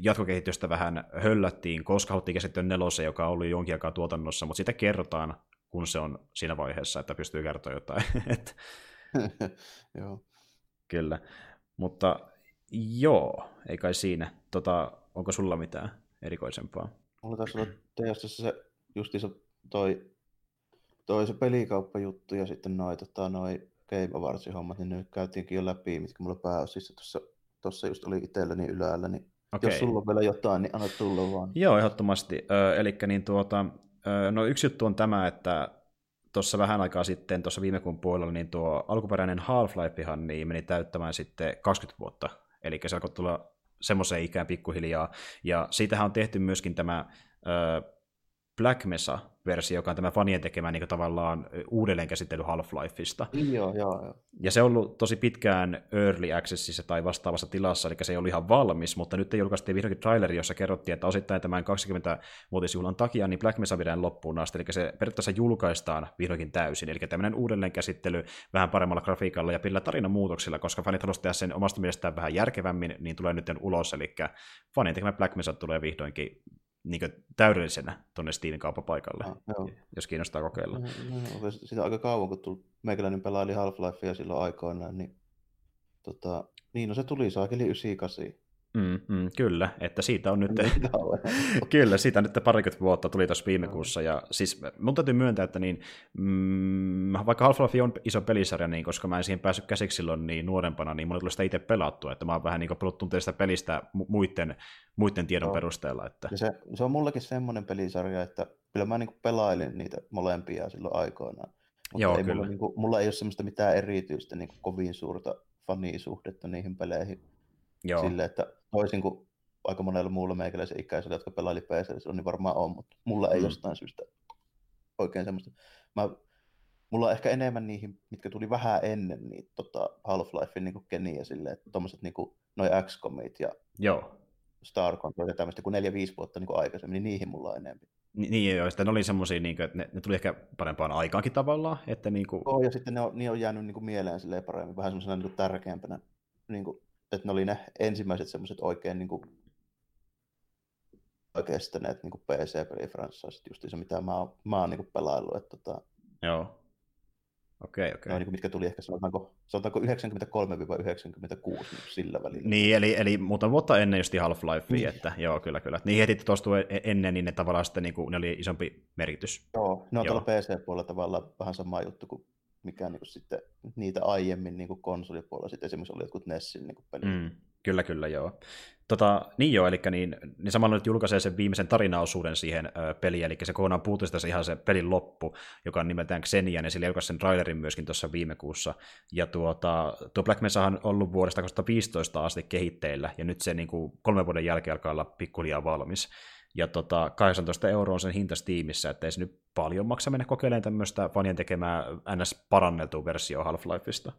jatkokehitystä vähän höllättiin, koska haluttiin käsittyä nelosen, joka oli jonkin aikaa tuotannossa, mutta sitä kerrotaan, kun se on siinä vaiheessa, että pystyy kertoa jotain. joo. Kyllä. Mutta joo, ei kai siinä. Tota, onko sulla mitään erikoisempaa? Mulla taisi olla teostossa se justiinsa toi, toi se pelikauppajuttu ja sitten noi, tota, noi Game Awardsin hommat, niin ne käytiinkin jo läpi, mitkä mulla pääosissa tuossa tuossa just oli itselläni yläällä, niin okay. jos sulla on vielä jotain, niin anna tulla vaan. Joo, ehdottomasti. Ö, eli niin tuota, no yksi juttu on tämä, että tuossa vähän aikaa sitten, tuossa viime kuun puolella, niin tuo alkuperäinen Half-Lifehan niin meni täyttämään sitten 20 vuotta. Eli se alkoi tulla semmoiseen ikään pikkuhiljaa. Ja siitähän on tehty myöskin tämä Black Mesa-versio, joka on tämä fanien tekemä niin tavallaan uudelleenkäsittely Half-Lifeista. Joo, joo, joo. Ja se on ollut tosi pitkään Early Accessissa tai vastaavassa tilassa, eli se ei ollut ihan valmis, mutta nyt julkaistiin vihdoinkin traileri, jossa kerrottiin, että osittain tämän 20-vuotisjuhlan takia niin Black Mesa viedään loppuun asti, eli se periaatteessa julkaistaan vihdoinkin täysin, eli tämmöinen uudelleenkäsittely vähän paremmalla grafiikalla ja pillä tarinamuutoksilla, koska fanit haluaisivat tehdä sen omasta mielestään vähän järkevämmin, niin tulee nyt ulos, eli fanien tekemä Black Mesa tulee vihdoinkin niin täydellisenä tuonne Steamin kauppapaikalle, ah, jos kiinnostaa kokeilla. No, no, sitä aika kauan, kun tuli, meikäläinen pelaili Half-Lifea silloin aikoinaan, niin, tota, niin no se tuli saakeli 98. Mm, mm, kyllä, että siitä on nyt, kyllä, siitä nyt parikymmentä vuotta, tuli tuossa viime kuussa, ja siis mun täytyy myöntää, että niin, mm, vaikka Half-Life on iso pelisarja, niin koska mä en siihen päässyt käsiksi silloin niin nuorempana, niin mun tuli sitä itse pelattua, että mä oon vähän niin kuin tuntea sitä pelistä muiden, muiden tiedon no. perusteella. Että... se, se, on mullekin semmoinen pelisarja, että kyllä mä niin kuin pelailin niitä molempia silloin aikoinaan, mutta Joo, ei kyllä. Mulla, niin kuin, mulla ei ole semmoista mitään erityistä niin kuin kovin suurta fanisuhdetta niihin peleihin. Joo. Sille, että toisin kuin aika monella muulla meikäläisen ikäisellä, jotka pelaili PC, niin varmaan on, mutta mulla ei mm. jostain syystä oikein semmoista. Mä, mulla on ehkä enemmän niihin, mitkä tuli vähän ennen niin, tota, Half-Lifein niin keniä silleen, että tommoset niin kuin, noi XCOMit ja Joo. Star Control ja tämmöistä kuin 4-5 vuotta niin kuin aikaisemmin, niin niihin mulla on enemmän. Ni, niin joo, sitten ne oli semmoisia, niin että ne, ne, tuli ehkä parempaan aikaankin tavallaan. Että niin kuin... oh, ja sitten ne on, ne on jäänyt niin kuin mieleen silleen paremmin, vähän semmoisena niin tärkeämpänä niin kuin että ne oli ne ensimmäiset semmoiset oikein niin kuin, kestäneet niin PC-pelifranchaiset, just se mitä mä oon, mä oon niin pelaillut. Että, tota, Joo. Okei, okay, okei. Okay. niin mitkä tuli ehkä sanotaanko, sanotaanko 93-96 niin sillä välillä. Niin, eli, eli muutama vuotta ennen just Half-Lifea, niin. että joo, kyllä, kyllä. Niin heti tuosta e-, ennen, niin ne tavallaan sitten niin kuin, ne oli isompi merkitys. Joo, ne on tuolla PC-puolella tavallaan vähän sama juttu kuin mikä niin kuin sitten niitä aiemmin niin kuin konsolipuolella sitten esimerkiksi oli jotkut Nessin niin pelit. Mm, kyllä, kyllä, joo. Tota, niin joo, eli niin, niin samalla nyt julkaisee sen viimeisen tarinaosuuden siihen ö, peliin, eli se kokonaan puuttuu se ihan se pelin loppu, joka on nimeltään Xenia, ja sillä julkaisi sen trailerin myöskin tuossa viime kuussa. Ja tuota, tuo Black Mesa on ollut vuodesta 2015 asti kehitteillä, ja nyt se niin kuin, kolmen vuoden jälkeen alkaa olla pikkuhiljaa valmis. Ja tota, 18 euroa on sen hinta Steamissa, että ei se nyt paljon maksa mennä kokeilemaan tämmöistä fanien tekemää NS-paranneltua versio Half-Lifeista.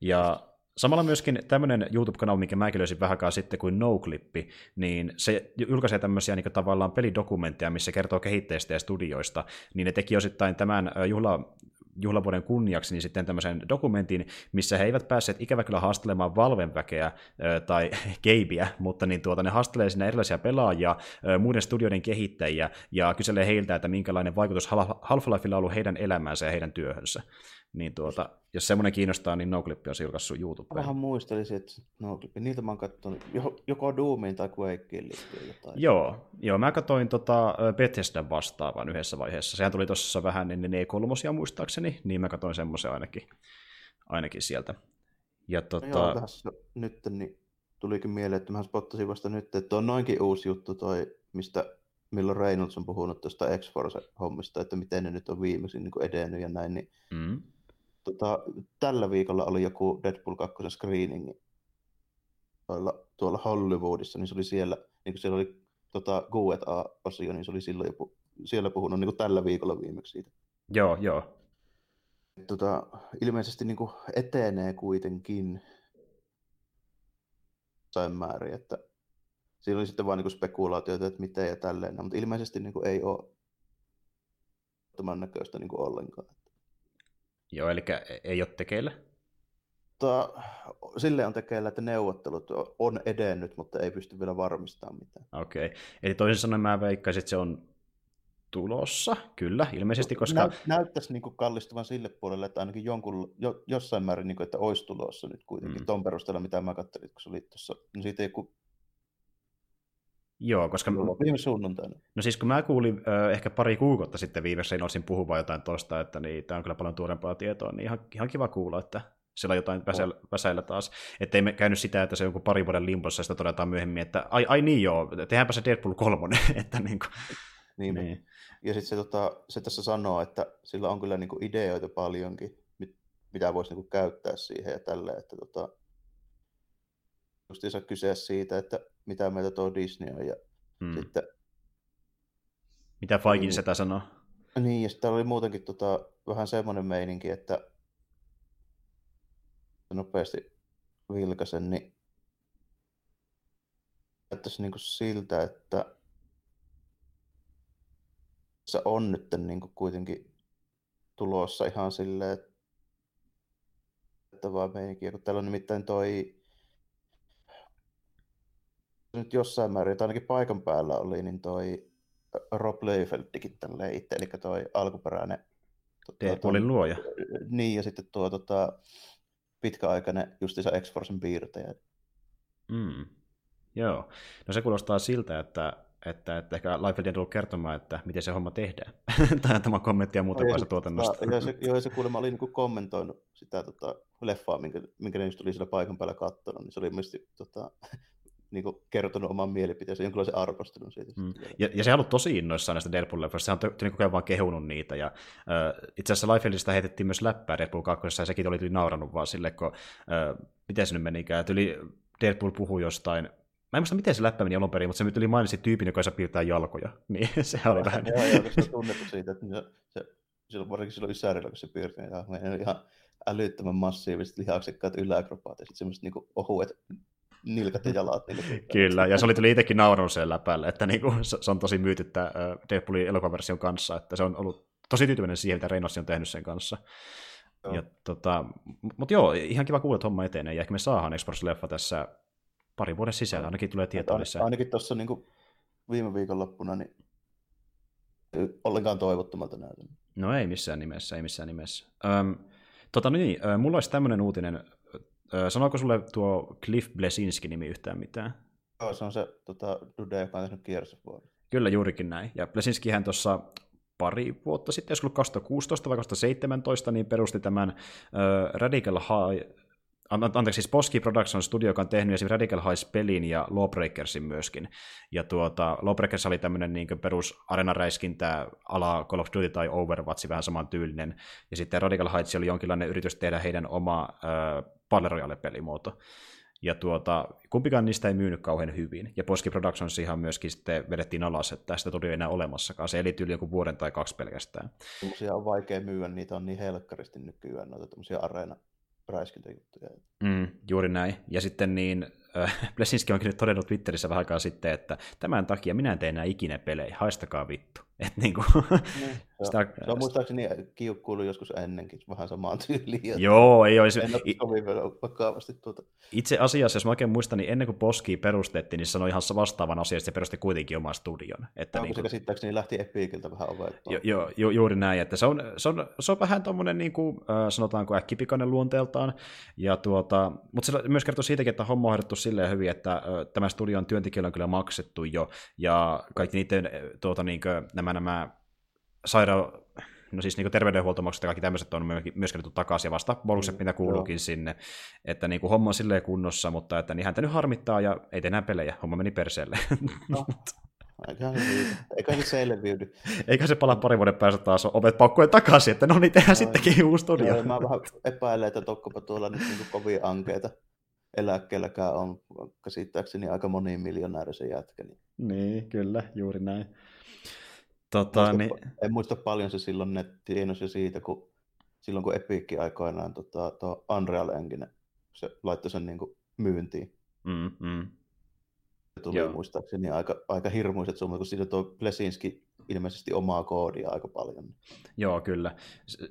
Ja Samalla myöskin tämmöinen YouTube-kanava, minkä mäkin löysin vähän sitten kuin NoClippi, niin se julkaisee tämmöisiä niin tavallaan pelidokumentteja, missä kertoo kehitteistä ja studioista, niin ne teki osittain tämän juhla, juhlavuoden kunniaksi niin sitten tämmöisen dokumentin, missä he eivät päässeet ikävä kyllä haastelemaan Valven väkeä tai Gabeä, mutta niin tuota, ne haastelee sinne erilaisia pelaajia, muiden studioiden kehittäjiä ja kyselee heiltä, että minkälainen vaikutus Half-Lifeilla on ollut heidän elämäänsä ja heidän työhönsä. Niin tuota, jos semmoinen kiinnostaa, niin Noclip on julkaissut YouTubeen. Vähän muistelisin, että Noclip, niitä mä oon katsonut joko Doomiin tai Quakeen liittyen jotain. Joo, joo mä katsoin tota Bethesdan vastaavan yhdessä vaiheessa. Sehän tuli tuossa vähän ennen E3 muistaakseni, niin mä katsoin semmoisen ainakin, ainakin sieltä. Ja tota... No joo, tässä nyt niin tulikin mieleen, että mä spottasin vasta nyt, että on noinkin uusi juttu toi, mistä milloin Reynolds on puhunut tuosta X-Force-hommista, että miten ne nyt on viimeisin niin edennyt ja näin, niin mm. Tota, tällä viikolla oli joku Deadpool 2 screeningi tuolla, tuolla Hollywoodissa, niin se oli siellä, niin kuin siellä oli tota, Q&A-osio, niin se oli silloin jo siellä puhunut niin kuin tällä viikolla viimeksi siitä. Joo, joo. Tota, ilmeisesti niin kuin etenee kuitenkin jossain määrin, että siinä oli sitten vain niin spekulaatioita, että miten ja tälleen, mutta ilmeisesti niin kuin ei ole tämän näköistä niin kuin ollenkaan. Joo, eli ei ole tekeillä? Tota, sille on tekeillä, että neuvottelut on edennyt, mutta ei pysty vielä varmistamaan mitään. Okei, okay. eli toisin sanoen mä veikkaisin, että se on tulossa, kyllä, ilmeisesti, koska... Näyt, näyttäisi niin kuin kallistuvan sille puolelle, että ainakin jonkun, jo, jossain määrin, niin kuin, että olisi tulossa nyt kuitenkin, mm. ton perusteella, mitä mä katselin, kun se oli tuossa, niin siitä ei ku... Joo, koska... Viime sunnuntaina. No siis kun mä kuulin äh, ehkä pari kuukautta sitten viimeiseen olisin puhumaan jotain toista, että niin, tämä on kyllä paljon tuorempaa tietoa, niin ihan, ihan kiva kuulla, että siellä on jotain väsäillä, väsäillä taas. Että ei me käynyt sitä, että se on joku pari vuoden limpossa, ja sitä todetaan myöhemmin, että ai, ai niin joo, tehdäänpä se Deadpool 3, että niin kuin, niin, niin. Ja sitten se, tota, se tässä sanoo, että sillä on kyllä niinku ideoita paljonkin, mit, mitä voisi niinku käyttää siihen ja tälleen, että tota, justiinsa kysyä siitä, että mitä meitä tuo Disney on ja hmm. sitten... Mitä Faikin niin, sitä sanoo? Niin, ja sitten oli muutenkin tota, vähän semmoinen meininki, että nopeasti vilkasen, niin näyttäisi niin siltä, että se on nyt niin kuin kuitenkin tulossa ihan silleen, että vaan meininkiä, kun täällä on nimittäin toi nyt jossain määrin, tai ainakin paikan päällä oli, niin toi Rob Leifeldtikin tälleen itse, eli toi alkuperäinen Deadpoolin luoja. Niin, ja sitten tuo tota, pitkäaikainen justiinsa X-Forcen piirtäjä. Mm. Joo. No se kuulostaa siltä, että että, että ehkä Liefeld ei tullut kertomaan, että miten se homma tehdään. tai tämä kommentti ja muuta kuin tuotannosta. Joo, se, joo, se kuulemma oli niin kommentoinut sitä tota, leffaa, minkä, minkä ne just oli siellä paikan päällä katsonut, niin se oli ilmeisesti tota, niin kuin kertonut oman mielipiteensä, jonkinlaisen arvostelun siitä. Mm. Ja, ja se on ollut tosi innoissaan näistä Deadpool-leffoista, se on niin koko vaan kehunut niitä, ja äh, itse asiassa Liefeldistä heitettiin myös läppää Deadpool 2, ja sekin oli tuli nauranut vaan sille, kun, äh, miten se nyt menikään, yli Deadpool puhui jostain Mä en muista, miten se läppä meni alun perin, mutta se tuli mainitsi tyypin, joka saa piirtää jalkoja. Niin se oli vähän... Joo, joo, koska se on tunnettu siitä, että se, silloin, varsinkin silloin Ysärillä, kun se piirtää jalkoja, oli ihan älyttömän massiiviset lihaksekkaat yläakropaatit, sitten semmoiset niinku ohuet nilkat ja jalat. Kyllä, ja se oli tuli itsekin naurannut sen läpälle, että niinku, se on tosi myytyttä Deadpoolin elokuvaversion kanssa, että se on ollut tosi tyytyväinen siihen, mitä Reynolds on tehnyt sen kanssa. Ja, tota, mutta joo, ihan kiva kuulla, että homma etenee, ja ehkä me saadaan Express-leffa tässä pari vuoden sisällä ainakin tulee tietoa lisää. Ainakin tuossa niin viime viikonloppuna niin ollenkaan toivottomalta näytön. No ei missään nimessä, ei missään nimessä. Öm, tota niin, mulla olisi tämmöinen uutinen. Ö, sanooko sulle tuo Cliff Blesinski-nimi yhtään mitään? Joo, se on se tota, Dude, joka on tehnyt Gears Kyllä, juurikin näin. Ja Blesinskihän tuossa pari vuotta sitten, jos 2016 vai 2017, niin perusti tämän ö, Radical High anteeksi, siis Poski Production Studio, joka on tehnyt esimerkiksi Radical Heist-pelin ja Lawbreakersin myöskin. Ja tuota, Lawbreakers oli tämmöinen niin perus arenaräiskintä ala Call of Duty tai Overwatch, vähän saman tyylinen. Ja sitten Radical Heights oli jonkinlainen yritys tehdä heidän oma äh, Battle Royale-pelimuoto. Ja tuota, kumpikaan niistä ei myynyt kauhean hyvin. Ja Poski Productions ihan myöskin sitten vedettiin alas, että tästä tuli enää olemassakaan. Se eli yli joku vuoden tai kaksi pelkästään. Tuommoisia on vaikea myyä, niitä on niin helkkaristi nykyään, noita tämmöisiä areena räiskintäjuttuja. Mm, juuri näin. Ja sitten niin, äh, Blesinski onkin nyt todennut Twitterissä vähän aikaa sitten, että tämän takia minä en tee enää ikinä pelejä, haistakaa vittu. Et niin kuin, niin, se, sitä, se on muistaakseni kiukkuilu joskus ennenkin, vähän samaan tyyliin. Joo, ei olisi. En ole vakavasti tuota. Itse asiassa, jos mä oikein muistan, niin ennen kuin Poski perustettiin, niin se sanoi ihan vastaavan asian, että se perusti kuitenkin oman studion. Että niin kuin... se käsittääkseni lähti Epiciltä vähän ovettaan. Jo, jo, ju, juuri näin, että se on, se on, se on vähän tuommoinen, niin kuin, sanotaanko äkkipikainen luonteeltaan, ja tuota, mutta se myös kertoo siitäkin, että homma on hoidettu silleen hyvin, että tämä studion työntekijöillä on kyllä maksettu jo, ja kaikki niiden tuota, niin kuin, nämä, nämä saira- no siis niin terveydenhuoltomaksut ja kaikki tämmöiset on myös kerrottu takaisin ja vasta bonukset, mm, mitä kuuluukin joo. sinne. Että niin kuin homma on silleen kunnossa, mutta että niin häntä nyt harmittaa ja ei enää pelejä, homma meni perseelle. No. Eikä se selviydy. Eikä se pala parin vuoden päästä taas ovet paukkujen takaisin, että no niin, tehdään no, sittenkin uusi studio. Joo, mä vähän epäilen, että tokkopa tuolla nyt niin kovin ankeita eläkkeelläkään on käsittääkseni aika moni miljonääri jätkä. Niin. niin, kyllä, juuri näin. Tota, muista, niin... En muista paljon se silloin nettienosi siitä, kun silloin kun Epic aikoinaan tota, tuo Unreal Engine, se laittoi sen niin kuin myyntiin. Mm, mm. Se tuli Joo. muistaakseni aika, aika hirmuiset summat, kun siitä tuo Plesinski ilmeisesti omaa koodia aika paljon. Joo, kyllä.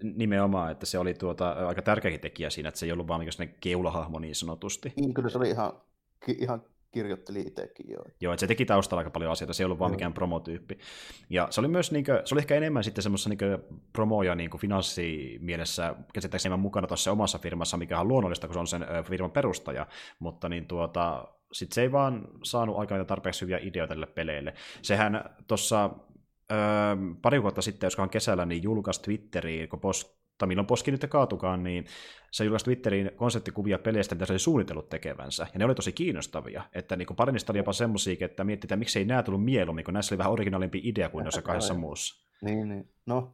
Nimenomaan, että se oli tuota, aika tärkeäkin tekijä siinä, että se ei ollut vaan niin keulahahmo niin sanotusti. Niin, kyllä se oli ihan, ihan kirjoitteli itsekin jo. Joo, että se teki taustalla aika paljon asioita, se ei ollut vaan mikään promotyyppi. Ja se oli myös, niin kuin, se oli ehkä enemmän sitten semmoisessa niin promo- ja niin finanssimielessä käsittääkseni mukana tuossa omassa firmassa, mikä on luonnollista, kun se on sen firman perustaja, mutta niin tuota, sitten se ei vaan saanut aikaan tarpeeksi hyviä ideoita tälle peleille. Sehän tuossa öö, pari vuotta sitten, joskaan kesällä, niin julkaisi Twitteriin, kun post tai milloin poski nyt kaatukaan, niin se julkaisi Twitteriin konseptikuvia peleistä, mitä se oli suunnitellut tekevänsä. Ja ne oli tosi kiinnostavia. Että niin pari niistä oli jopa semmoisia, että mietitään, miksi ei nämä tullut mieluummin, kun näissä oli vähän originaalimpi idea kuin noissa kahdessa muussa. Niin, niin. No,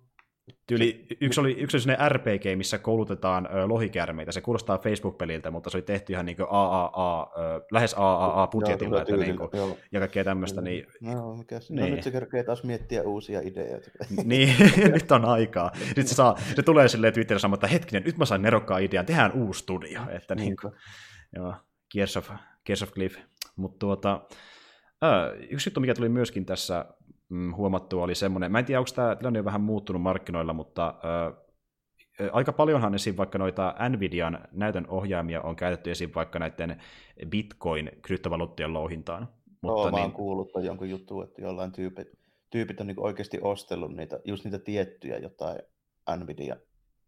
Tyyli, yksi oli, yksi oli sellainen RPG, missä koulutetaan ö, lohikärmeitä. Se kuulostaa Facebook-peliltä, mutta se oli tehty ihan niin AAA, ö, lähes AAA-budjetilla että niin kuin, ja kaikkea tämmöistä. Niin, no, mikä se? No, niin. No, nyt se kerkee taas miettiä uusia ideoita. niin, nyt on aikaa. Sitten se, saa, se tulee silleen Twitterissä sanomaan, että hetkinen, nyt mä sain nerokkaan idean, tehdään uusi studio. Että niin kuin, joo, Gears of, Gears of Cliff. Mutta tuota, ö, yksi juttu, mikä tuli myöskin tässä mm, huomattu oli semmoinen, mä en tiedä, onko tämä tilanne vähän muuttunut markkinoilla, mutta ö, aika paljonhan esim. vaikka noita Nvidian näytön ohjaamia on käytetty esim. vaikka näiden Bitcoin-kryptovaluuttien louhintaan. Mutta Joo, niin... mä oon kuullut jonkun juttu, että jollain tyypit, tyypit on niin oikeasti ostellut niitä, just niitä tiettyjä jotain Nvidia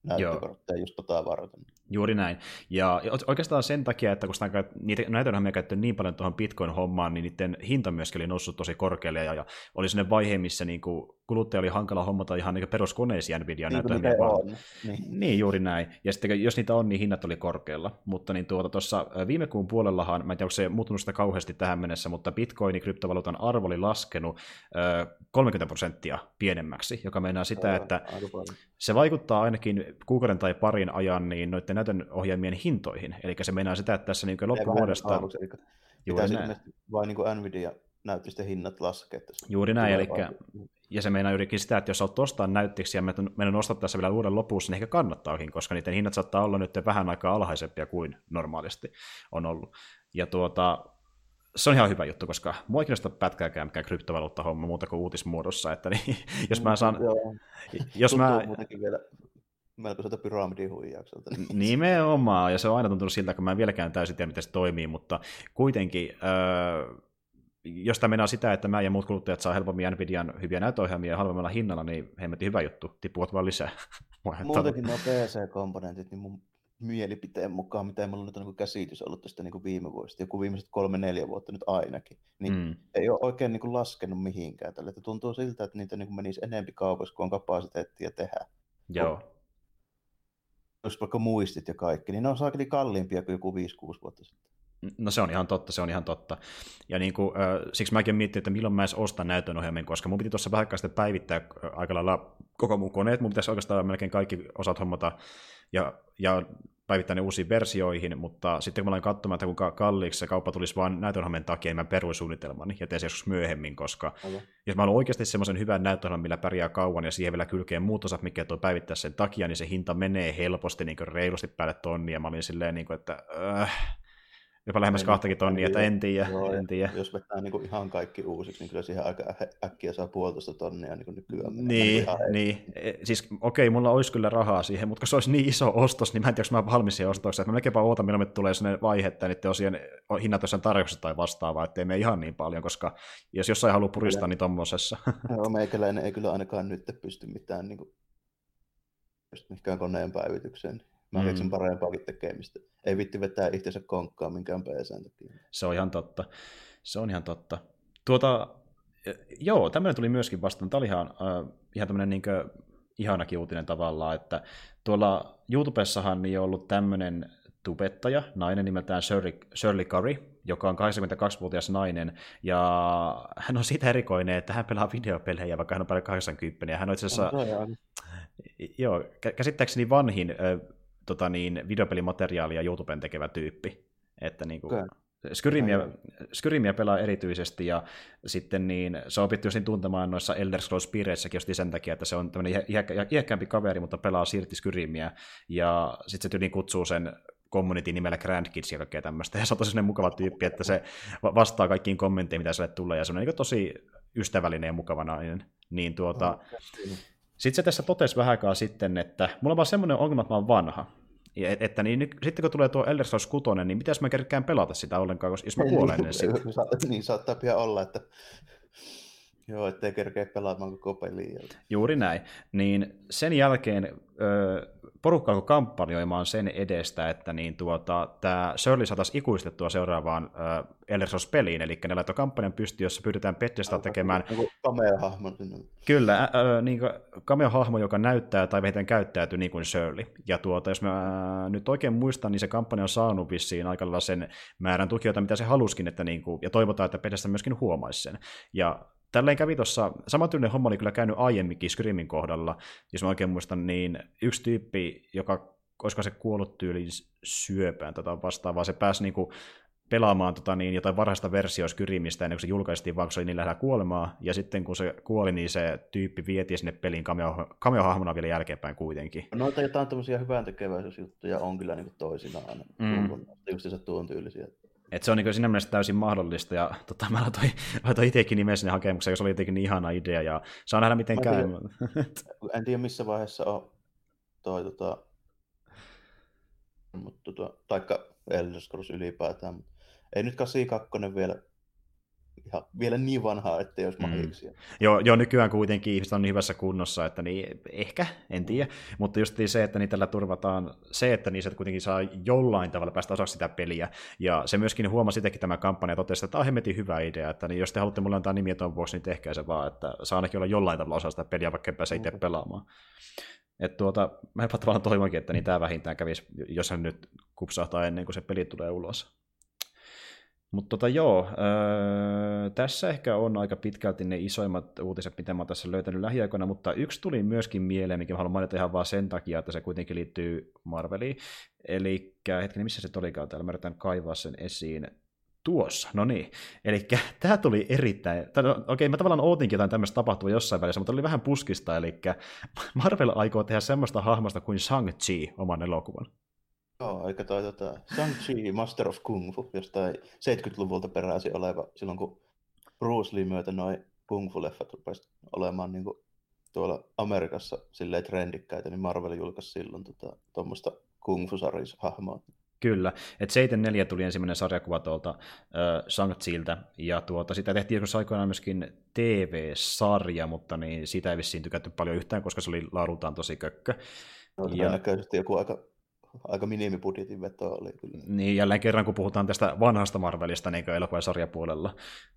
näyttökortteja just tota varten. Juuri näin. Ja oikeastaan sen takia, että kun sitä, niitä näitä on käytetty niin paljon tuohon Bitcoin-hommaan, niin niiden hinta myöskin oli noussut tosi korkealle, ja, ja oli sellainen vaihe, missä niin kuin kuluttaja oli hankala hommata ihan niin peruskoneisiin Nvidia niin näytömiä. Niin. niin. juuri näin. Ja sitten jos niitä on, niin hinnat oli korkealla. Mutta niin tuota, tuossa viime kuun puolellahan, mä en tiedä, onko se muuttunut sitä kauheasti tähän mennessä, mutta Bitcoinin kryptovaluutan arvo oli laskenut 30 prosenttia pienemmäksi, joka meinaa sitä, että se vaikuttaa ainakin kuukauden tai parin ajan niin noiden näytön ohjelmien hintoihin. Eli se meinaa sitä, että tässä niin loppuvuodesta... Juuri näin. Vain niin Nvidia näyttöisten hinnat laskee. Juuri näin, eli ja se meinaa yrikin sitä, että jos olet ostaa näyttöksiä ja meidän ostaa tässä vielä uuden lopussa, niin ehkä kannattaakin, koska niiden hinnat saattaa olla nyt vähän aikaa alhaisempia kuin normaalisti on ollut. Ja tuota, se on ihan hyvä juttu, koska mua ei kiinnosta pätkääkään mikään kryptovaluutta-homma muuta kuin uutismuodossa, että niin, jos mä saan... Mm, jos mä... vielä melkoiselta pyramidihuijaukselta. Nimenomaan, ja se on aina tuntunut siltä, kun mä en vieläkään täysin tiedä, miten se toimii, mutta kuitenkin, öö, jos tämä mennään sitä, että mä ja muut kuluttajat saa helpommin Nvidian hyviä näytöohjelmia ja halvemmalla hinnalla, niin hemmetin hyvä juttu, tippuvat vaan lisää. Muutenkin nuo PC-komponentit, niin mun mielipiteen mukaan, mitä mulla nyt on niin käsitys ollut tästä niin viime vuosista, joku viimeiset kolme-neljä vuotta nyt ainakin, niin mm. ei ole oikein niin laskenut mihinkään tälle. Että tuntuu siltä, että niitä niin menisi enempi kaupassa, kun on kapasiteettia tehdä. Joo jos vaikka muistit ja kaikki, niin ne on saakeli kalliimpia kuin joku 5-6 vuotta sitten. No se on ihan totta, se on ihan totta. Ja niin kuin, äh, siksi mäkin mietin, että milloin mä edes ostan näytön ohjelmien, koska mun piti tuossa vähän sitten päivittää aika lailla koko mun koneet, mun pitäisi oikeastaan melkein kaikki osat hommata ja, ja päivittää ne uusiin versioihin, mutta sitten kun mä aloin katsomaan, että kuinka kalliiksi se kauppa tulisi vain näytönhammen takia, niin mä peruin suunnitelmani ja tein se joskus myöhemmin, koska okay. jos mä haluan oikeasti semmoisen hyvän näytönhammen, millä pärjää kauan ja siihen vielä kylkeen muut osat, mikä tuo päivittää sen takia, niin se hinta menee helposti niin reilusti päälle tonnia. Mä olin silleen, niin kuin, että äh, jopa lähemmäs kahtakin tonnia, että en tiedä. Joo, en tiedä. Jos vetää niin kuin ihan kaikki uusiksi, niin kyllä siihen aika äkkiä saa puolitoista tonnia niin kuin nykyään. Niin, niin. E, siis okei, mulla olisi kyllä rahaa siihen, mutta kun se olisi niin iso ostos, niin mä en tiedä, mä valmis siihen ostokseen. Mä melkeinpä ootan, milloin me tulee sellainen vaihe, että niiden osien hinnat jossain tarjouksessa tai vastaavaa, ettei me ihan niin paljon, koska jos jossain haluaa puristaa, niin tommosessa. Joo, meikäläinen ei kyllä ainakaan nyt pysty mitään niin kuin, just mihinkään koneen päivitykseen. Mä mm. keksin parempaakin tekemistä. Ei vitti vetää itsensä konkkaan minkään PCn takia. Se on ihan totta. Se on ihan totta. Tuota, joo, tämmöinen tuli myöskin vastaan. Tämä oli ihan, äh, ihan tämmöinen niin ihanakin uutinen tavallaan, että tuolla YouTubessahan niin on ollut tämmöinen tubettaja, nainen nimeltään Shirley, Shirley Curry, joka on 82-vuotias nainen, ja hän on siitä erikoinen, että hän pelaa videopelejä, vaikka hän on paljon 80, ja hän on itse asiassa, no, joo, käsittääkseni vanhin tota niin, videopelimateriaalia YouTuben tekevä tyyppi. Että niin kuin, okay. Skyrimia, Skyrimia pelaa erityisesti, ja sitten niin, se on niin tuntemaan noissa Elder Scrolls piireissäkin just sen takia, että se on tämmöinen iäkkäämpi kaveri, mutta pelaa silti Skyrimiä, ja sitten se tyyliin kutsuu sen community nimellä Grand Kids ja kaikkea tämmöistä, ja se on tosi mukava tyyppi, että se vastaa kaikkiin kommentteihin, mitä sille tulee, ja se on niin tosi ystävällinen ja mukava nainen. Niin tuota, sitten se tässä totesi vähän aikaa sitten, että mulla on vaan semmoinen ongelma, että mä oon vanha. Et, että niin, nyt, sitten kun tulee tuo Elder Scrolls 6, niin mitäs mä kerkään pelata sitä ollenkaan, jos mä kuolen ennen sitten? niin saattaa pian olla, että Joo, ettei kerkeä pelaamaan koko peliä. Juuri näin. Niin sen jälkeen ö, porukka alkoi kampanjoimaan sen edestä, että niin tuota, tämä Shirley saataisiin ikuistettua seuraavaan ö, Elder peliin eli ne laittoi kampanjan pystyyn, jossa pyydetään Bethesda tekemään... Niin cameo-hahmo. Kyllä, ö, niin cameo-hahmo, joka näyttää tai vähintään käyttäytyy niin kuin Shirley. Ja tuota, jos mä nyt oikein muistan, niin se kampanja on saanut vissiin aika sen määrän tukijoita, mitä se haluskin, että niin kuin, ja toivotaan, että Bethesda myöskin huomaisi sen. Ja tälleen kävi tuossa, samantyylinen homma oli kyllä käynyt aiemminkin Screamin kohdalla, jos mä oikein muistan, niin yksi tyyppi, joka, olisiko se kuollut tyyliin syöpään tätä tota vastaavaa, se pääsi niinku pelaamaan tota, niin, jotain varhaista versiota Skyrimistä ennen kuin se julkaistiin, vaan se oli niin lähellä kuolemaa, ja sitten kun se kuoli, niin se tyyppi vietiin sinne peliin cameo, cameo-hahmona vielä jälkeenpäin kuitenkin. Noita jotain tämmöisiä hyvän tekeväisyysjuttuja on kyllä niin toisinaan, mm. se tuon tyylisiä. Et se on niin siinä mielessä täysin mahdollista, ja tota, mä laitoin, laitoin itsekin nimen sinne hakemukseen, jos oli jotenkin niin ihana idea, ja saa nähdä miten käy. En tiedä missä vaiheessa on toi, tota, mutta, tota, taikka Elder Scrolls ylipäätään, mutta ei nyt 82 vielä ihan vielä niin vanhaa, että jos mahiksi. Mm. Joo, joo, nykyään kuitenkin ihmiset on niin hyvässä kunnossa, että niin, ehkä, en tiedä, mutta just se, että niitä turvataan se, että niissä kuitenkin saa jollain tavalla päästä osaksi sitä peliä, ja se myöskin huomasi sitäkin tämä kampanja ja totesi, että tämä on hemmetin hyvä idea, että niin jos te haluatte mulle antaa nimiä tuon vuoksi, niin tehkää se vaan, että saa ainakin olla jollain tavalla osa sitä peliä, vaikka pääse itse mm. pelaamaan. Et tuota, mä jopa tavallaan toivonkin, että niin tämä vähintään kävisi, jos hän nyt kupsahtaa ennen kuin se peli tulee ulos. Mutta tota, joo, öö, tässä ehkä on aika pitkälti ne isoimmat uutiset, mitä mä oon tässä löytänyt lähiaikoina, mutta yksi tuli myöskin mieleen, mikä mä haluan mainita ihan vaan sen takia, että se kuitenkin liittyy Marveliin. Eli hetken, missä se olikaan täällä, mä yritän kaivaa sen esiin. Tuossa, no niin. Eli tämä tuli erittäin, no, okei okay, mä tavallaan ootinkin jotain tämmöistä tapahtua jossain välissä, mutta oli vähän puskista, eli Marvel aikoo tehdä semmoista hahmosta kuin Shang-Chi oman elokuvan. Joo, eikä toi tota, Shang-Chi Master of Kung Fu, jostain 70-luvulta peräisin oleva, silloin kun Bruce Lee myötä noin Kung Fu-leffat rupesi olemaan niin kuin tuolla Amerikassa silleen trendikkäitä, niin Marvel julkaisi silloin tuommoista tota, Kung Fu-hahmoa. Kyllä, että 74 tuli ensimmäinen sarjakuva tuolta äh, Shang-Chiltä, ja tuota, sitä tehtiin joskus aikoinaan myöskin TV-sarja, mutta niin siitä ei vissiin tykätty paljon yhtään, koska se oli laadultaan tosi kökkö. No, ja... joku aika aika minimibudjetin veto oli kyllä. Niin, jälleen kerran kun puhutaan tästä vanhasta Marvelista niin elokuvan sarjapuolella.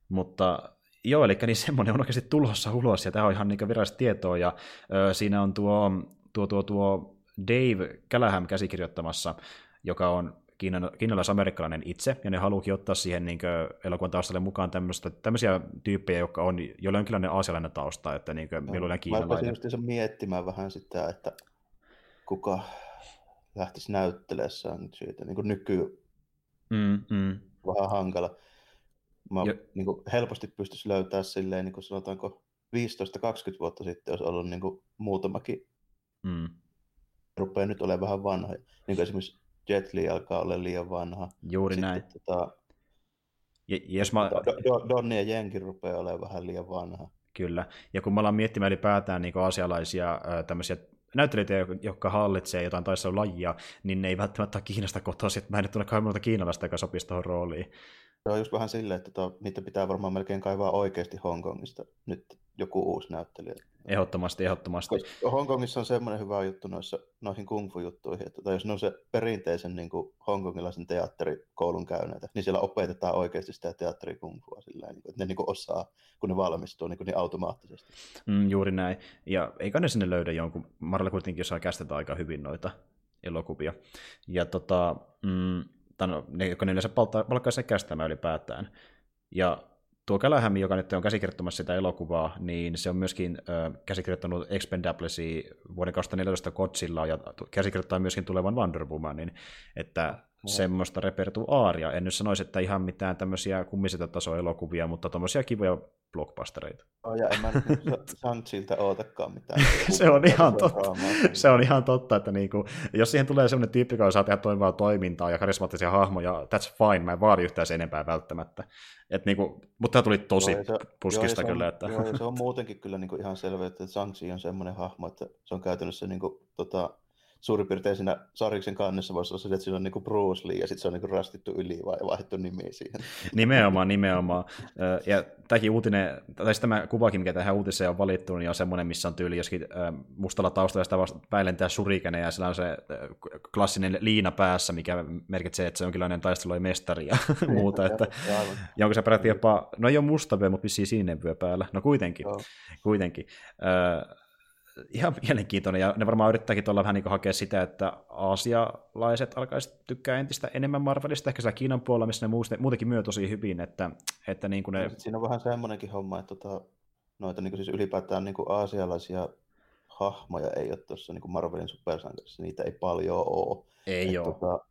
Mutta joo, eli niin semmoinen on oikeasti tulossa ulos, ja tämä on ihan niin virallista tietoa, ja ö, siinä on tuo, tuo, tuo, tuo Dave Callahan käsikirjoittamassa, joka on kiinalais-amerikkalainen itse, ja ne haluukin ottaa siihen niin elokuvan taustalle mukaan tämmöisiä tyyppejä, jotka on jo jonkinlainen aasialainen tausta, että niin kuin, no, mieluinen kiinalainen. Mä miettimään vähän sitä, että kuka lähtisi näyttelemään siitä niin kuin nyky mm, mm. vähän hankala. Mä niin kuin helposti pystyisi löytämään silleen, niin kuin sanotaanko 15-20 vuotta sitten olisi ollut niin kuin muutamakin. Mm. Rupeaa nyt olemaan vähän vanha. Niin kuin esimerkiksi Jet Li alkaa olla liian vanha. Juuri Sitten, näin. Tota, Ja, jos mä, Do- Do- Donni ja Jenkin rupeaa olemaan vähän liian vanha. Kyllä. Ja kun me ollaan miettimään ylipäätään niin asialaisia tämmöisiä näyttelijöitä, jotka hallitsee jotain taistelulajia, niin ne ei välttämättä ole Kiinasta kotoisin. Mä en nyt tunne kauhean monta kiinalaista, joka sopisi tuohon rooliin. Se on just vähän silleen, että tota, niitä pitää varmaan melkein kaivaa oikeasti Hongkongista nyt joku uusi näyttelijä. Ehdottomasti, ehdottomasti. Koska Hongkongissa on semmoinen hyvä juttu noissa, noihin kung fu juttuihin, että jos ne on se perinteisen niin kuin hongkongilaisen teatterikoulun käyneitä, niin siellä opetetaan oikeasti sitä teatterikungfua sillä tavalla, että ne niin kuin osaa, kun ne valmistuu niin, kuin niin automaattisesti. Mm, juuri näin. Ja eikä ne sinne löydä jonkun, Marvel kuitenkin osaa kästetä aika hyvin noita elokuvia. Ja tota, mm, tai ne, jotka ne yleensä palkkaa, sen kästämään ylipäätään. Ja tuo Callahan, joka nyt on käsikirjoittamassa sitä elokuvaa, niin se on myöskin ö, käsikirjoittanut Expendablesia vuoden 2014 Godzilla ja käsikirjoittaa myöskin tulevan Wonder Womanin, että semmoista repertuaaria. En nyt sanoisi, että ihan mitään tämmöisiä kummisetä tasoelokuvia, mutta tommosia kivoja blockbustereita. Oh, ja en mä nyt Shang-Chiltä ootakaan mitään. Se on ihan totta. Se on ihan totta, että niinku, jos siihen tulee semmoinen tyyppi, joka saa tehdä toimivaa toimintaa ja karismaattisia hahmoja, that's fine, mä en vaadi yhtään sen enempää välttämättä. Et niinku, mutta tämä tuli tosi Joo, se- puskista joo, kyllä. on, Että... Joo, se on muutenkin kyllä niin kuin ihan selvä, että Shang-Chi on semmoinen hahmo, että se on käytännössä niin kuin, tota, suurin piirtein siinä sariksen kannessa voisi olla se, että siinä on niin kuin Bruce Lee ja sitten se on niin kuin rastittu yli vai vaihdettu nimi siihen. Nimenomaan, nimenomaan. Ja tämäkin uutinen, tai siis tämä kuvakin, mikä tähän uutiseen on valittu, niin on semmoinen, missä on tyyli joskin mustalla taustalla sitä vasta päilentää surikene, ja sillä on se klassinen liina päässä, mikä merkitsee, että se on jonkinlainen taistelujen mestari ja muuta. Että, Ja onko se peräti jopa, no ei ole musta vyö, mutta vissiin sininen vyö päällä. No kuitenkin, Joo. kuitenkin. Ihan mielenkiintoinen, ja ne varmaan yrittääkin tuolla vähän niin hakea sitä, että aasialaiset alkaisivat tykkää entistä enemmän Marvelista, ehkä siellä Kiinan puolella, missä ne muutenkin myö tosi hyvin, että, että niin kuin ne, Siinä on vähän semmoinenkin homma, että tota, noita niin kuin siis ylipäätään niin kuin aasialaisia hahmoja ei ole tuossa niin kuin Marvelin supersankarissa, niitä ei paljon ole. ei Et ole. Tota,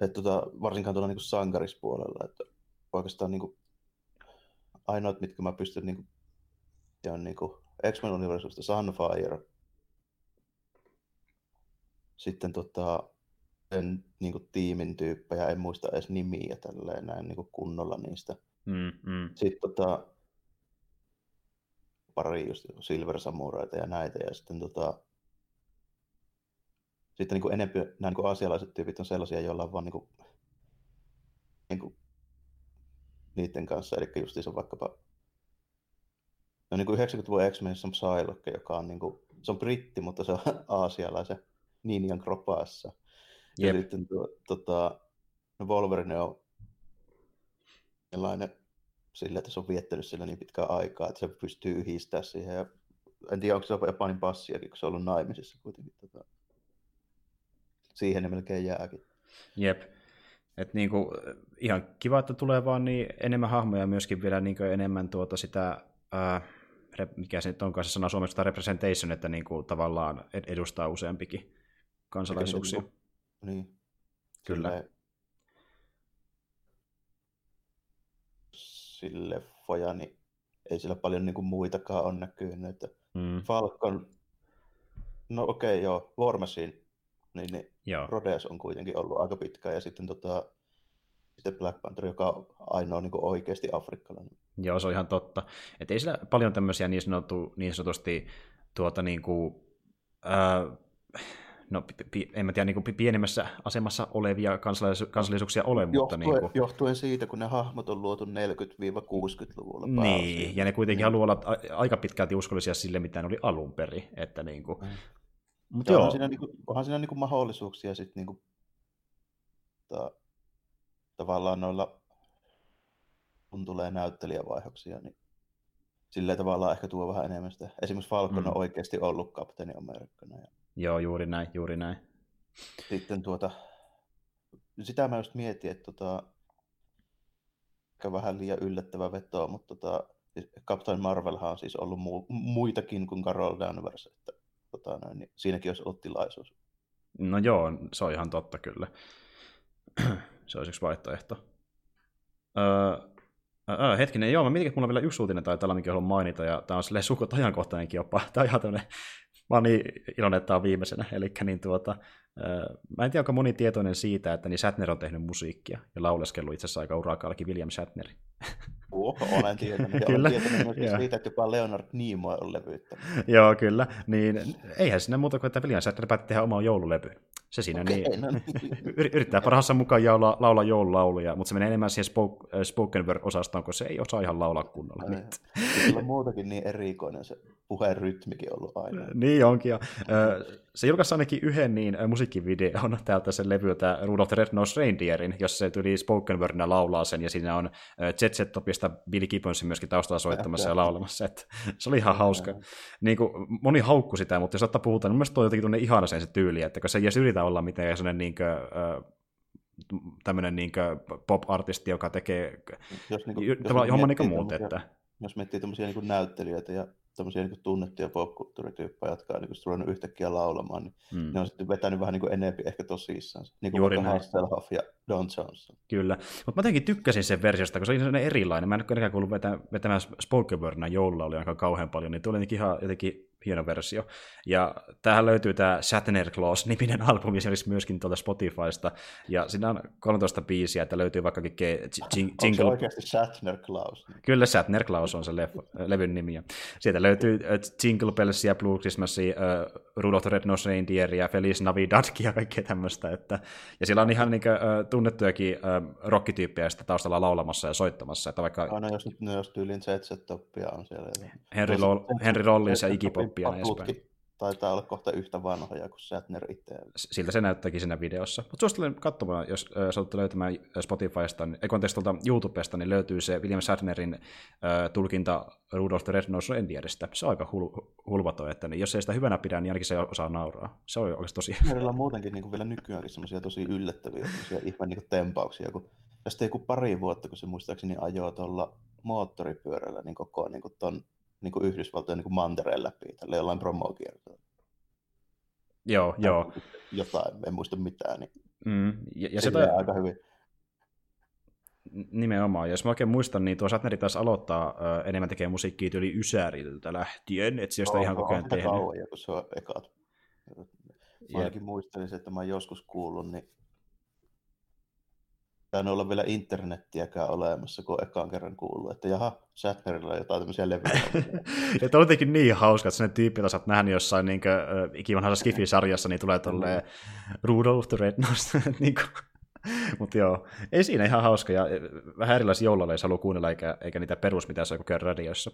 et tota, varsinkaan tuolla niin sankarispuolella, että oikeastaan niin kuin, ainoat, mitkä mä pystyn niin kuin, ja niin kuin X-Men universumista Sunfire, sitten tota, en niin kuin, tiimin tyyppejä, en muista edes nimiä tälleen näin niin kuin kunnolla niistä. Mm, mm. Sitten tota, pari just Silver Samuraita ja näitä, ja sitten tota, sitten niin kuin enempi nämä niin kuin asialaiset tyypit on sellaisia, joilla on vaan niin kuin, niin kuin, niiden kanssa, eli justiinsa vaikkapa no niin kuin 90-luvun X-Menissä on Psylocke, joka on niin kuin, se on britti, mutta se on aasialaisen ninjan kropassa. Ja Jep. sitten tuo, tota, no Wolverine on sellainen sillä, että se on viettänyt sillä niin pitkään aikaa, että se pystyy yhdistämään siihen. Ja en tiedä, onko se Japanin passiakin, kun se on ollut naimisissa kuitenkin. Tota, siihen ne melkein jääkin. Jep. Et niinku, ihan kiva, että tulee vaan niin enemmän hahmoja ja myöskin vielä niinku enemmän tuota sitä, ää, mikä se nyt onkaan se sana suomeksi, representation, että niinku tavallaan ed- edustaa useampikin kansalaisuuksia. Niitä Niin. Kyllä. Sille leffoja, niin ei sillä paljon niin kuin muitakaan ole näkynyt. Että Mm, Falcon, no okei okay, joo, War Machine, niin, niin joo. On kuitenkin ollut aika pitkään, ja sitten, tota, sitten Black Panther, joka on ainoa niin kuin oikeasti afrikkalainen. Joo, se on ihan totta. Että ei sillä paljon tämmöisiä niin, sanottu, niin sanotusti tuota niin kuin, ää, no pi, en mä tiedä, niin kuin pienemmässä asemassa olevia kansalaisu- kansallisuuksia ole, mutta Johtuen, niin kuin, johtuen siitä, kun ne hahmot on luotu 40-60-luvulla niin, ja ne kuitenkin Niin. haluaa olla aika pitkälti uskollisia sille, mitä ne oli alun perin, että niin kuin, Mm. mutta joo, onhan siinä, niinku, onhan siinä niinku mahdollisuuksia sit niinku, ta, tavallaan noilla, kun tulee näyttelijävaihoksia, niin silleen tavallaan ehkä tuo vähän enemmän sitä. Esimerkiksi Falcon Mm. on oikeasti ollut kapteeni Amerikkana. Ja joo, juuri näin, juuri näin. sitten tuota, sitä mä just mietin, että tota, ehkä vähän liian yllättävä veto, mutta tota, Captain Marvelhan on siis ollut mu- muitakin kuin Carol Danvers, että tota, noin, niin siinäkin olisi ollut tilaisuus. No joo, se on ihan totta kyllä. Se olisi yksi vaihtoehto. Öö, öö, hetkinen, joo, mä mietin, että mulla on vielä yksi uutinen tai tällä, mikä haluan mainita, ja tämä on silleen suhkot ajankohtainenkin jopa. Tämä on ihan tämmöinen Mä oon niin iloinen, että on viimeisenä. Eli niin tuota, mä en tiedä, onko moni tietoinen siitä, että niin Shatner on tehnyt musiikkia ja lauleskellut itse asiassa aika urakallakin William Shatner. Oho, olen tietoinen. kyllä. Olen tietoinen myös siitä, että jopa Leonard Nimoy on levyyttänyt. Joo, kyllä. Niin eihän siinä muuta kuin, että William Shatner päätti tehdä omaa joululevy. Se siinä okay, niin, no niin. yrittää parhaassa mukaan jaula, laulaa joululauluja, mutta se menee enemmän siihen spoke, äh, spoken word-osastoon, kun se ei osaa ihan laulaa kunnolla. Ai, se on muutakin niin erikoinen se puheen rytmikin ollut aina. niin onkin. Ja, se julkaisi ainakin yhden niin musiikkivideon täältä sen levyltä Rudolph the Red-Nosed Reindeerin, jos se tuli spoken wordina laulaa sen, ja siinä on Jet Set Topista Billy Gibbons myöskin taustalla soittamassa ja laulamassa. Että se oli ihan hauska. Niin kuin, moni haukku sitä, mutta jos ottaa puhutaan, niin mielestäni toi jotenkin ihana sen se tyyli, että kun se ei edes yritä olla mitenkään sellainen niin kuin, tämmöinen niin pop-artisti, joka tekee jos niin kuin, jos homma niin muut. Että... Jos miettii tämmöisiä niin näyttelijöitä ja tämmöisiä niin tunnettuja popkulttuurityyppejä, jotka on niin ruvennut yhtäkkiä laulamaan, niin mm. ne on sitten vetänyt vähän niin enemmän ehkä tosissaan. Niin kuin Juuri Hasselhoff ja Don Johnson. Kyllä, mutta mä jotenkin tykkäsin sen versiosta, koska se oli sellainen erilainen. Mä en ole kuullut vetämään spoken wordina joululla oli aika kauhean paljon, niin tuli ihan jotenkin hieno versio. Ja tähän löytyy tämä Shatner Claus-niminen albumi, se olisi myöskin tuolta Spotifysta, ja siinä on 13 biisiä, että löytyy vaikkakin ke- jingle... Onko se oikeasti Shatner Claus? Kyllä Shatner Claus on se leffa, levyn nimi. Ja sieltä löytyy Jingle Bellsia, Blue Christmasia, uh, Rudolph the Red-Nosed Reindeeria, Feliz Navidadkia ja kaikkea tämmöistä. Että, ja siellä on ihan niin kuin, uh, tunnettujakin uh, rockityyppejä sitä taustalla laulamassa ja soittamassa. Että vaikka... Aina jos, no, jos tyylin Zetset-toppia on siellä. Henry, Lo- Henry Rollins ja Iggy Pop ja edespäin. Taitaa olla kohta yhtä vanhoja kuin Shatner itse. Siltä se näyttääkin siinä videossa. Mutta suosittelen katsomaan, jos äh, satutte löytämään Spotifysta, niin, ei tuolta YouTubesta, niin löytyy se William Shatnerin äh, tulkinta Rudolph the Red-Nosed Reindeeristä. Se on aika hul- hulvato, että niin jos ei sitä hyvänä pidä, niin ainakin se osaa nauraa. Se on oikeasti tosi... Meillä on muutenkin niin kuin vielä nykyäänkin semmoisia tosi yllättäviä ihme niin tempauksia, kun tästä joku pari vuotta, kun se muistaakseni ajoi tuolla moottoripyörällä niin koko niin kuin ton niin kuin Yhdysvaltojen niin kuin mantereen läpi, tällä jollain promokiertoilla. Joo, tai joo. Jotain, en muista mitään. Niin mm, ja, ja se toi... aika hyvin. Nimenomaan, jos mä oikein muistan, niin tuo Satneri taas aloittaa uh, enemmän tekee musiikkia yli Ysäriltä lähtien, että se on ihan koko ajan tehnyt. Kauan, kun se on ekat. Mä ainakin muistelin, että mä joskus kuullut, niin tainnut olla vielä internettiäkään olemassa, kun ekaan kerran kuullut, että jaha, Shatnerilla on jotain tämmöisiä levyjä. ja on jotenkin niin hauska, että jota sä oot nähnyt jossain niin kuin, ikivanhassa Skifi-sarjassa, niin tulee tolleen. Rudolph the Red-Nosed. niin Mutta joo, ei siinä ihan hauska, ja vähän erilaisia joulua ei halua kuunnella, eikä, eikä niitä perus, mitä se on radiossa.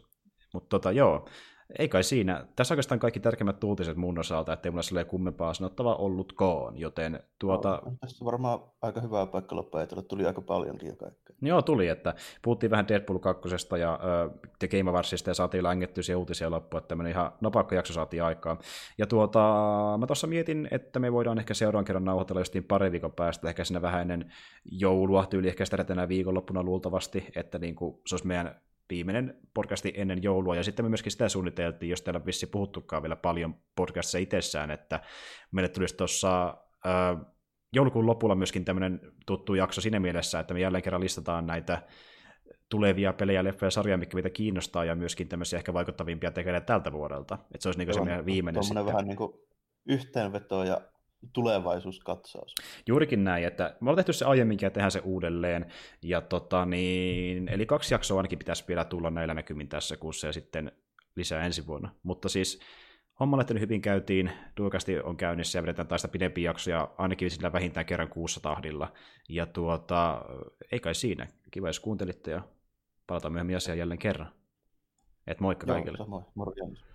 Mutta tota, joo, ei kai siinä. Tässä oikeastaan kaikki tärkeimmät uutiset mun osalta, ettei mulla sille kummempaa sanottavaa ollutkaan, joten tuota... No, tässä varmaan aika hyvää paikka loppuajatella, tuli aika paljonkin jo kaikkea. Joo, tuli, että puhuttiin vähän Deadpool 2 ja uh, The Game Awardsista ja saatiin längettyä uutisia loppuun, että tämmöinen ihan nopakka jakso saatiin aikaan. Ja tuota, mä tuossa mietin, että me voidaan ehkä seuraavan kerran nauhoitella justiin pari viikon päästä, ehkä siinä vähän ennen joulua, tyyli ehkä sitä tänä viikonloppuna luultavasti, että niin kuin, se olisi meidän viimeinen podcasti ennen joulua, ja sitten me myöskin sitä suunniteltiin, jos täällä vissi puhuttukaan vielä paljon podcastissa itsessään, että meille tulisi tuossa joulukuun lopulla myöskin tämmöinen tuttu jakso siinä mielessä, että me jälleen kerran listataan näitä tulevia pelejä, leffoja ja sarjoja, mikä meitä kiinnostaa, ja myöskin tämmöisiä ehkä vaikuttavimpia tekijöitä tältä vuodelta. Että se olisi niin se meidän viimeinen sitten. vähän niin kuin yhteenveto ja tulevaisuuskatsaus. Juurikin näin, että me ollaan tehty se aiemminkin ja tehdään se uudelleen, ja tota niin, eli kaksi jaksoa ainakin pitäisi vielä tulla näillä näkymin tässä kuussa ja sitten lisää ensi vuonna. Mutta siis homma lähtenyt hyvin käytiin, duokasti on käynnissä ja vedetään taas pidempiä jaksoja, ainakin sillä vähintään kerran kuussa tahdilla. Ja tuota, ei kai siinä. Kiva, jos kuuntelitte ja palataan myöhemmin asiaan jälleen kerran. Et moikka Joo, kaikille. Samoin. Morjens.